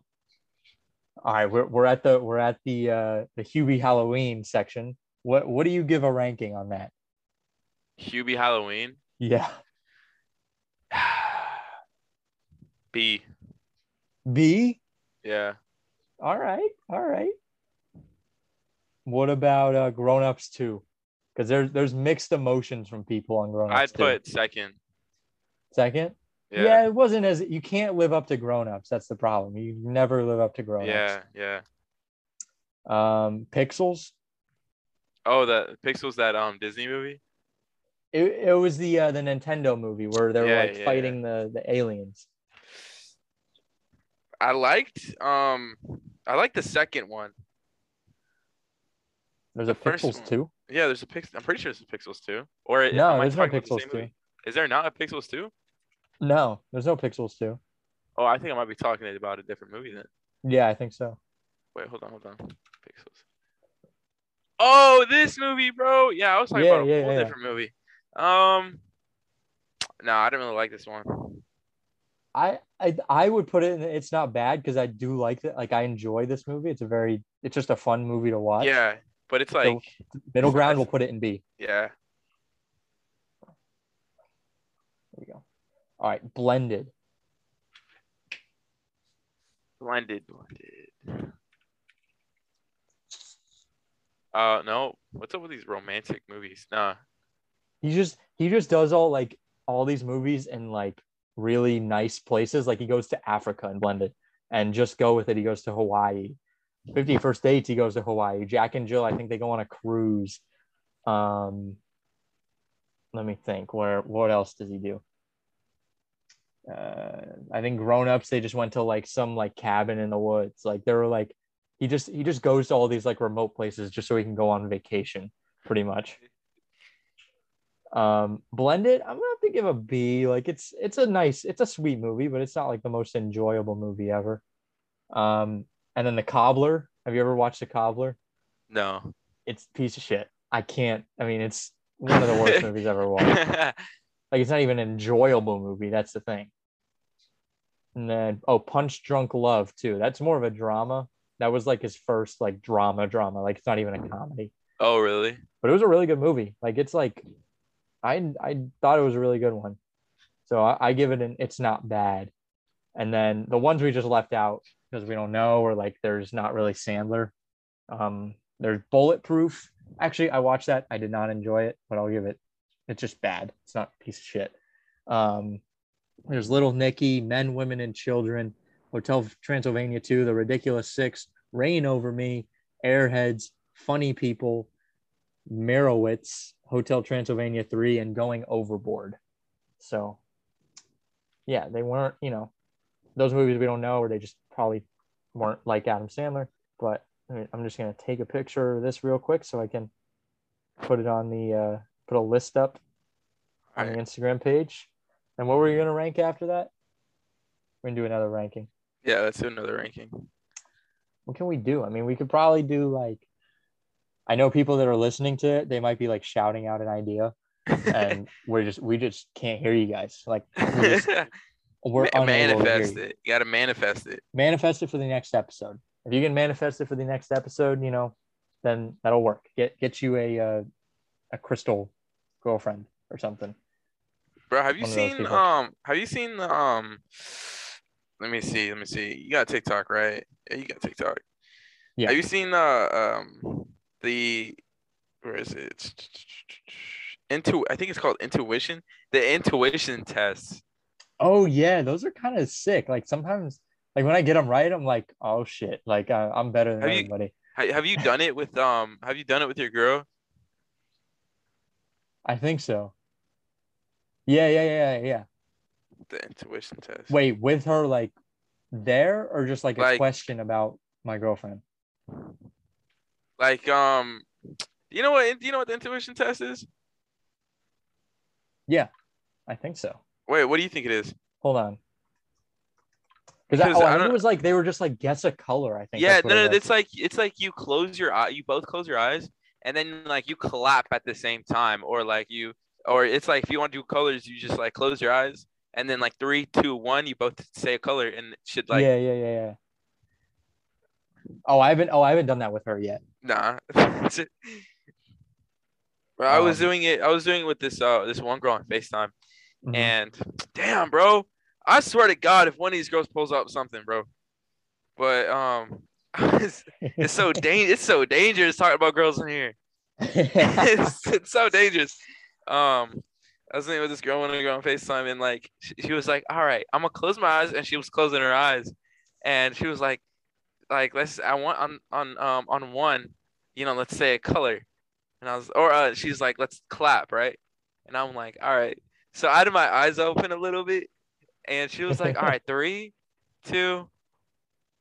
All right, we're we're at the we're at the uh the Hubie Halloween section. What what do you give a ranking on that? Hubie Halloween. Yeah, <sighs> B. B. Yeah. All right, all right. What about uh Grown Ups too? Because there's there's mixed emotions from people on Grown Ups. I'd put second. second. Yeah. Yeah. it wasn't as you can't live up to Grown Ups. That's the problem. You never live up to grown-ups. Yeah. Yeah. Um, Pixels. Oh, the Pixels that um Disney movie. It, it was the uh, the Nintendo movie where they were Yeah, like yeah, fighting the the aliens. I liked um I liked the second one. There's The a first Pixels one. too. Yeah, there's a pix. I'm pretty sure it's a Pixels too. Or am No, there's no about the Pixels 2. movie? Is there not a Pixels two? No, there's no Pixels too. Oh, I think I might be talking about a different movie then. Yeah, I think so. Wait, hold on, hold on. Pixels. Oh, this movie, bro. Yeah, I was talking Yeah, about a yeah, whole yeah. different movie. Um, No, I didn't really like this one. I I, I would put it in it's not bad because I do like it. Like I enjoy this movie. It's a very it's just a fun movie to watch. Yeah, but it's like, Middle ground we'll put it in B. yeah. There we go. All right, blended. Blended, blended. Uh, no. What's up with these romantic movies? Nah. He just he just does all like all these movies in like really nice places. Like he goes to Africa and blended, and just go with it. He goes to Hawaii. Fifty First Dates. He goes to Hawaii. Jack and Jill. I think they go on a cruise. Um, let me think. Where what else does he do? Uh, I think Grown Ups. They just went to like some like cabin in the woods. Like they were like he just he just goes to all these like remote places just so he can go on vacation, pretty much. Um, blended, I'm gonna have to give a B. Like it's it's a nice, it's a sweet movie, but it's not like the most enjoyable movie ever. Um, and then the Cobbler. Have you ever watched the Cobbler? No. It's a piece of shit. I can't. I mean, it's one of the worst <laughs> movies ever watched. Like it's not even an enjoyable movie. That's the thing. And then oh, Punch Drunk Love too. That's more of a drama. That was like his first like drama drama. Like it's not even a comedy. oh, really? But it was a really good movie. Like it's like I I thought it was a really good one. So I, I give it an it's not bad. And then the ones we just left out because we don't know or like there's not really Sandler. Um there's Bulletproof. Actually, I watched that. I did not enjoy it, but I'll give it it's just bad. It's not a piece of shit. Um there's Little Nicky, Men, Women, and Children, Hotel Transylvania 2, The Ridiculous Six, Reign Over Me, Airheads, Funny People, Meyerowitz, Hotel Transylvania 3, and Going Overboard. So, yeah, they weren't, you know, those movies we don't know, or they just probably weren't like Adam Sandler. But I mean, I'm just going to take a picture of this real quick so I can put it on the, uh, put a list up on the Instagram page. And what were you going to rank after that? We're going to do another ranking. Yeah, let's do another ranking. what can we do? I mean, we could probably do like, I know people that are listening to it, they might be like shouting out an idea, and <laughs> we're just we just can't hear you guys. Like we just, <laughs> we're Ma- unable to hear manifest you. it. You gotta manifest it. Manifest it for the next episode. If you can manifest it for the next episode, you know, then that'll work. Get get you a uh, a crystal girlfriend or something. Bro, have you One of those seen um have you seen the um let me see, let me see. You got TikTok, right? Yeah, you got TikTok. Yeah. Have you seen uh um the where is it? Into I think it's called intuition. The intuition test. Oh yeah, those are kind of sick. Like sometimes, like when I get them right, I'm like, oh shit, like uh, I'm better than Have you- everybody. Have you done it with um have you done it with your girl? I think so. Yeah, yeah, yeah, yeah. The intuition test. Wait, with her like there or just like a Like- question about my girlfriend? Like um you know what do you know what the intuition test is? Yeah, I think so. Wait, what do you think it is? Hold on. Because I, oh, I I think it was like they were just like guess a color. I think. Yeah, no, it no, it's like it's like you close your eye, you both close your eyes, and then like you clap at the same time, or like you, or it's like if you want to do colors, you just like close your eyes, and then like three, two, one, you both say a color, and it should like yeah, yeah, yeah, yeah. Oh, I haven't. Oh, I haven't done that with her yet. nah. <laughs> Bro, I was Um, doing it. I was doing it with this uh this one girl on Facetime, Mhm. and damn, bro, I swear to God, if one of these girls pulls up something, bro, but um, it's, <laughs> it's so dang, it's so dangerous talking about girls in here. it's, <laughs> it's so dangerous. Um, I was thinking with this girl when I go on FaceTime, and like she, she was like, "All right, I'm gonna close my eyes," and she was closing her eyes, and she was like, "Like let's I want on on um on one, you know, let's say a color," and I was or uh, she's like, "Let's clap," right? And I'm like, "All right." So I had my eyes open a little bit, and she was like, "All right, <laughs> three, two,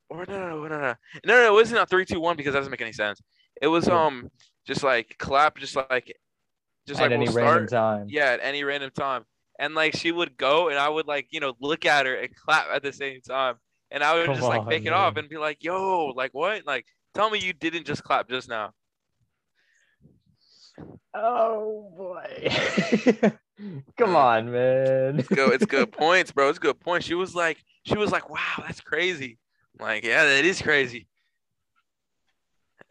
or no, no, no, no, no, no, no, it wasn't a three, two, one because that doesn't make any sense. It was um just like clap, just like just At like any we'll random start, time. yeah, at any random time. And like she would go, and I would like you know look at her and clap at the same time, and I would Come just like on, fake it off and be like, "Yo, like what? Like tell me you didn't just clap just now." Oh boy. <laughs> Come on, man. It's good. It's good <laughs> points, bro. It's good points. She was like, she was like, wow, that's crazy. I'm like, yeah, that is crazy.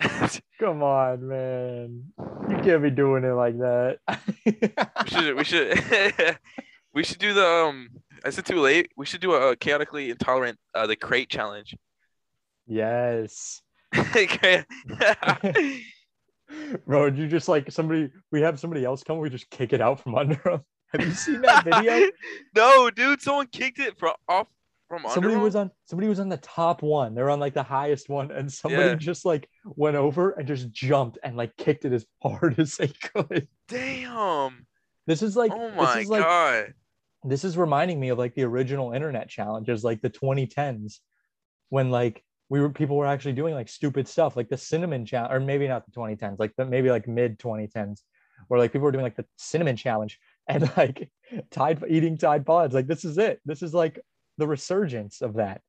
<laughs> Come on, man. You can't be doing it like that. we should, we should, <laughs> we should do the um. Is it too late? We should do a, chaotically intolerant uh the crate challenge. yes. <laughs> Bro, you just like somebody, we have somebody else come, we just kick it out from under them. Have you seen that video? no, dude, someone kicked it from off from somebody was on somebody was on the top one they're on like the highest one and somebody Yeah. just like went over and just jumped and like kicked it as hard <laughs> as they could Damn. this is like oh this my is like god. this is reminding me of like the original internet challenges like the 2010s when like we were people were actually doing like stupid stuff like the cinnamon challenge or maybe not the 2010s like the, maybe like mid 2010s where like people were doing like the cinnamon challenge and like <laughs> tide eating tide pods like this is it this is like the resurgence of that.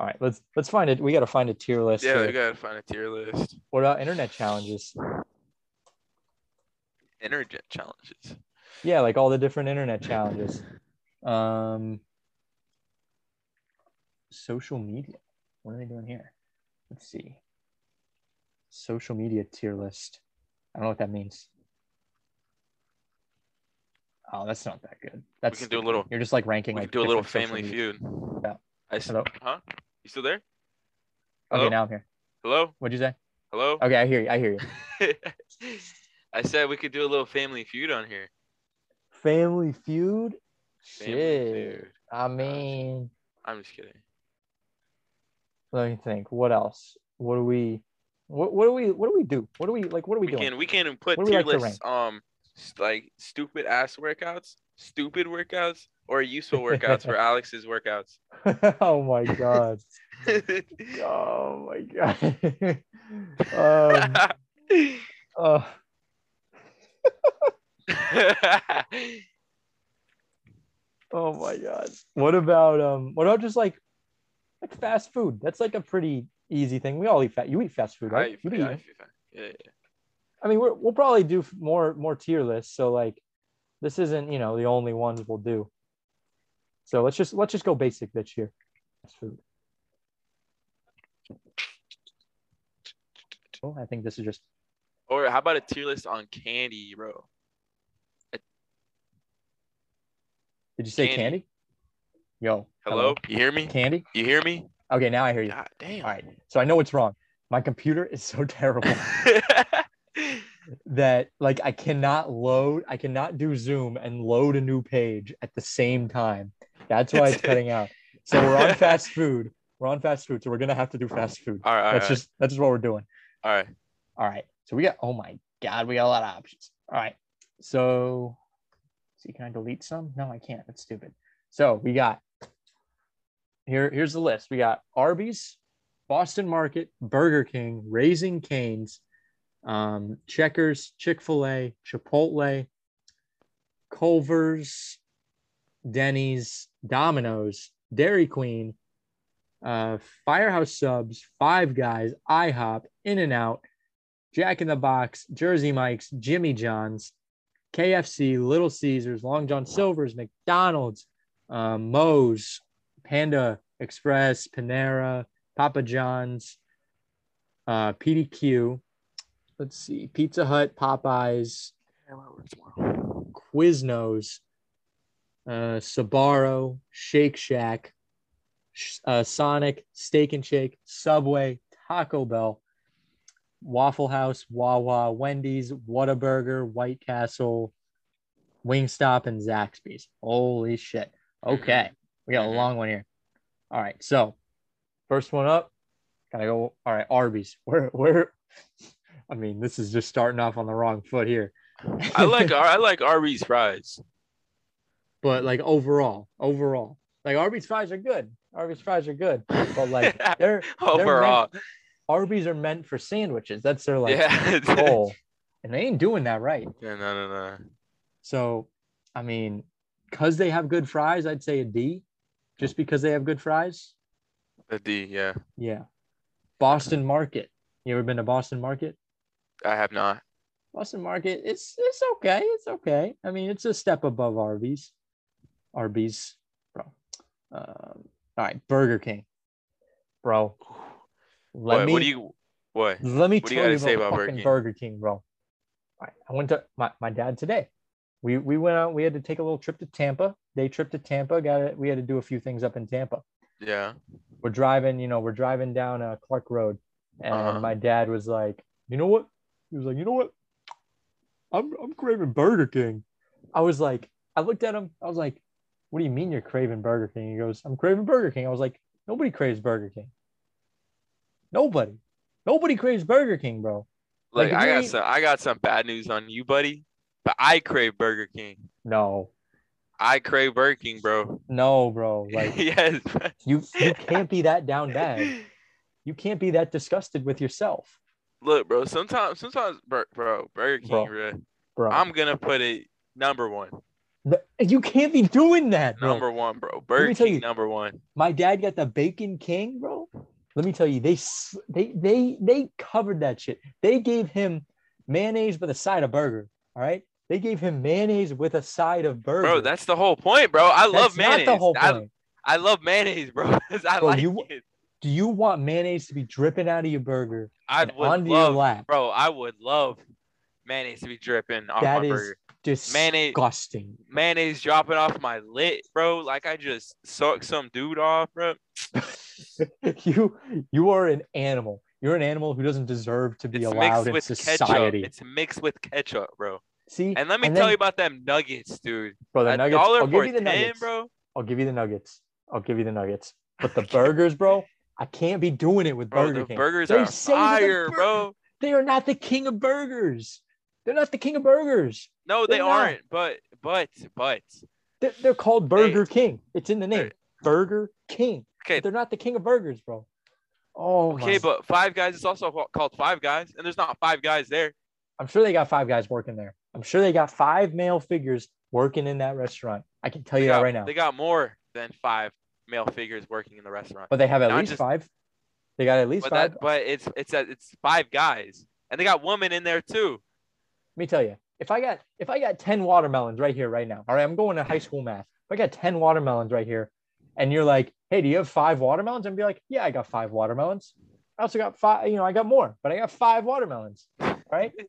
All right let's let's find it we got to find a tier list Yeah, here. we gotta find a tier list. what about internet challenges? Internet challenges. yeah like all the different internet challenges. Um social media. What are they doing here? Let's see. Social media tier list. I don't know what that means oh that's not that good that's You can do a little- you're just like ranking We like do a little family feud. Yeah. I Hello? Huh? You still there? okay now i'm here Hello? what'd you say Hello? okay i hear you i hear you <laughs> I said we could do a little family feud on here. family feud Family shit feud. i mean I'm just kidding. let me think what else what do we what, what do we what do we do what do we like what are we, We doing can we can put What do tier like lists um s- like stupid ass workouts, stupid workouts, or useful workouts for <laughs> Alex's workouts. <laughs> oh my god <laughs> oh my god um uh, oh my god what about um what about just like like fast food that's like a pretty easy thing we all eat fat. you eat fast food right I, you be yeah, eating. yeah, yeah. I mean, we're, we'll probably do more more tier lists. So like, this isn't you know the only ones we'll do. So let's just let's just go basic this year. Fast food. Oh, I think this is just Or how about a tier list on candy, bro? Did you say Candy. candy? Yo. Hello? You hear me? Candy? You hear me? Okay, now I hear you. God damn. All right. So I know what's wrong. My computer is so <laughs> terrible <laughs> that like I cannot load, I cannot do Zoom and load a new page at the same time. That's why it's cutting out. So we're on <laughs> fast food. We're on fast food. So we're gonna have to do fast food. all right, all right, That's just that's just what we're doing. all right. All right. So we got oh my god, we got a lot of options. All right. So see, can I delete some? No, I can't. That's stupid. So we got here, here's the list. We got Arby's, Boston Market, Burger King, Raising Canes, um, Checkers, Chick-fil-A, Chipotle, Culver's, Denny's, Domino's, Dairy Queen, uh, Firehouse Subs, Five Guys, IHOP, In and Out, Jack in the Box, Jersey Mike's, Jimmy John's, KFC, Little Caesars, Long John Silver's, McDonald's, um, Moe's, Panda Express, Panera, Papa John's, uh, PDQ. Let's see, Pizza Hut, Popeyes, Quiznos, uh, Sbarro, Shake Shack, uh, Sonic, Steak and Shake, Subway, Taco Bell, Waffle House, Wawa, Wendy's, Whataburger, White Castle, Wingstop, and Zaxby's. Holy shit. Okay. We got a long one here. All right. So, first one up, gotta go. All right. Arby's. <laughs> Where, where, I mean, this is just starting off on the wrong foot here. I like <laughs> I like Arby's fries. but like overall, overall, like Arby's fries are good. Arby's fries are good, but like <laughs> they're Overall, Arby's are meant for sandwiches. That's their like yeah. <laughs> goal, and they ain't doing that right. yeah, no, no, no. So, I mean, because they have good fries, I'd say a D. Just because they have good fries, A D, yeah. yeah. Boston Market. You ever been to Boston Market? I have not. Boston Market, it's it's okay. It's okay. I mean, it's a step above Arby's. Arby's, bro. Um, all right, Burger King, bro. Let What, me what do you what? let me what you tell you say about, about Burger King? Burger King, bro. All right, I went to my, my dad today. We we went out. We had to take a little trip to Tampa. Day trip to Tampa. Got it. We had to do a few things up in Tampa. Yeah. We're driving. You know, we're driving down uh, Clark Road, and Uh-huh. my dad was like, "You know what?" He was like, "You know what? I'm I'm craving Burger King." I was like, I looked at him. I was like, "What do you mean you're craving Burger King?" He goes, "I'm craving Burger King." I was like, "Nobody craves Burger King. Nobody, nobody craves Burger King, bro." Like, Like, I got some I got some bad news on you, buddy. But I crave Burger King. No, I crave Burger King, bro. no, bro. Like <laughs> yes. you, you can't be that down bad. You can't be that disgusted with yourself, Look, bro. Sometimes, sometimes, bro, bro Burger King, Bro. bro. bro. I'm gonna put it number one, you can't be doing that, bro. number one, bro. Burger tell King, you- number one. My dad got the Bacon King, bro. Let me tell you, they they they they covered that shit. They gave him mayonnaise with a side of burger. All right, they gave him mayonnaise with a side of burger. Bro, that's the whole point, bro. I love mayonnaise. Not the whole I, point. I love mayonnaise, bro. <laughs> I Bro, like you- it. Do you want mayonnaise to be dripping out of your burger I would onto your love, lap? bro. I would love mayonnaise to be dripping off That my is burger. Mayonnaise- disgusting. Mayonnaise dropping off my lid, bro. Like I just sucked some dude off, bro. <laughs> you you are an animal. You're an animal who doesn't deserve to be It's allowed in society. ketchup. It's mixed with ketchup, bro. See, And let me and tell then- you about them nuggets, dude. bro, the nuggets. I'll give you the 10, nuggets, bro. I'll give you the nuggets. I'll give you the nuggets. But the <laughs> burgers, bro, I can't be doing it with Bro, Burger the King. burgers They are say that the fire, bur- bro. They are not the king of burgers. They're not the king of burgers. No, they They're not. aren't. But, but, but. They're, they're called Burger King. It's in the name. They're- Burger King. Okay, But they're not the king of burgers, bro. Oh, okay, my- but Five Guys is also called Five Guys, and there's not five guys there. I'm sure they got five guys working there. I'm sure they got five male figures working in that restaurant. I can tell They you got, that right now. They got more than five male figures working in the restaurant. But they have at Not least just- five. They got at least But five. that, but it's it's a, it's five guys, and they got women in there too. Let me tell you, if I got if I got 10 watermelons right here, right now, all right, I'm going to high school math. If I got 10 watermelons right here, and you're like, hey, do you have five watermelons? And be like, yeah, I got five watermelons. I also got five, you know, I got more, but I got five watermelons. Right. <laughs>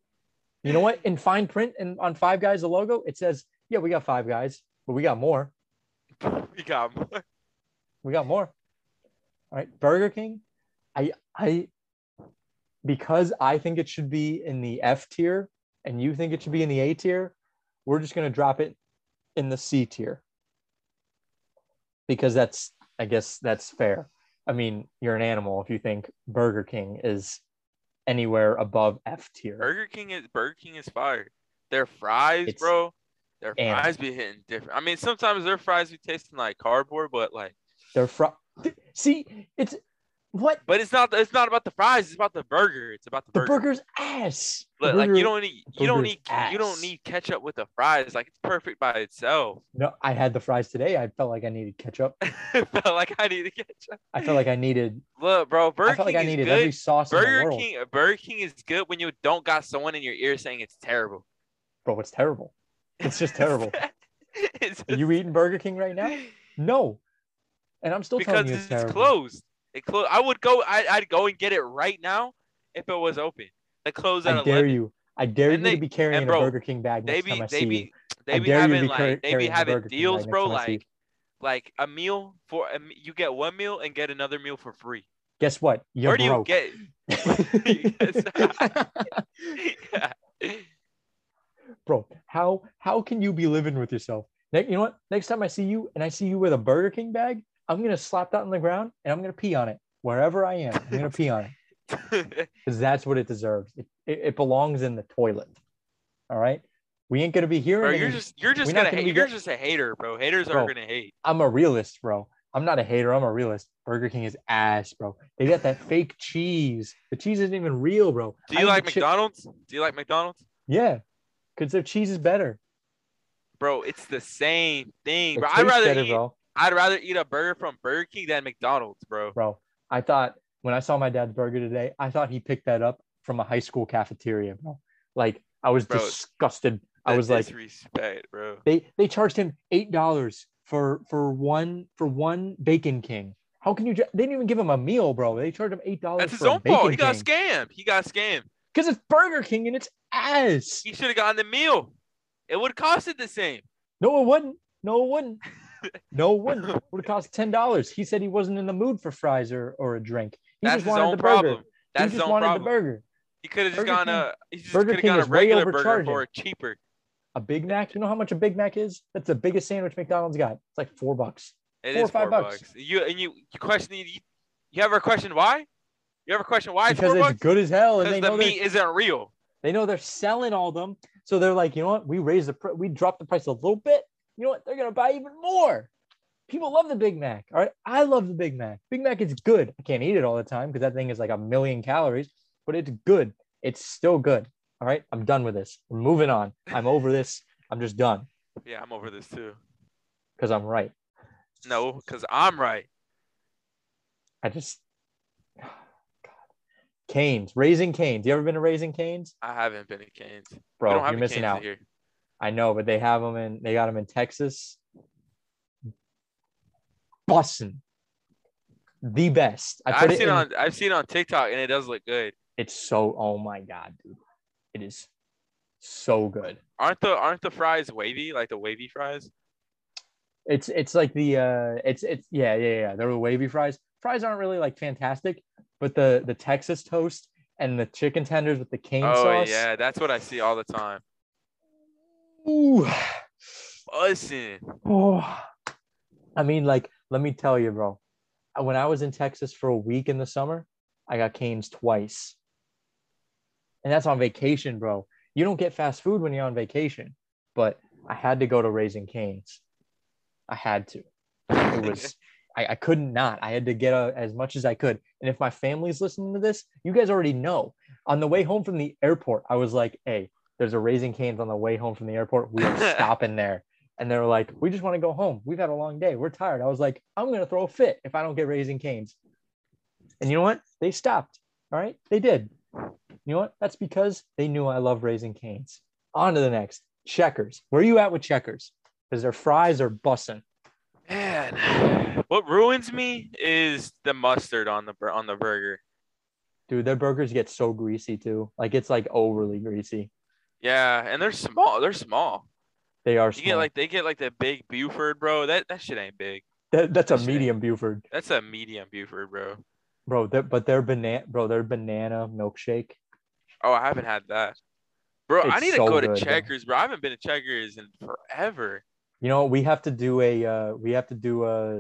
You know what? In fine print and on Five Guys, the logo, it says, yeah, we got five guys, but we got more. <laughs> We got more. We got more. All right. Burger King, I I because I think it should be in the F tier and you think it should be in the A tier, we're just gonna drop it in the C tier. Because that's I guess that's fair. I mean, you're an animal if you think Burger King is anywhere above F tier. Burger King is Burger King is fire. Their fries, It's bro. Their animal. fries be hitting different. I mean, sometimes their fries be tasting like cardboard, but like, They're fr- see, it's what but it's not. It's not about the fries. It's about the burger. It's about the, the burger. burger's ass. Look, like you don't need. You don't need. You don't need ketchup with the fries. Like it's perfect by itself. No, I had the fries today. I felt like I needed ketchup. <laughs> Felt like I needed ketchup. I felt like I needed. Look, bro. Burger I felt King like I needed good. every sauce in the Burger. King. Burger King is good when you don't got someone in your ear saying it's terrible. Bro, it's terrible. It's just terrible. <laughs> it's Are you eating Burger King right now? <laughs> No. And I'm still because telling you it's, it's, closed. It closed. I would go. I, I'd go and get it right now if it was open. They closed at I dare you. I dare And you they- to be carrying bro, a Burger King bag next be time I see be you. they be having be like they be having deals, bro. time I see you. Like like a meal for a, you get one meal and get another meal for free. Guess what? You're Where do you get? Yeah. <laughs> <laughs> Bro, how how can you be living with yourself? You know what? Next time I see you and I see you with a Burger King bag, I'm gonna slap that on the ground and I'm gonna pee on it wherever I am. I'm gonna pee on it <laughs> because that's what it deserves. It, it, it belongs in the toilet. All right. We ain't gonna be hearing. bro, you're just you're just gonna gonna hate. You're just a hater, bro. Haters Bro. are gonna hate. I'm a realist, bro. I'm not a hater. I'm a realist. Burger King is ass, bro. They got that fake cheese. The cheese isn't even real, bro. Do you eat like chip- McDonald's? Do you like McDonald's? Yeah, because their cheese is better. Bro, it's the same thing, bro. I'd rather better, eat. bro. I'd rather eat a burger from Burger King than McDonald's, bro. Bro, I thought when I saw my dad's burger today, I thought he picked that up from a high school cafeteria, bro. Like I was Bro, disgusted. I was like, respect, bro. they they charged him eight dollars for for one for one Bacon King. How can you? They didn't even give him a meal, bro. They charged him eight dollars That's his own fault. He got King scammed. He got scammed. because it's Burger King and it's ass. He should have gotten the meal. It would cost it the same. No, it wouldn't. No, it wouldn't. <laughs> No, it wouldn't. It would have cost ten dollars. He said he wasn't in the mood for fries or, or a drink. He That's just his wanted own the burger. problem. That's he his just own wanted problem. the burger. He could have just Burger gone uh, King- a. He just Burger could have gone a regular burger for cheaper. A Big Mac. You know how much a Big Mac is? That's the biggest sandwich McDonald's got. It's like four bucks. It Four or five four bucks. bucks. You and you you question you, you ever question why? You ever question why it's because it's bucks? good as hell, and Because they the know meat isn't real. They know they're selling all them, so they're like, you know what? We raise the pr- we drop the price a little bit. You know what? They're gonna buy even more. People love the Big Mac. All right, I love the Big Mac. Big Mac is good. I can't eat it all the time because that thing is like a million calories, but it's good. It's still good. All right, I'm done with this. We're moving on. I'm over <laughs> this. I'm just done Yeah, I'm over this too. because I'm right. No, because I'm right. I just <sighs> God. Canes, raising canes. You ever been to raising canes, I haven't been to Canes. bro? You're missing out. here. I know, but they have them in. They got them in Texas. Bussin, the best. I I've seen in, on I've seen on TikTok and it does look good. It's so. Oh my god, dude! It is so good. Aren't the aren't the fries wavy like the wavy fries? It's it's like the uh, it's it's yeah yeah yeah. They're the wavy fries. Fries aren't really like fantastic, but the the Texas toast and the chicken tenders with the cane oh sauce. yeah, that's what I see all the time. Ooh. Bussin'. Oh, I mean, like, let me tell you, bro. When I was in Texas for a week in the summer, I got canes twice. And that's on vacation, bro. You don't get fast food when you're on vacation, but I had to go to Raising Canes. I had to. It was, <laughs> I, I couldn't not. I had to get a, as much as I could. And if my family's listening to this, you guys already know. On the way home from the airport, I was like, hey, there's a Raising Canes on the way home from the airport. We are <laughs> stopping there. And they were like, we just want to go home. We've had a long day. We're tired. I was like, I'm going to throw a fit if I don't get Raising Canes. And you know what? They stopped. All right. They did. You know what? That's because they knew I love Raising Canes. On to the next. Checkers. Where are you at with checkers? Because their fries are bussing. Man, what ruins me is the mustard on the on the burger. Dude, their burgers get so greasy too. Like it's like overly greasy. Yeah, and they're small. They're small. They are You small. get like they get like the big Buford, bro. That that shit ain't big. That- that's a that shit- medium Buford, That's a medium Buford, bro. bro. That but they're, their banana, bro, their banana milkshake. Oh, I haven't had that. Bro, I need so to go to good, bro. Checkers, bro. I haven't been to Checkers in forever. You know, we have to do a uh, we have to do a,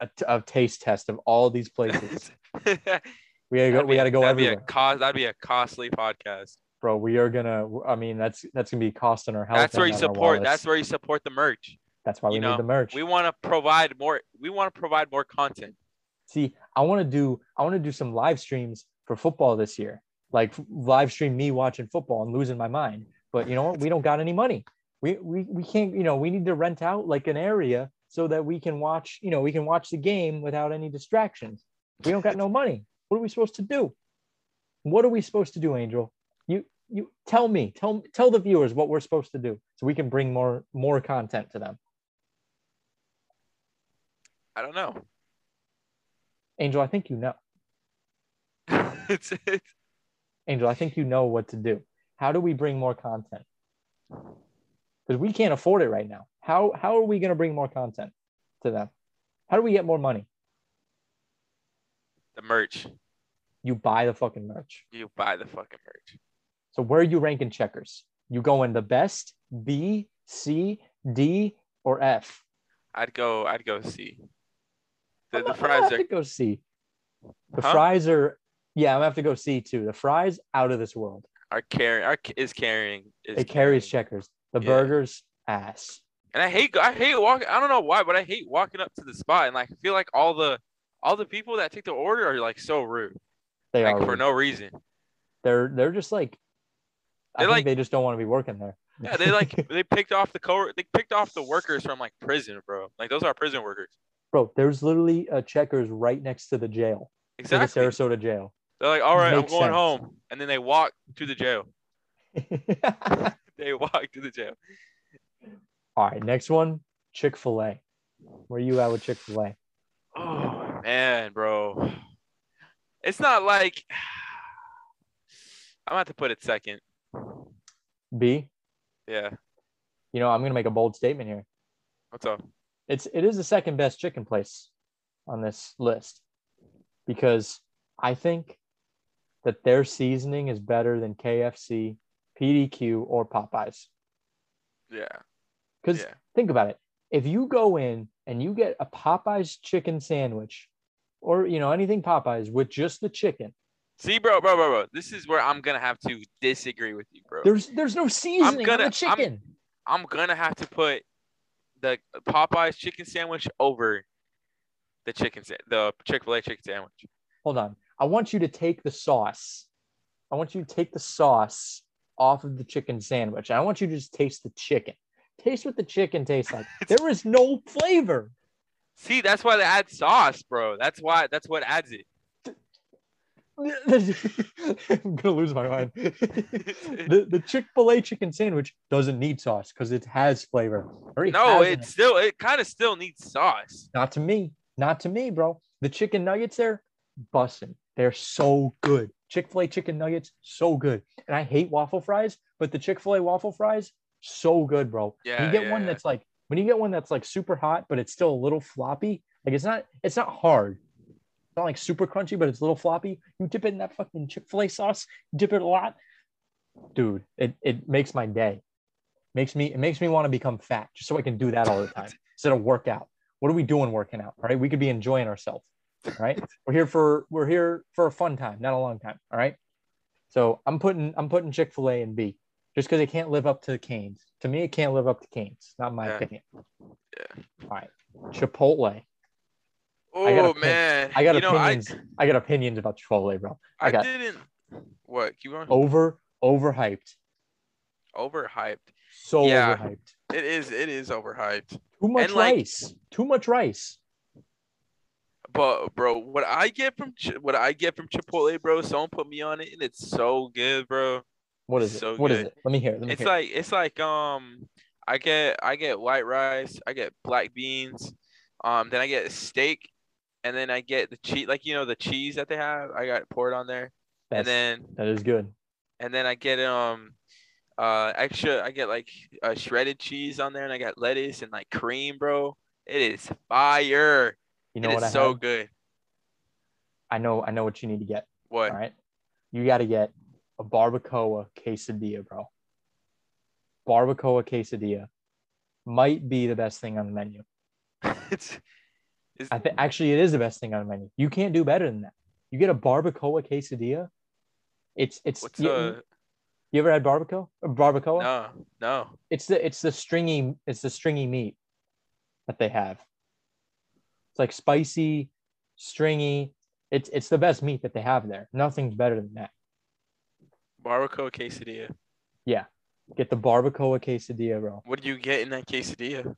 a t- a taste test of all these <laughs> places. <laughs> we gotta go. That'd We gotta go that'd be a everywhere, cost. That'd be a costly podcast. Bro. We are gonna. I mean, that's that's gonna be costing our health. That's where you support. That's where you support the merch. That's why we you need the merch. We want to provide more. We want to provide more content. See, I want to do I want to do some live streams for football this year. Like live stream me watching football and losing my mind. But you know what? We don't got any money. We we we can't, you know, we need to rent out like an area so that we can watch, you know, we can watch the game without any distractions. We don't got no money. What are we supposed to do? What are we supposed to do, Angel? You tell me, tell tell the viewers what we're supposed to do so we can bring more more content to them. I don't know. Angel, I think you know. <laughs> it's, it's Angel, I think you know what to do. How do we bring more content? Because we can't afford it right now. How how are we going to bring more content to them? How do we get more money? the merch. You buy the fucking merch. You buy the fucking merch. So where are you ranking checkers? You going the best, B, C, D, or F? I'd go. I'd go see. The, the gonna- I'm gonna fries are. to go C. The Huh? fries are yeah, I'm gonna have to go C too. The fries out of this world. are carrying. Are is carrying. Is It carries carrying. checkers. The Yeah. burgers ass. And I hate. I hate walking. I don't know why, but I hate walking up to the spot and like I feel like all the all the people that take the order are like so rude, They like are. for no reason. They're they're just like. I think like- they just don't want to be working there. Yeah, they like <laughs> they picked off the co. They picked off the workers from like prison, bro. Like those are prison workers. Bro, there's literally a checkers right next to the jail, to Exactly. the Sarasota jail. They're like, all right, I'm going sense. home, and then they walk to the jail. <laughs> They walk to the jail. All right, next one, Chick Fil A. Where you at with Chick Fil A? Oh man, bro. It's not like <sighs> I'm about to put it second. B. Yeah. You know, I'm gonna make a bold statement here. What's up? It's it is the second best chicken place on this list because I think that their seasoning is better than KFC, PDQ, or Popeyes. Yeah. Because Yeah. think about it. If you go in and you get a Popeyes chicken sandwich or you know anything Popeyes with just the chicken, See, bro, bro, bro, bro. This is where I'm gonna have to disagree with you, bro. there's there's no seasoning gonna- on the I'm- chicken. I'm gonna have to put the Popeyes chicken sandwich over the chicken sa- the Chick Fil A chicken sandwich. Hold on. I want you to take the sauce. I want you to take the sauce off of the chicken sandwich. I want you to just taste the chicken. Taste what the chicken tastes like. <laughs> There is no flavor. See, that's why they add sauce, bro. That's why. That's what adds it. <laughs> I'm gonna lose my mind. <laughs> the the Chick Fil A chicken sandwich doesn't need sauce because it has flavor. Or it No, has it still it kind of still needs sauce. Not to me. Not to me, bro. The chicken nuggets there, bussin'. They're so good. Chick fil A chicken nuggets, so good. And I hate waffle fries, but the Chick fil A waffle fries, so good, bro. Yeah, when you get yeah, one yeah. that's like, when you get one that's like super hot, but it's still a little floppy, like it's not, it's not hard. It's not like super crunchy, but it's a little floppy. You dip it in that fucking Chick fil A sauce, dip it a lot. Dude, it, it makes my day. Makes me, it makes me want to become fat just so I can do that all the <laughs> time instead of work out what are we doing working out all right we could be enjoying ourselves all right we're here for we're here for a fun time not a long time all right so i'm putting i'm putting chick-fil-a and b just because it can't live up to the canes to me it can't live up to canes not my Yeah. opinion Yeah. all right chipotle Oh I got opin- man, i got you know, opinions I, got opinions about chipotle bro I, I I got- didn't. What? Keep going. over overhyped Overhyped. so Yeah. overhyped It is. It is overhyped. too much And, like- rice too much rice But bro, what I get from what I get from Chipotle, bro, someone put me on it, and it's so good, bro. what is it So What is good. it let me hear it. let me It's hear it. like it's like um, I get I get white rice, I get black beans, um, then I get steak, and then I get the cheese, like you know the cheese that they have. I got it poured on there, and then that is good and then I get um, uh, extra. I get like uh, shredded cheese on there, and I got lettuce and like cream, bro. It is fire. you know it what is i so have? good. i know i know what you need to get What? All right. You got to get a barbacoa quesadilla, bro. Barbacoa quesadilla might be the best thing on the menu. <laughs> it's, it's I think actually it is the best thing on the menu. You can't do better than that. You get a barbacoa quesadilla. It's it's what's you, uh you ever had barbacoa? Barbacoa? no no It's the it's the stringy it's the stringy meat that they have. It's like spicy, stringy. It's it's the best meat that they have there. Nothing's better than that. barbacoa quesadilla. Yeah, get the barbacoa quesadilla, bro. What do you get in that quesadilla?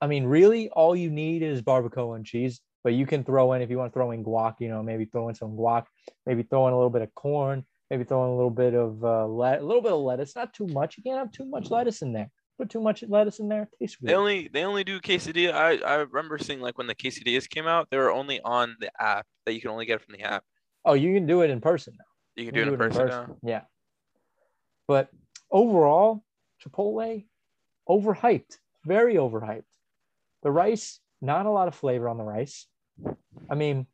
I mean, really, all you need is barbacoa and cheese. But you can throw in if you want to throw in guac. You know, maybe throw in some guac. Maybe throw in a little bit of corn. Maybe throw in a little bit of uh, let, a little bit of lettuce. Not too much. You can't have too much lettuce in there. Put too much lettuce in there, it tastes They only they only do quesadilla. I I remember seeing like when the quesadillas came out, they were only on the app that you can only get from the app. Oh, you can do it in person now. You can You do it in person now. Yeah. But overall, Chipotle, overhyped. Very overhyped. The rice, not a lot of flavor on the rice. I mean,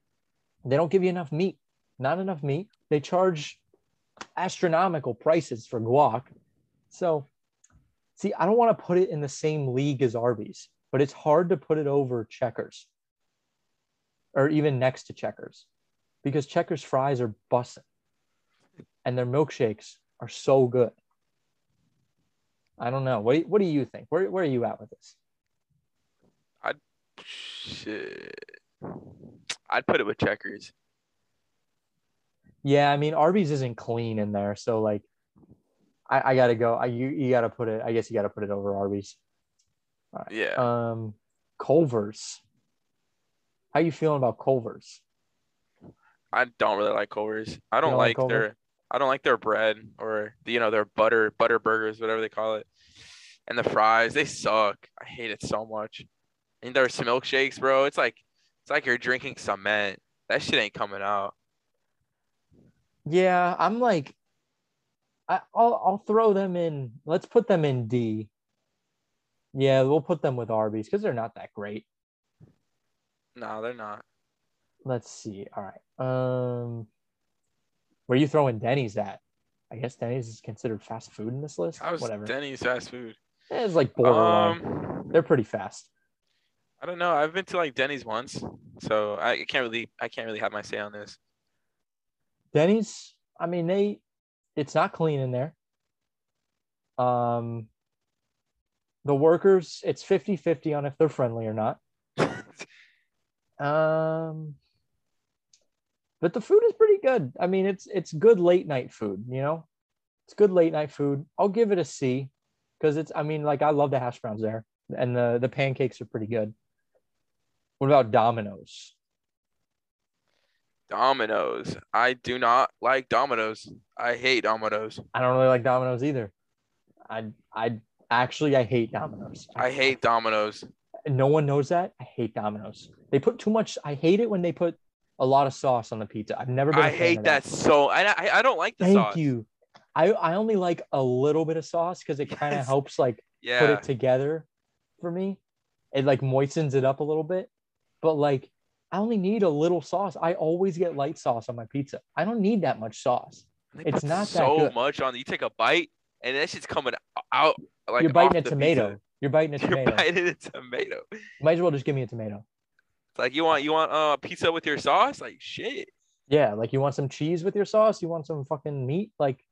they don't give you enough meat. Not enough meat. They charge astronomical prices for guac. So, see, I don't want to put it in the same league as Arby's, but it's hard to put it over Checkers or even next to Checkers because Checkers fries are busting and their milkshakes are so good. I don't know. What do you, what do you think? Where, where are you at with this? I shit. I'd put it with checkers. Yeah, I mean Arby's isn't clean in there, so like, I, I gotta go. I you, you gotta put it. I guess you gotta put it over Arby's. Yeah. Um, Culver's. How you feeling about Culver's? I don't really like Culver's. I don't don't like like, their I don't like their bread or you know their butter butter burgers, whatever they call it, and the fries. They suck. I hate it so much. And there's milkshakes, bro. It's like it's like you're drinking cement. That shit ain't coming out. Yeah, I'm like, I, I'll I'll throw them in. Let's put them in D. Yeah, we'll put them with Arby's because they're not that great. No, they're not. Let's see. All right. Um, where are you throwing Denny's at? I guess Denny's is considered fast food in this list. I was Whatever. Denny's fast food. It's like borderline. Um, They're pretty fast. I don't know. I've been to like Denny's once, so I can't really I can't really have my say on this. Denny's, I mean, they it's not clean in there. Um the workers, it's 50-50 on if they're friendly or not. <laughs> Um but the food is pretty good. I mean, it's it's good late night food, you know? It's good late night food. I'll give it a C because it's I mean, like I love the hash browns there and the the pancakes are pretty good. What about Domino's? Domino's. I do not like Domino's. I hate Domino's. I don't really like Domino's either. I I actually I hate Domino's. I hate Domino's. no one knows that. I hate Domino's. They put too much. I hate it when they put a lot of sauce on the pizza. I've never been. I hate of that so. I I, I don't like the Thank sauce. you. I I only like a little bit of sauce because it kind of helps like put it together for me. It like moistens it up a little bit, but like I only need a little sauce. I always get light sauce on my pizza. I don't need that much sauce. It's not that so good. much on. You take a bite and that shit's coming out like You're biting a tomato. pizza. You're biting a <laughs> tomato. You're biting a tomato. Might as well just give me a tomato. It's like you want you want uh pizza with your sauce? Like shit. Yeah, like you want some cheese with your sauce, you want some fucking meat, like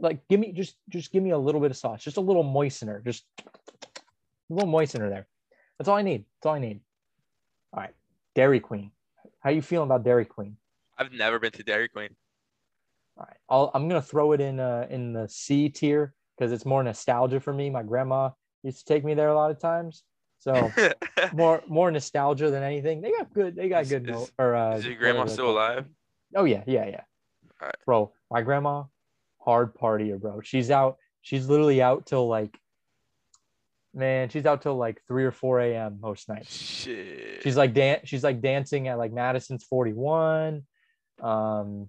like give me just just give me a little bit of sauce, just a little moistener, just a little moistener there. That's all I need. That's all I need. All right. Dairy Queen. How you feeling about Dairy Queen? I've never been to Dairy Queen. All right. I'll, I'm gonna throw it in uh in the C tier because it's more nostalgia for me. My grandma used to take me there a lot of times. So <laughs> more more nostalgia than anything. They got good. They got Is- good. is- mo- or uh, Is your grandma still alive? Oh yeah, yeah, yeah. Alright. Bro, my grandma, hard partier, bro. She's out. She's literally out till like, man, she's out till like three or four a.m. most nights. Shit. She's like dan- She's like dancing at like Madison's Forty One, um,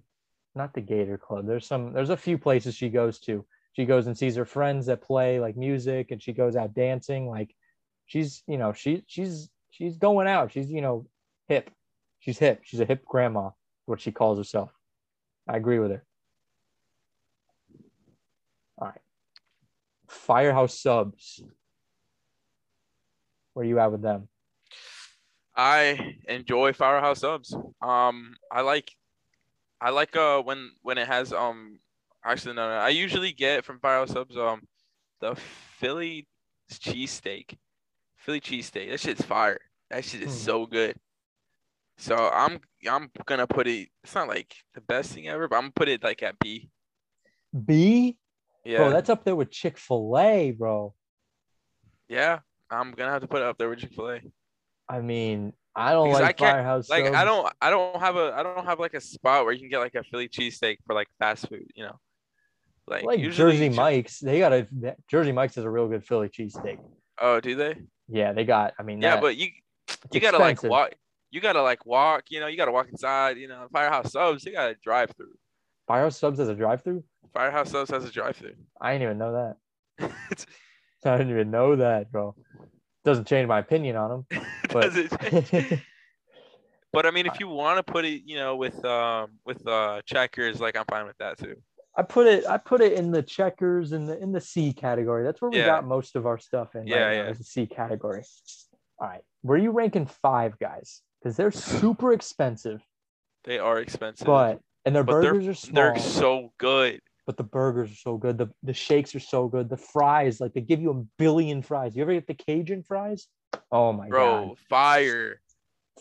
not the Gator Club. There's some. There's a few places she goes to. She goes and sees her friends that play like music, and she goes out dancing. Like, she's you know she she's she's going out. She's you know hip. She's hip. She's a hip grandma. What she calls herself. I agree with her. All right. Firehouse subs. Where you at with them? I enjoy Firehouse subs. Um, I like, I like uh when when it has um actually no, no I usually get from Firehouse subs um the Philly cheesesteak, Philly cheesesteak. That shit's fire. That shit is Hmm. so good. So I'm I'm gonna put it. It's not like the best thing ever, but I'm gonna put it like at B. B? Yeah, Bro, that's up there with Chick fil A, bro. yeah. I'm gonna have to put it up there with Chick Fil A. I mean, I don't Because I like can't- Firehouse Like I don't I don't have a I don't have like a spot where you can get like a Philly cheesesteak for like fast food, you know. Like, like Jersey Mike's. They got a Jersey Mike's is a real good Philly cheesesteak. Oh, do they? Yeah, they got. I mean, Yeah, that- but you you gotta like walk. You gotta like walk. You know, you gotta walk inside. You know, Firehouse Subs. You gotta drive through. Firehouse subs has a drive-through. Firehouse Subs has a drive through. I didn't even know that. <laughs> <laughs> I didn't even know that, bro. Doesn't change my opinion on them. <laughs> But But I mean, if you want to put it, you know, with um with uh checkers, like I'm fine with that too. I put it. I put it in the checkers in the in the C category. That's where we Yeah. got most of our stuff in. Yeah, right now, yeah. is the C category. All right, where are you ranking five guys? Because they're <sighs> super expensive, They are expensive, but and their But burgers are small. they're so good. but the burgers are so good. The the shakes are so good. The fries, like they give you a billion fries. You ever get the Cajun fries? Oh my Bro, god, fire.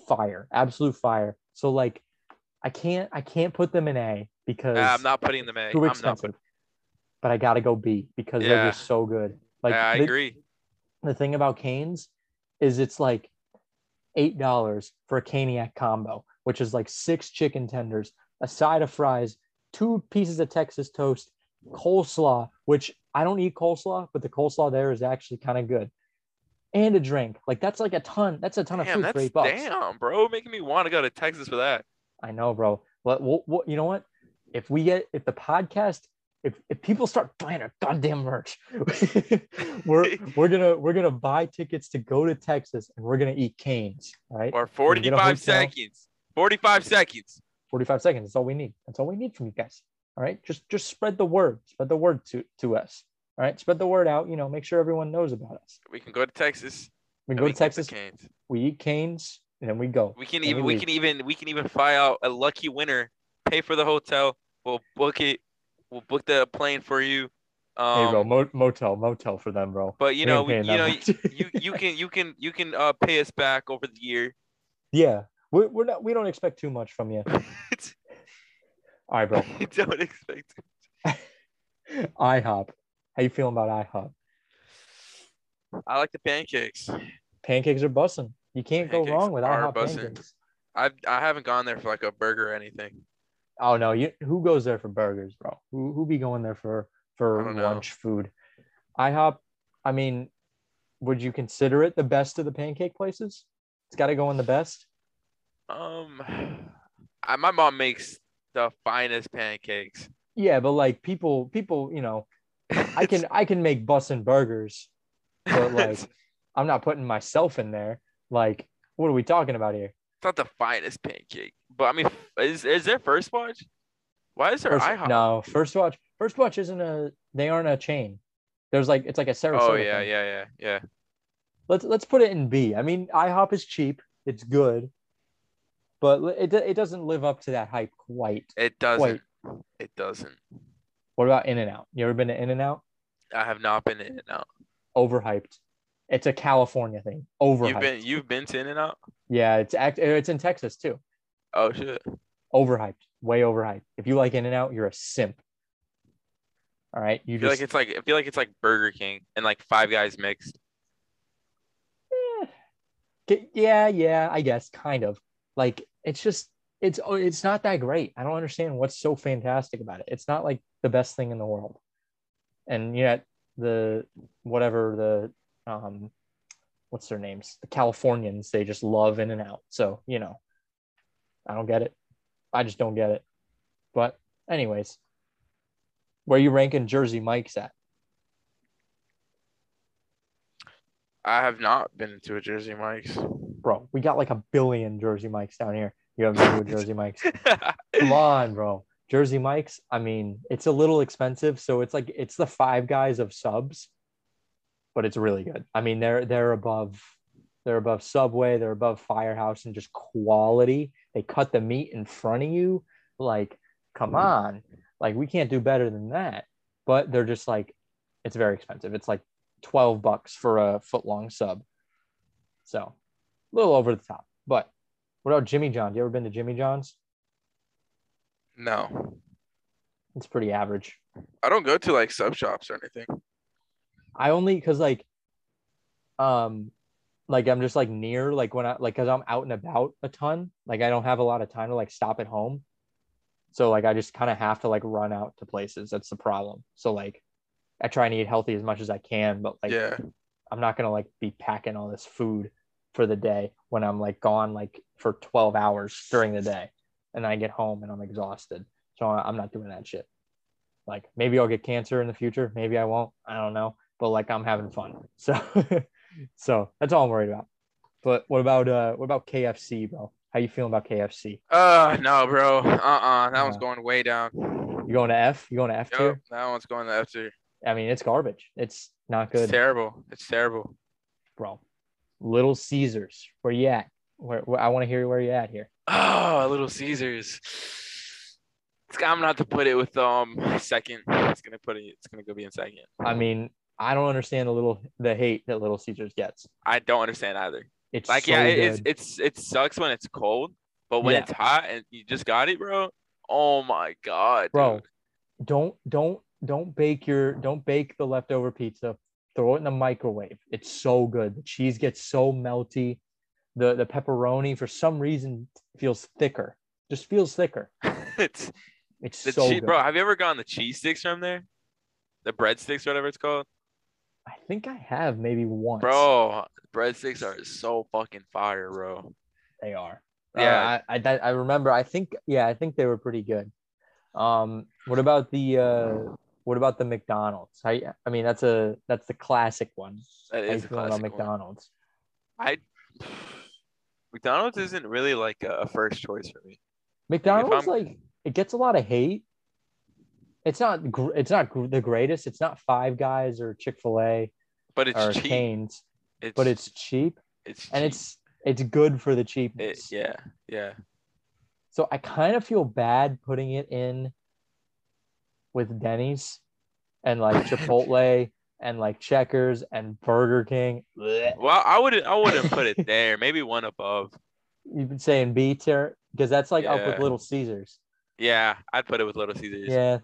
fire, absolute fire. So like, I can't I can't put them in A because Nah, I'm not putting them in. too I'm not expensive. putting. But I gotta go B because they're just so good. Like yeah, I the, agree. the thing about Canes is it's like eight dollars for a caniac combo, which is like six chicken tenders, a side of fries, two pieces of Texas toast, coleslaw, which I don't eat coleslaw, but the coleslaw there is actually kind of good, and a drink. Like that's like a ton. That's a ton of Damn, food for that's eight bucks. damn, bro. Making me want to go to Texas for that. I know, bro. But what, what, you know what? If we get if the podcast, if if people start buying our goddamn merch, <laughs> we're <laughs> we're gonna we're gonna buy tickets to go to Texas and we're gonna eat canes. right? Or forty five seconds. 45 seconds. 45 seconds. forty five seconds. That's all we need. That's all we need from you guys. All right, just just spread the word. Spread the word to to us. All right, spread the word out. You know, make sure everyone knows about us. We can go to Texas. We and go we to can Texas. Canes. We eat canes and then we go. We can even we leave. can even we can even fly out a lucky winner, pay for the hotel. We'll book it. We'll book the plane for you. Um, hey, bro, mo- motel, motel for them, bro. but you know, we, you know, you you can you can you can uh pay us back over the year. <laughs> yeah, we're, we're not. We don't expect too much from you. All right, bro. <laughs> Don't expect. It. <laughs> IHOP. How you feeling about IHOP? I like the pancakes. Pancakes are bussing. You can't go wrong with IHOP bussin'. pancakes. I I haven't gone there for like a burger or anything. Oh no, you who goes there for burgers, bro? Who who be going there for for lunch food? IHOP. I mean, would you consider it the best of the pancake places? It's got to go in the best. Um, I, my mom makes the finest pancakes. Yeah, but like people, people, you know, I can <laughs> I can make bussin' burgers, but <laughs> like I'm not putting myself in there. Like, what are we talking about here? It's not the finest pancake, but I mean, is is there first watch? Why is there First, IHOP? no, First Watch. First Watch isn't a. They aren't a chain. There's like it's like a Sarasota. Oh yeah, thing. yeah, yeah, yeah. Let's let's put it in B. I mean, IHOP is cheap. It's good, but it it doesn't live up to that hype quite. It doesn't. It doesn't. What about In and Out? You ever been to In and Out? I have not been in and out. Overhyped. It's a California thing. Overhyped. You've been you've been to in and out. yeah, it's act. It's in Texas too. Oh shit. Overhyped. Way overhyped. If you like In and Out, you're a simp. All right, you I feel just like it's like I feel like it's like Burger King and like Five Guys mixed. Eh. Yeah, yeah, I guess kind of. Like it's just it's oh, it's not that great. I don't understand what's so fantastic about it. It's not like the best thing in the world. And yet the whatever the um what's their names? The Californians, they just love in and out. So, you know, I don't get it. I just don't get it. But anyways, where you ranking Jersey Mike's at? I have not been to a Jersey Mike's. Bro, we got like a billion Jersey Mike's down here. You haven't to a <laughs> Jersey Mike's. <laughs> Come on, bro. Jersey Mike's, I mean, it's a little expensive, so it's like it's the five guys of subs, but it's really good. I mean, they're they're above they're above Subway, they're above Firehouse and just quality. They cut the meat in front of you. Like, come mm-hmm. on. Like we can't do better than that. But they're just like it's very expensive. It's like 12 bucks for a foot long sub. So, a little over the top. But what about Jimmy John's? You ever been to Jimmy John's? no. It's pretty average. I don't go to like sub shops or anything. I only because like, um, like I'm just like near like when I like because I'm out and about a ton. Like I don't have a lot of time to like stop at home, so like I just kind of have to like run out to places. That's the problem. So like, I try and eat healthy as much as I can, but like yeah. I'm not gonna like be packing all this food for the day when I'm like gone like for 12 hours during the day, and I get home and I'm exhausted. So I'm not doing that shit. Like maybe I'll get cancer in the future, maybe I won't. I don't know, but like I'm having fun. <laughs> So, so that's all I'm worried about. But what about uh what about KFC, bro? How you feeling about KFC? Uh no, bro. Uh uh That one's Uh, going way down. You going to F? You going to F Yep, that one's going to F tier. I mean, it's garbage. It's not It's good, terrible. It's terrible. bro. Little Caesars, where you at? Where, where I want to hear where you at here. Oh, Little Caesars. It's, I'm gonna have to put it with um second. It's gonna put it. It's gonna go be in second. I mean, I don't understand the little the hate that Little Caesars gets. I don't understand either. It's Like, so yeah, it, it's it's it sucks when it's cold, but when Yeah. it's hot and you just got it, bro. Oh my god, Bro, dude. don't don't don't bake your don't bake the leftover pizza. Throw it in the microwave. It's so good. The cheese gets so melty. The the pepperoni for some reason feels thicker. Just feels thicker. <laughs> it's It's The so chee- good. bro, have you ever gotten the cheese sticks from there? The breadsticks, whatever it's called. I think I have maybe once. Bro, breadsticks are so fucking fire, bro. they are. Yeah. Uh, I, I I remember. I think yeah, I think they were pretty good. Um, what about the uh, what about the McDonald's? I I mean that's a that's the classic one. That How a feeling about classic one. McDonald's? I McDonald's isn't really like a, first choice for me. McDonald's I'm- like it gets a lot of hate. It's not it's not the greatest. It's not Five Guys or Chick Fil A But it's or cheap. Canes, It's, but it's cheap it's and cheap. it's it's good for the It- cheapness. yeah, yeah. So I kind of feel bad putting it in with Denny's and like Chipotle <laughs> and like Checkers and Burger King. Blech. Well, I wouldn't I wouldn't put it there. Maybe one above. You've been saying B tier because that's like up with Little Caesars. Yeah, I'd put it with Little Caesars. Yeah,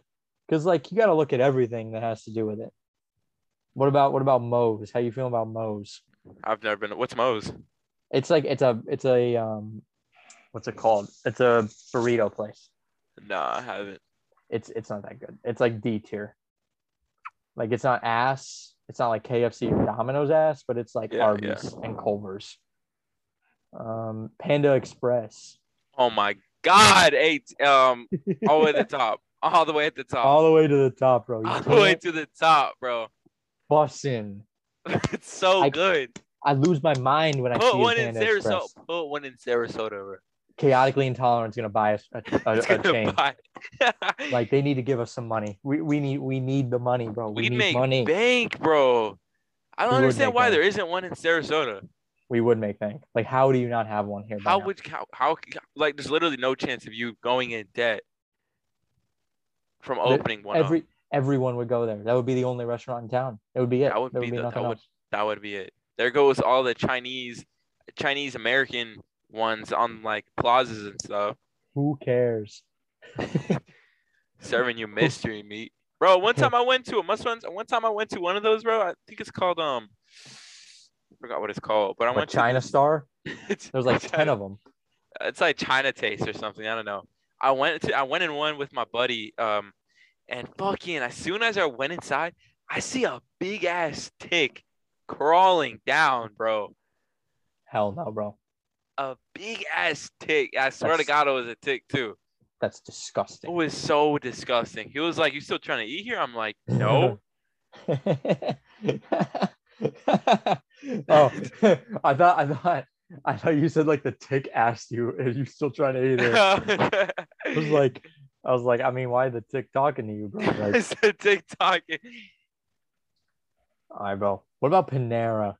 because like you got to look at everything that has to do with it. What about what about Moe's? How you feeling about Moe's? I've never been. What's Moe's? It's like it's a it's a um, what's it called? It's a burrito place. Nah, I haven't. It's it's not that good. It's like D tier. Like it's not ass. It's not like KFC or Domino's ass, but it's like Yeah, Arby's and Culver's. Um, Panda Express, Oh my God! Eight. Um, all the way at the <laughs> top. All the way at the top. all the way to the top, bro. You All the way to the top, bro. bussin'. <laughs> it's so I- good. I lose my mind when I Put see one in Panda Sarasota. Express. Put one in Sarasota, bro. Chaotically intolerant is gonna buy us a, a, a chain. <laughs> Like they need to give us some money. We, we need we need the money, bro. We we need make money. bank, bro. I don't We understand why bank. there isn't one in Sarasota. We would make bank. Like how do you not have one here? How would how, how like there's literally no chance of you going in debt from The- opening one. up. every everyone would go there. That would be the only restaurant in town. It would be it. That would be would be the- that would- That would be it. There goes all the Chinese Chinese American ones on like plazas and stuff, Who cares? <laughs> serving you <laughs> mystery meat. Bro, one time I went to a must one one time I went to one of those, bro. I think it's called um I forgot what it's called, but I Like went China to Star. <laughs> There's like it's ten of them. it's like China taste or something. I don't know. I went to I went in one with my buddy, um, and fucking as soon as I went inside, I see a big ass tick crawling down, bro. Hell no, bro. A big ass tick. I swear to God, it was a tick too. That's disgusting. It was so disgusting. He was like, "You still trying to eat here?" I'm like, <laughs> "No." <laughs> oh, I thought I thought I thought you said like the tick asked you, "Are you still trying to eat it?" I was <laughs> like, I was like, I mean, why the tick talking to you, bro? Like, it's a TikTok. all right, bro. What about Panera?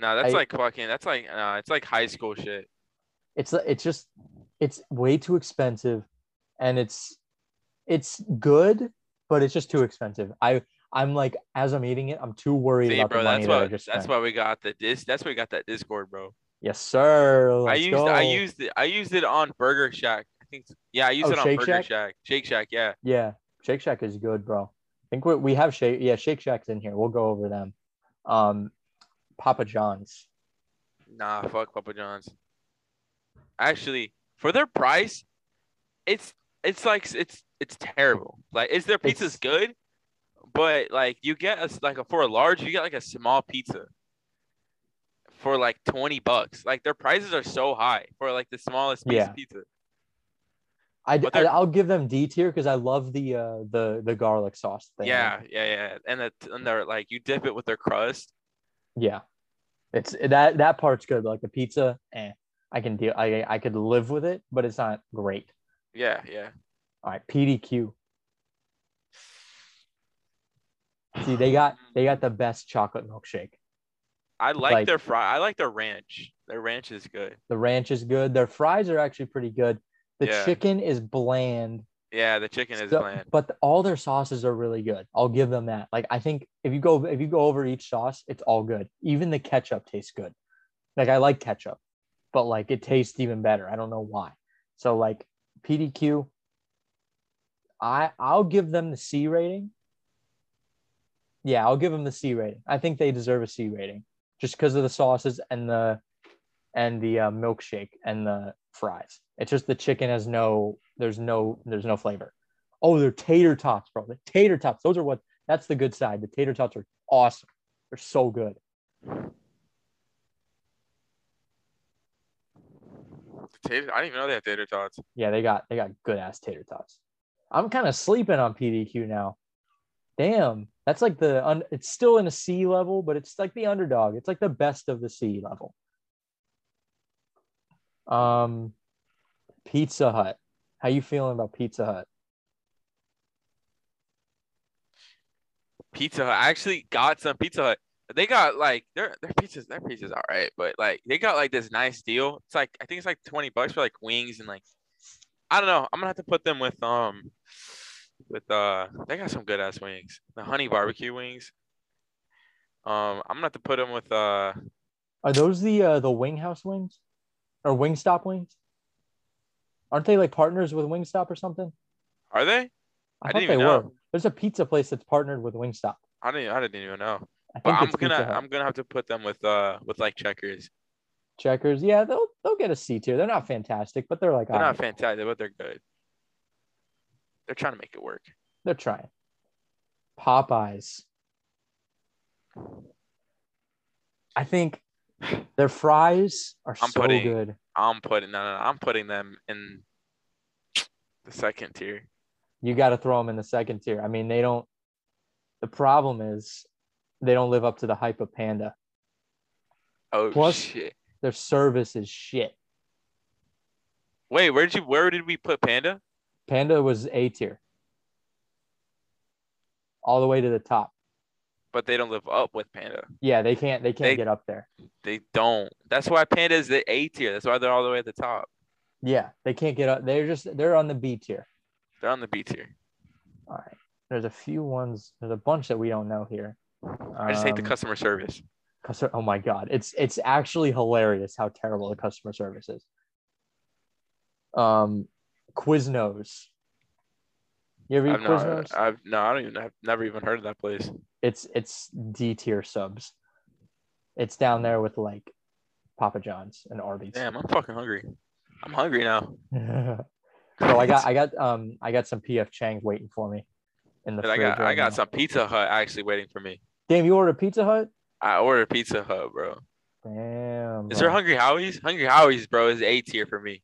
No, that's I- like fucking. That's like, uh, it's like high school shit. It's it's just it's way too expensive, and it's it's good, but it's just too expensive. I I'm like as I'm eating it, I'm too worried See, about bro, the money that's that I just That's spent. why we got the dis. That's why we got that Discord, bro. Yes, sir. I Let's used I used it I used it on Burger Shack. I think yeah, I used Oh, it on Shake Burger Shack? Shack. Shake Shack, yeah. Yeah, Shake Shack is good, bro. I think we we have Shake. Yeah, Shake Shack's in here. We'll go over them. Um, Papa John's. Nah, fuck Papa John's. Actually, for their price, it's it's like it's it's terrible. Like, is their pizza's It's- good? But like, you get a, like a, for a large, you get like a small pizza for like twenty bucks. Like their prices are so high for like the smallest piece Yeah. of pizza. I, I'll give them D tier because I love the uh the the garlic sauce thing. Yeah, yeah, yeah. And it, and they're like you dip it with their crust. yeah. It's that that part's good. Like the pizza, eh, I can deal. I I could live with it, but it's not great. Yeah, yeah. All right, PDQ. See, they got they got the best chocolate milkshake. I like, like- their fry. I like their ranch. Their ranch is good. The ranch is good. Their fries are actually pretty good. The Yeah. chicken is bland. Yeah, the chicken is So- bland. But all their sauces are really good. I'll give them that. Like I think if you go if you go over each sauce, it's all good. Even the ketchup tastes good. Like I like ketchup, but like it tastes even better. I don't know why. So like PDQ, I I'll give them the C rating. Yeah, I'll give them the C rating. I think they deserve a C rating just because of the sauces and the and the uh, milkshake and the fries. It's just the chicken has no there's no there's no flavor. Oh, they're tater tots, bro. The tater tots. Those are what that's the good side. The tater tots are awesome. They're so good. Tater, I didn't even know they had tater tots. Yeah, they got they got good ass tater tots. I'm kind of sleeping on PDQ now. Damn, that's like the un, it's still in a C level, but it's like the underdog. It's like the best of the C level. Um, Pizza Hut. How you feeling about Pizza Hut? Pizza Hut. I actually got some Pizza Hut. They got like their their pizzas. Their pizzas all right, but like they got like this nice deal. It's like I think it's like twenty bucks for like wings and like I don't know. I'm gonna have to put them with um with uh they got some good ass wings. The honey barbecue wings. Um, I'm gonna have to put them with uh Are those the uh, the Wing House wings or Wingstop wings? Aren't they like partners with Wingstop or something? are they? I, I thought they know. were. There's a pizza place that's partnered with Wingstop. I didn't I didn't even know. But I'm gonna I'm gonna have to put them with uh with like checkers. Checkers. Yeah, they'll they'll get a C tier. They're not fantastic, but they're like They're not fantastic, but they're good. They're trying to make it work. they're trying. Popeyes. I think their fries are I'm so putting- good. I'm putting no, no, I'm putting them in the second tier. You got to throw them in the second tier. I mean, they don't. The problem is they don't live up to the hype of Panda. Oh Plus- shit! Their service is shit. Wait, where did you? Where did we put Panda? Panda was A tier, all the way to the top. But they don't live up with Panda. Yeah, they can't. They can't They- get up there. They don't. That's why Panda is the A tier. That's why they're all the way at the top. Yeah, they can't get up. They're just they're on the B tier. They're on the B tier. All right. There's a few ones. There's a bunch that we don't know here. I just hate the Um, customer service. Customer, oh my god, it's it's actually hilarious how terrible the customer service is. Um, Quiznos. You ever eat I've not, Quiznos? I've no, I don't even. I've never even heard of that place. It's it's D tier subs. It's down there with like Papa John's and Arby's. Damn, I'm fucking hungry. I'm hungry now. <laughs> so I got I <laughs> got um I got some PF Chang's waiting for me in the I got I got now. some Pizza Hut actually waiting for me. Damn, you ordered Pizza Hut? I ordered Pizza Hut, bro. Damn. Is bro. there Hungry Howie's? Hungry Howie's, bro, is A tier for me.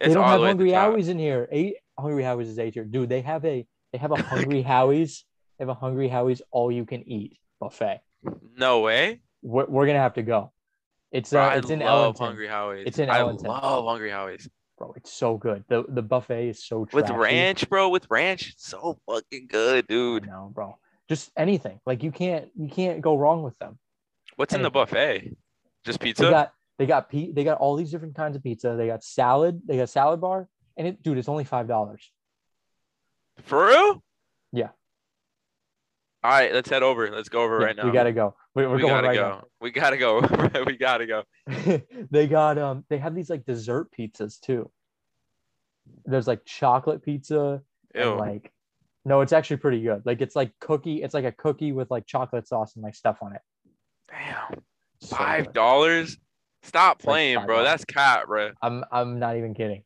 It's they don't all have the way the Hungry. Howie's in here. Eight Hungry Howie's is eight here, dude. They have a they have a <laughs> Hungry Howie's. They have a Hungry Howie's all you can eat buffet. No way. We're, we're gonna have to go. It's Bro, uh, I it's in love Hungry Howie's. It's in I love Hungry Howie's. bro. It's so good. the The buffet is so With ranch, bro. With ranch, it's so fucking good, dude. know, bro. Just anything. Like you can't you can't go wrong with them. What's in the buffet? Just pizza. They got they got pe- they got all these different kinds of pizza. They got salad. They got salad bar, and it, dude, it's only five dollars. For real? Yeah. All right, let's head over. Let's go over right now. We gotta go. We- We're we going gotta right go. now. We gotta go. <laughs> we gotta go. <laughs> they got um they have these like dessert pizzas too. There's like chocolate pizza Ew. and like no, it's actually pretty good. Like it's like cookie, it's like a cookie with like chocolate sauce and like stuff on it. Damn. So Five dollars? Stop like playing, bro. $5. That's cat, bro. I'm I'm not even kidding.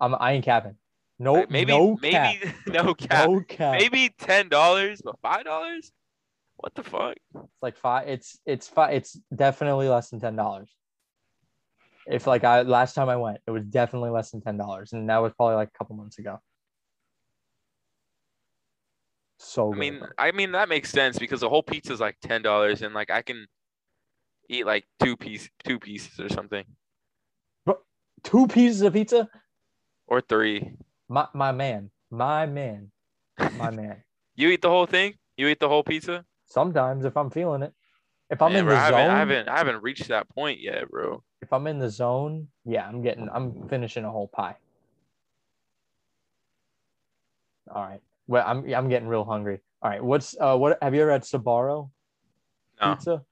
I'm I ain't capping. No, maybe no maybe cap. <laughs> no <laughs> cap. No cap. Maybe ten dollars, but five dollars? What the fuck? It's like five. It's it's five. It's definitely less than ten dollars. If like I last time I went, it was definitely less than ten dollars, and that was probably like a couple months ago. So I mean. I mean that makes sense because the whole pizza is like ten dollars, and like I can eat like two piece, two pieces or something, But two pieces of pizza. or three. My my man, my man, my man. <laughs> You eat the whole thing? You eat the whole pizza? Sometimes if I'm feeling it, if I'm Man, in bro, the I zone, haven't, I haven't, I haven't reached that point yet, bro. if I'm in the zone, yeah, I'm getting, I'm finishing a whole pie. All right. Well, I'm I'm getting real hungry. All right. What's uh what have you ever had Sbarro No, pizza?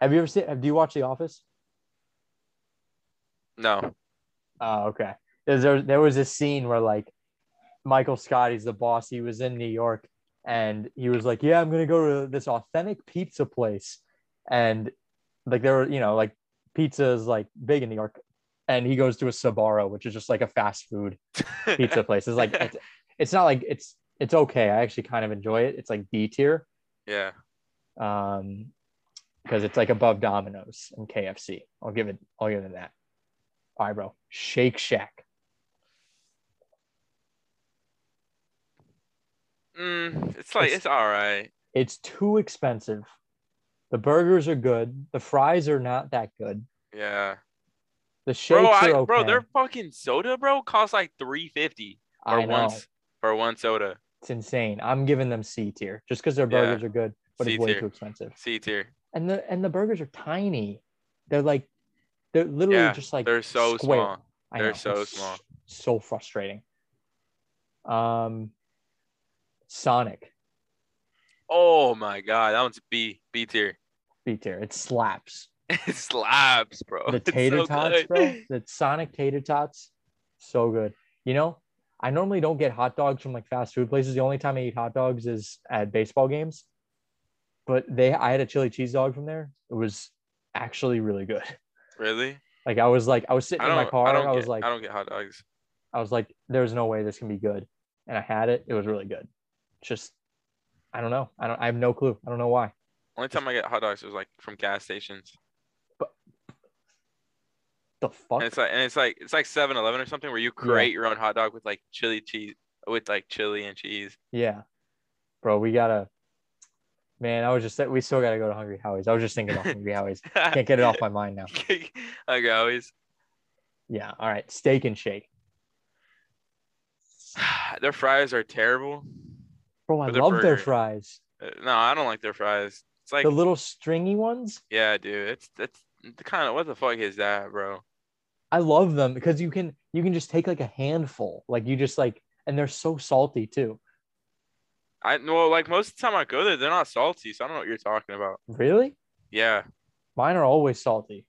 Have you ever seen? Do you watch The Office? no. Oh, okay. There, there was a scene where like Michael Scott, he's the boss. He was in New York, and he was like, "Yeah, I'm gonna go to this authentic pizza place," and like there were, you know, like pizza is like big in New York. and he goes to a Sbarro, which is just like a fast food pizza place. It's like it's, it's not like it's it's okay. I actually kind of enjoy it. It's like B tier. yeah. um, because it's like above Domino's and KFC. I'll give it. I'll give it that. All right, bro. Shake Shack. Mm, it's like It's- it's all right. It's too expensive. The burgers are good. The fries are not that good. Yeah. The shakes Bro, are okay. bro, their fucking soda, bro, costs like three fifty for I one for one soda. It's insane. I'm giving them C tier just because their Yeah. burgers are good, but C it's way too expensive. C tier. And the and the burgers are tiny. They're like they're literally Yeah, just like They're so square. small. I They're so it's small. So frustrating. Um, Sonic Oh my god, that one's B B tier. B tier. It slaps. <laughs> It slaps, bro. The tater so tots, good. bro. The Sonic tater tots, so good. You know, I normally don't get hot dogs from like fast food places. The only time I eat hot dogs is at baseball games. But they, I had a chili cheese dog from there. It was actually really good. Really? Like I was like, I was sitting I in my car. I I, was get. like, I don't get hot dogs. I was like, there's no way this can be good. And I had it. It was really good. Just, I don't know. I don't. I have no clue. I don't know why. Only time I get hot dogs is like from gas stations. But the fuck. And it's like and it's like it's like 7-Eleven or something where you create your own hot dog with like chili cheese with like chili and cheese. Yeah, bro. We gotta. Man, I was just we still gotta go to Hungry Howie's. I was just thinking about <laughs> Hungry Howie's. Can't get it off my mind now. <laughs> Hungry Howie's. Yeah. All right. Steak and Shake. <sighs> Their fries are terrible. Bro, I love their fries. Uh, No, I don't like their fries. It's like the little stringy ones. yeah, dude. It's it's the kind of what the fuck is that, bro? I love them because you can you can just take like a handful. Like you just like and they're so salty too. I well, like most of the time I go there, they're not salty, so I don't know what you're talking about. Really? Yeah, Mine are always salty.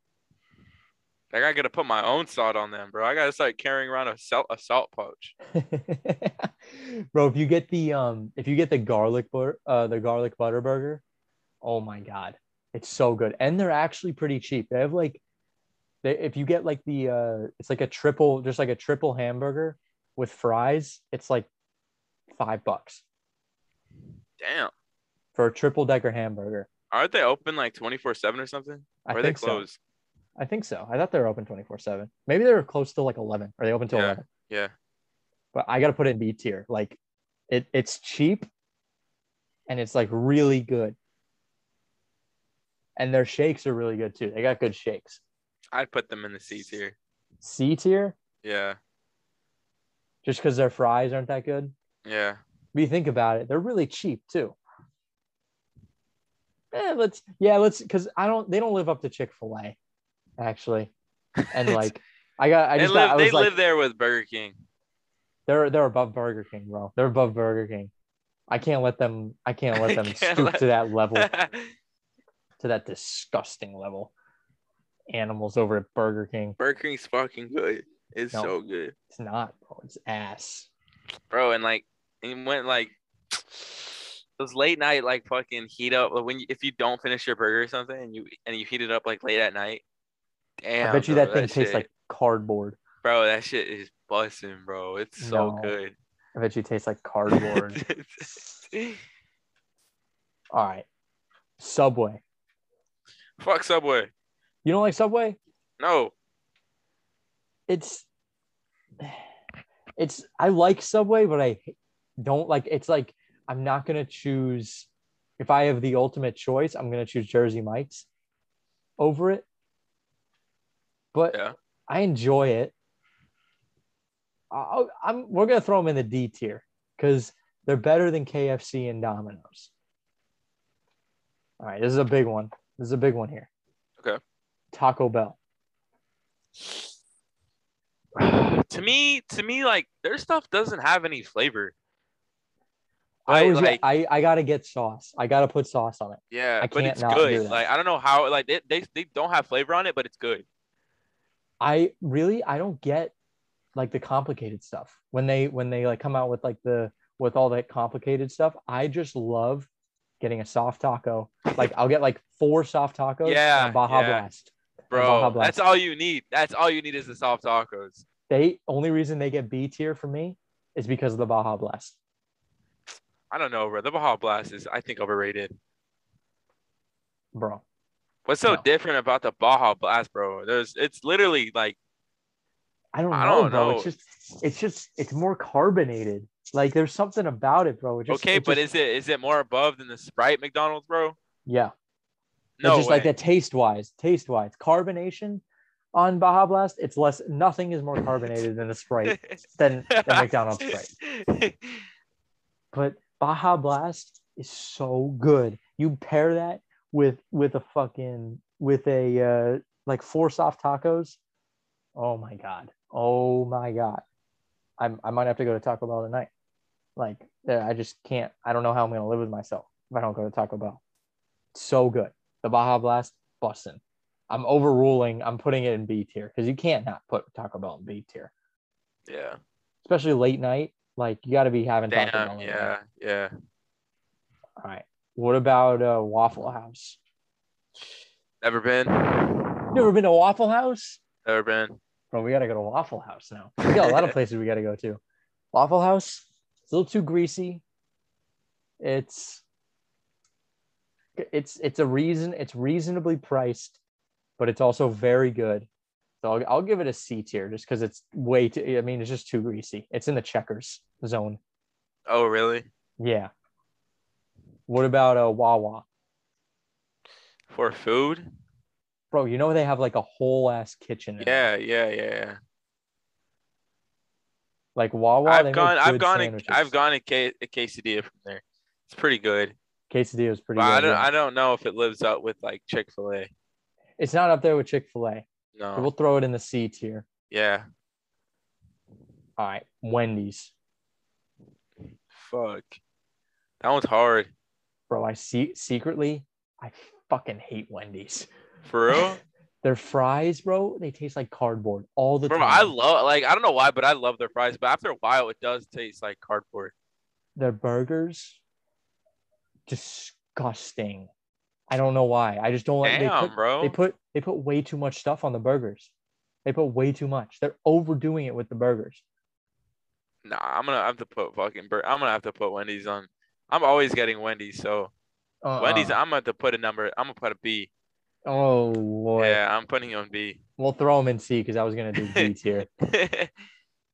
like I gotta put my own salt on them, bro. I gotta start carrying around a salt a salt pouch. <laughs> Bro, if you get the um if you get the garlic butter uh the garlic butter burger, oh my god. It's so good. And they're actually pretty cheap. They have like they if you get like the uh it's like a triple just like a triple hamburger with fries, it's like five bucks Damn, for a triple decker hamburger. aren't they open like twenty four seven or something? I or are they think so. closed? I think so. I thought they were open 24-7. Maybe they were close to like 11. Are they open till Yeah. 11? Yeah. But I gotta put it in B tier. Like it it's cheap and it's like really good. And their shakes are really good too. They got good shakes. I'd put them in the C tier. C tier, Yeah, just because their fries aren't that good. yeah. But you think about it, they're really cheap too. Eh, let's yeah, let's because I don't they don't live up to Chick-fil-A, actually. And <laughs> like I got I they just live got, I they was like live there with Burger King. They're they're above Burger King, bro. They're above Burger King. I can't let them I can't let <laughs> them Can't stoop let- to that level, <laughs> to that disgusting level. Animals over at Burger King. Burger King's fucking good. It's No. so good, It's not, bro. It's ass. bro. And like, and went like those late night like fucking heat up when you, if you don't finish your burger or something and you and you heat it up like late at night. Damn, I bet you bro, that thing tastes shit- like cardboard. bro. That shit is busting, bro. It's so No. good. I bet you taste like cardboard. <laughs> All right. Subway. Fuck Subway. You don't like Subway? No. It's it's I like Subway, but I don't like it's like I'm not gonna choose if I have the ultimate choice, I'm gonna choose Jersey Mike's over it. But Yeah. I enjoy it. I'll, I'm we're gonna throw them in the D tier because they're better than KFC and Domino's. All right, this is a big one. This is a big one here. Okay. Taco Bell. <sighs> to me, to me, like their stuff doesn't have any flavor. I Right, always like- I, I gotta get sauce. I gotta put sauce on it. Yeah, I but can't it's not good. Like I don't know how like they, they they don't have flavor on it, but it's good. I really I don't get like the complicated stuff when they when they like come out with like the with all that complicated stuff. I just love getting a soft taco. Like I'll get like four soft tacos. Yeah, and Baja yeah. Blast. Baja bro. Blast. That's all you need. That's all you need is the soft tacos. They only reason they get B tier for me is because of the Baja Blast. I don't know, bro. The Baja Blast is, I think, overrated. Bro. What's so No. different about the Baja Blast, bro? There's, it's literally like, I don't know, I don't bro. know. It's just it's just it's more carbonated. Like there's something about it, bro. It just, okay, it but just- is it is it more above than the Sprite McDonald's, bro? yeah. No it's just way. like that taste wise. Taste wise. Carbonation on Baja Blast, it's less nothing is more carbonated than a Sprite <laughs> than, than McDonald's Sprite. <laughs> But Baja Blast is so good. You pair that with with a fucking with a uh like four soft tacos. Oh my god. Oh my god. I'm I might have to go to Taco Bell tonight. Like I just can't. I don't know how I'm gonna live with myself if I don't go to Taco Bell. So good. The Baja Blast, bussin'. I'm overruling. I'm putting it in B tier because you can't not put Taco Bell in B tier, yeah. especially late night. Like you got to be having Taco Bell. Damn. late night. Yeah. Yeah. All right. What about uh, Waffle House? Never been. Never been to Waffle House? Never been. Bro, we gotta go to Waffle House now. We got a lot of <laughs> places we gotta go to. Waffle House, it's a little too greasy. It's it's it's a reason it's reasonably priced, but it's also very good. So I'll, I'll give it a C tier just because it's way too. I mean, it's just too greasy. It's in the Checkers zone. Oh, really? Yeah. What about a Wawa? For food? Bro, you know they have like a whole ass kitchen. in there. Yeah. Yeah. Yeah. Like Wawa, I've gone. I've gone. Sandwiches. I've gone a, K, a quesadilla from there. It's pretty good. Quesadilla is pretty But good. I don't. yeah. I don't know if it lives up with like Chick-fil-A. It's not up there with Chick-fil-A. No. So we'll throw it in the C tier. yeah. All right, Wendy's, Fuck. That one's hard. bro. I see secretly, I fucking hate Wendy's. For real. <laughs> Their fries, bro, they taste like cardboard all the Bro, time. I love like I don't know why, but I love their fries. But after a while, it does taste like cardboard. Their burgers, disgusting. I don't know why. I just don't like. They Damn, put, bro. they put they put way too much stuff on the burgers. They put way too much. They're overdoing it with the burgers. Nah, I'm gonna have to put fucking. Bur- I'm gonna have to put Wendy's on. I'm always getting Wendy's, so Uh-uh. Wendy's. I'm gonna have to put a number. I'm gonna put a B. Oh boy. Yeah, I'm putting it on B. We'll throw him in C because I was gonna do B <laughs> tier.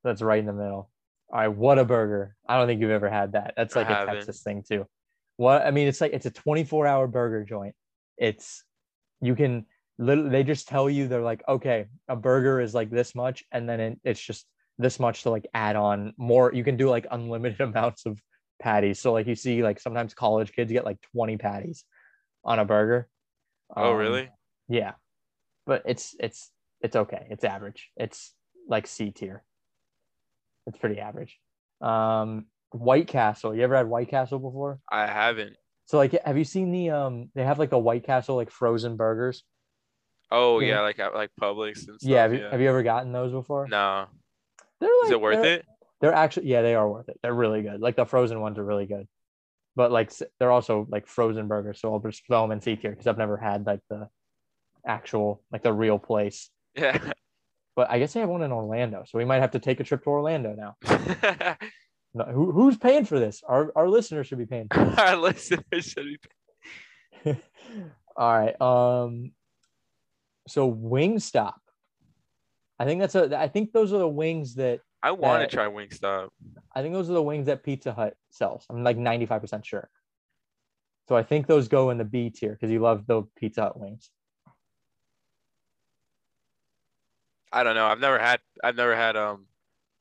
That's right in the middle. All right, Whataburger! I don't think you've ever had that. That's like a. Texas thing too. What I mean, it's like it's a 24 hour burger joint. It's you can literally they just tell you they're like, okay, a burger is like this much, and then it, it's just this much to like add on more. You can do like unlimited <laughs> amounts of patties. So like you see like sometimes college kids get like 20 patties on a burger. Oh Um, really? yeah, but it's it's it's okay. It's average. It's like C tier. It's pretty average. Um, White Castle. You ever had White Castle before? I haven't. So like, have you seen the um? They have like the White Castle like frozen burgers. Oh Yeah. yeah, like like Publix and stuff. yeah, have you, have you ever gotten those before? No. They're like, Is it worth it? They're actually yeah, they are worth it. They're really good. Like the frozen ones are really good, but like they're also like frozen burgers. So I'll just throw them in C tier because I've never had like the actual like the real place. Yeah. But I guess they have one in Orlando, so we might have to take a trip to Orlando now. <laughs> No, who, who's paying for this? Our our listeners should be paying. For this. <laughs> Our listeners should be. <laughs> All right. Um. So Wingstop. I think that's a. I think those are the wings that. I want to try Wingstop. I think those are the wings that Pizza Hut sells. I'm like 95 percent sure. So I think those go in the B tier because you love the Pizza Hut wings. I don't know. I've never had. I've never had um.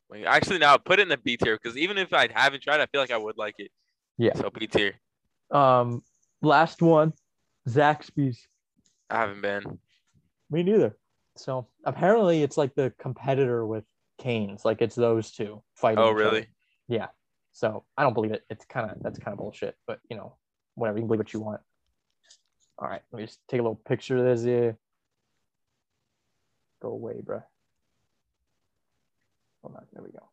Wing. Actually, now put it in the B tier because even if I haven't tried, I feel like I would like it. Yeah. So B tier. Um. Last one, Zaxby's. I haven't been. Me neither. So apparently it's like the competitor with Cane's. Like it's those two fighting. Oh other. really? Yeah. So I don't believe it. It's kind of that's kind of bullshit. But you know, whatever. You can believe what you want. All right. Let me just take a little picture of this here. Go away, bro. Hold on. There we go.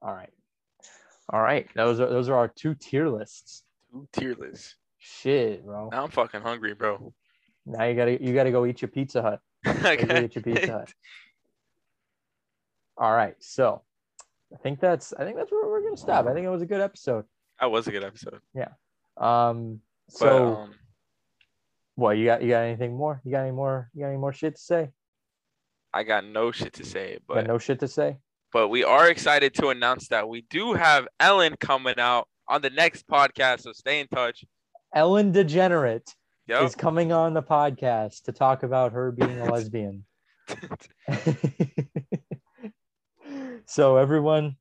All right. All right. Those are those are our two tier lists. Two tier lists. Shit, bro. Now I'm fucking hungry, bro. Now you gotta you gotta go eat your Pizza Hut. I You gotta get your Pizza Hut. All right, so I think that's I think that's where we're gonna stop. I think it was a good episode. That was a good episode. Yeah. Um, But so um, what you got? You got anything more? You got any more? You got any more shit to say? I got no shit to say, but got no shit to say? but we are excited to announce that we do have Ellen coming out on the next podcast. So stay in touch. Ellen DeGenerate Yep. is coming on the podcast to talk about her being a <laughs> lesbian. <laughs> so everyone,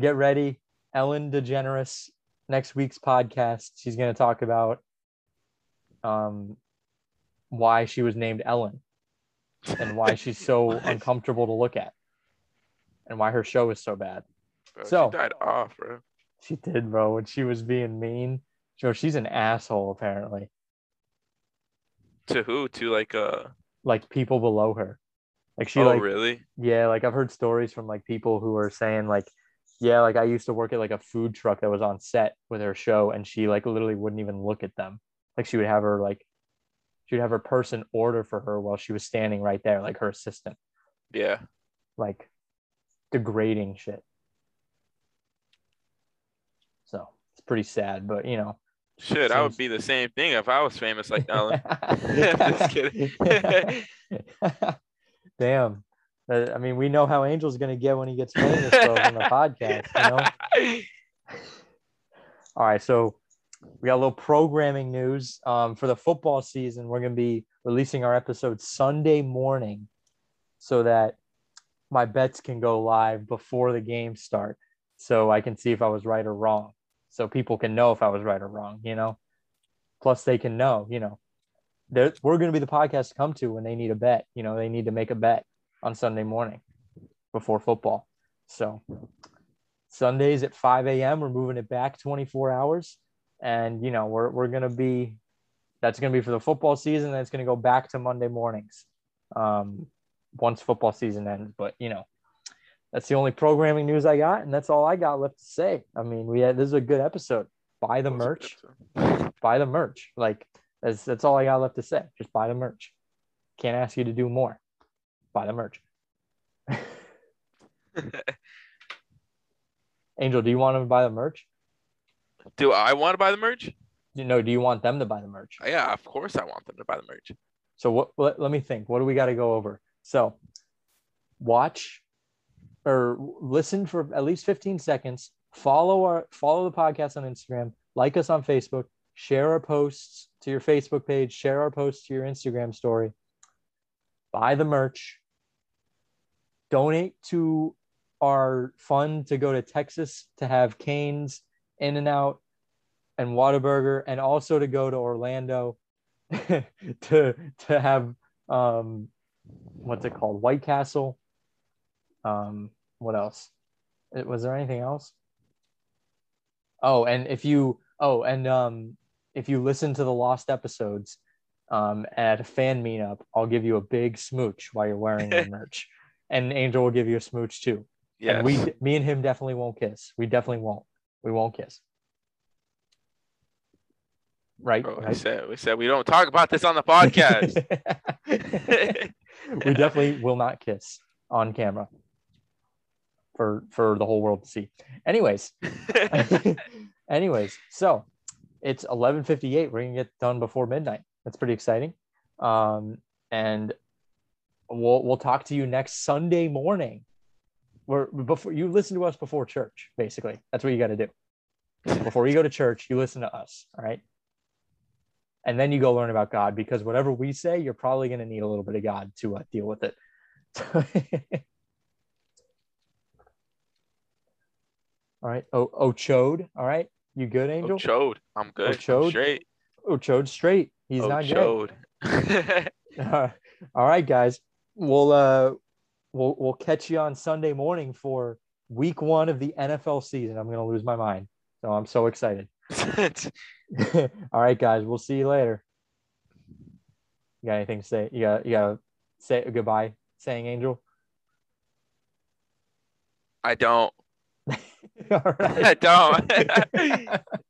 get ready. Ellen DeGeneres next week's podcast. She's going to talk about um why she was named Ellen and why she's so <laughs> uncomfortable to look at and why her show is so bad. Bro, so- she died off, bro. She did, bro. When she was being mean, so she's an asshole apparently. To who? To like uh Like people below her, like she oh like really? Yeah, like I've heard stories from like people who are saying like, yeah, like I used to work at like a food truck that was on set with her show, and she like literally wouldn't even look at them. Like she would have her like, she'd have her person order for her while she was standing right there, like her assistant, Yeah. like degrading shit. So it's pretty sad, but you know. Shit, I would be the same thing if I was famous like Ellen. <laughs> <laughs> Just kidding. <laughs> Damn. Uh, I mean, we know how Angel's gonna get when he gets famous though on the podcast, you know. All right, so we got a little programming news um, for the football season. We're going to be releasing our episode Sunday morning so that my bets can go live before the games start so I can see if I was right or wrong. So people can know if I was right or wrong, you know? Plus, they can know, you know, we're going to be the podcast to come to when they need a bet. You know, they need to make a bet on Sunday morning before football. So Sundays at 5 a.m. We're moving it back 24 hours. And, you know, we're, we're going to be, that's going to be for the football season. Going to go back to Monday mornings um, once football season ends. But, you know, that's the only programming news I got. And that's all I got left to say. I mean, we had, this is a good episode. Buy the merch, buy the merch. Like, that's, that's all I got left to say. Just buy the merch. Can't ask you to do more. Buy the merch. <laughs> Angel, do you want them to buy the merch? Do I want to buy the merch? You know, do you want them to buy the merch? Yeah, of course I want them to buy the merch. So what? Let, let me think. What do we got to go over? So, watch or listen for at least 15 seconds. Follow our follow the podcast on Instagram. Like us on Facebook. Share our posts to your Facebook page. Share our posts to your Instagram story. Buy the merch. Donate to our fund to go to Texas to have Cane's, In and Out, and Whataburger, and also to go to Orlando <laughs> to to have um what's it called White Castle um what else? Was there anything else? Oh and if you oh and um if you listen to the lost episodes um at a fan meetup i'll give you a big smooch while you're wearing the <laughs> merch. And angel will give you a smooch too. Yeah, and we me and him definitely won't kiss. We definitely won't. We won't kiss. Right, Bro, we said we said we don't talk about this on the podcast. <laughs> we definitely will not kiss on camera for for the whole world to see. Anyways, <laughs> <laughs> anyways, so it's 11:58. We're gonna get done before midnight. That's pretty exciting. Um, and we'll we'll talk to you next Sunday morning. We're before you listen to us before church. Basically, that's what you got to do. Before you go to church, you listen to us. All right. And then you go learn about God because whatever we say, you're probably going to need a little bit of God to uh, deal with it. <laughs> all right. Oh, Ochode. All right. You good, Angel? Ochode. I'm good. I'm Ochode? straight. Ochode straight. He's not. Ochode. <laughs> <laughs> all right, guys. We'll uh we'll we'll catch you on Sunday morning for week one of the NFL season. I'm gonna lose my mind. So I'm so excited. <laughs> all right, guys. We'll see you later. You got anything to say? You got you gotta say goodbye, saying Angel. I don't. <laughs> all I <laughs> don't. <laughs>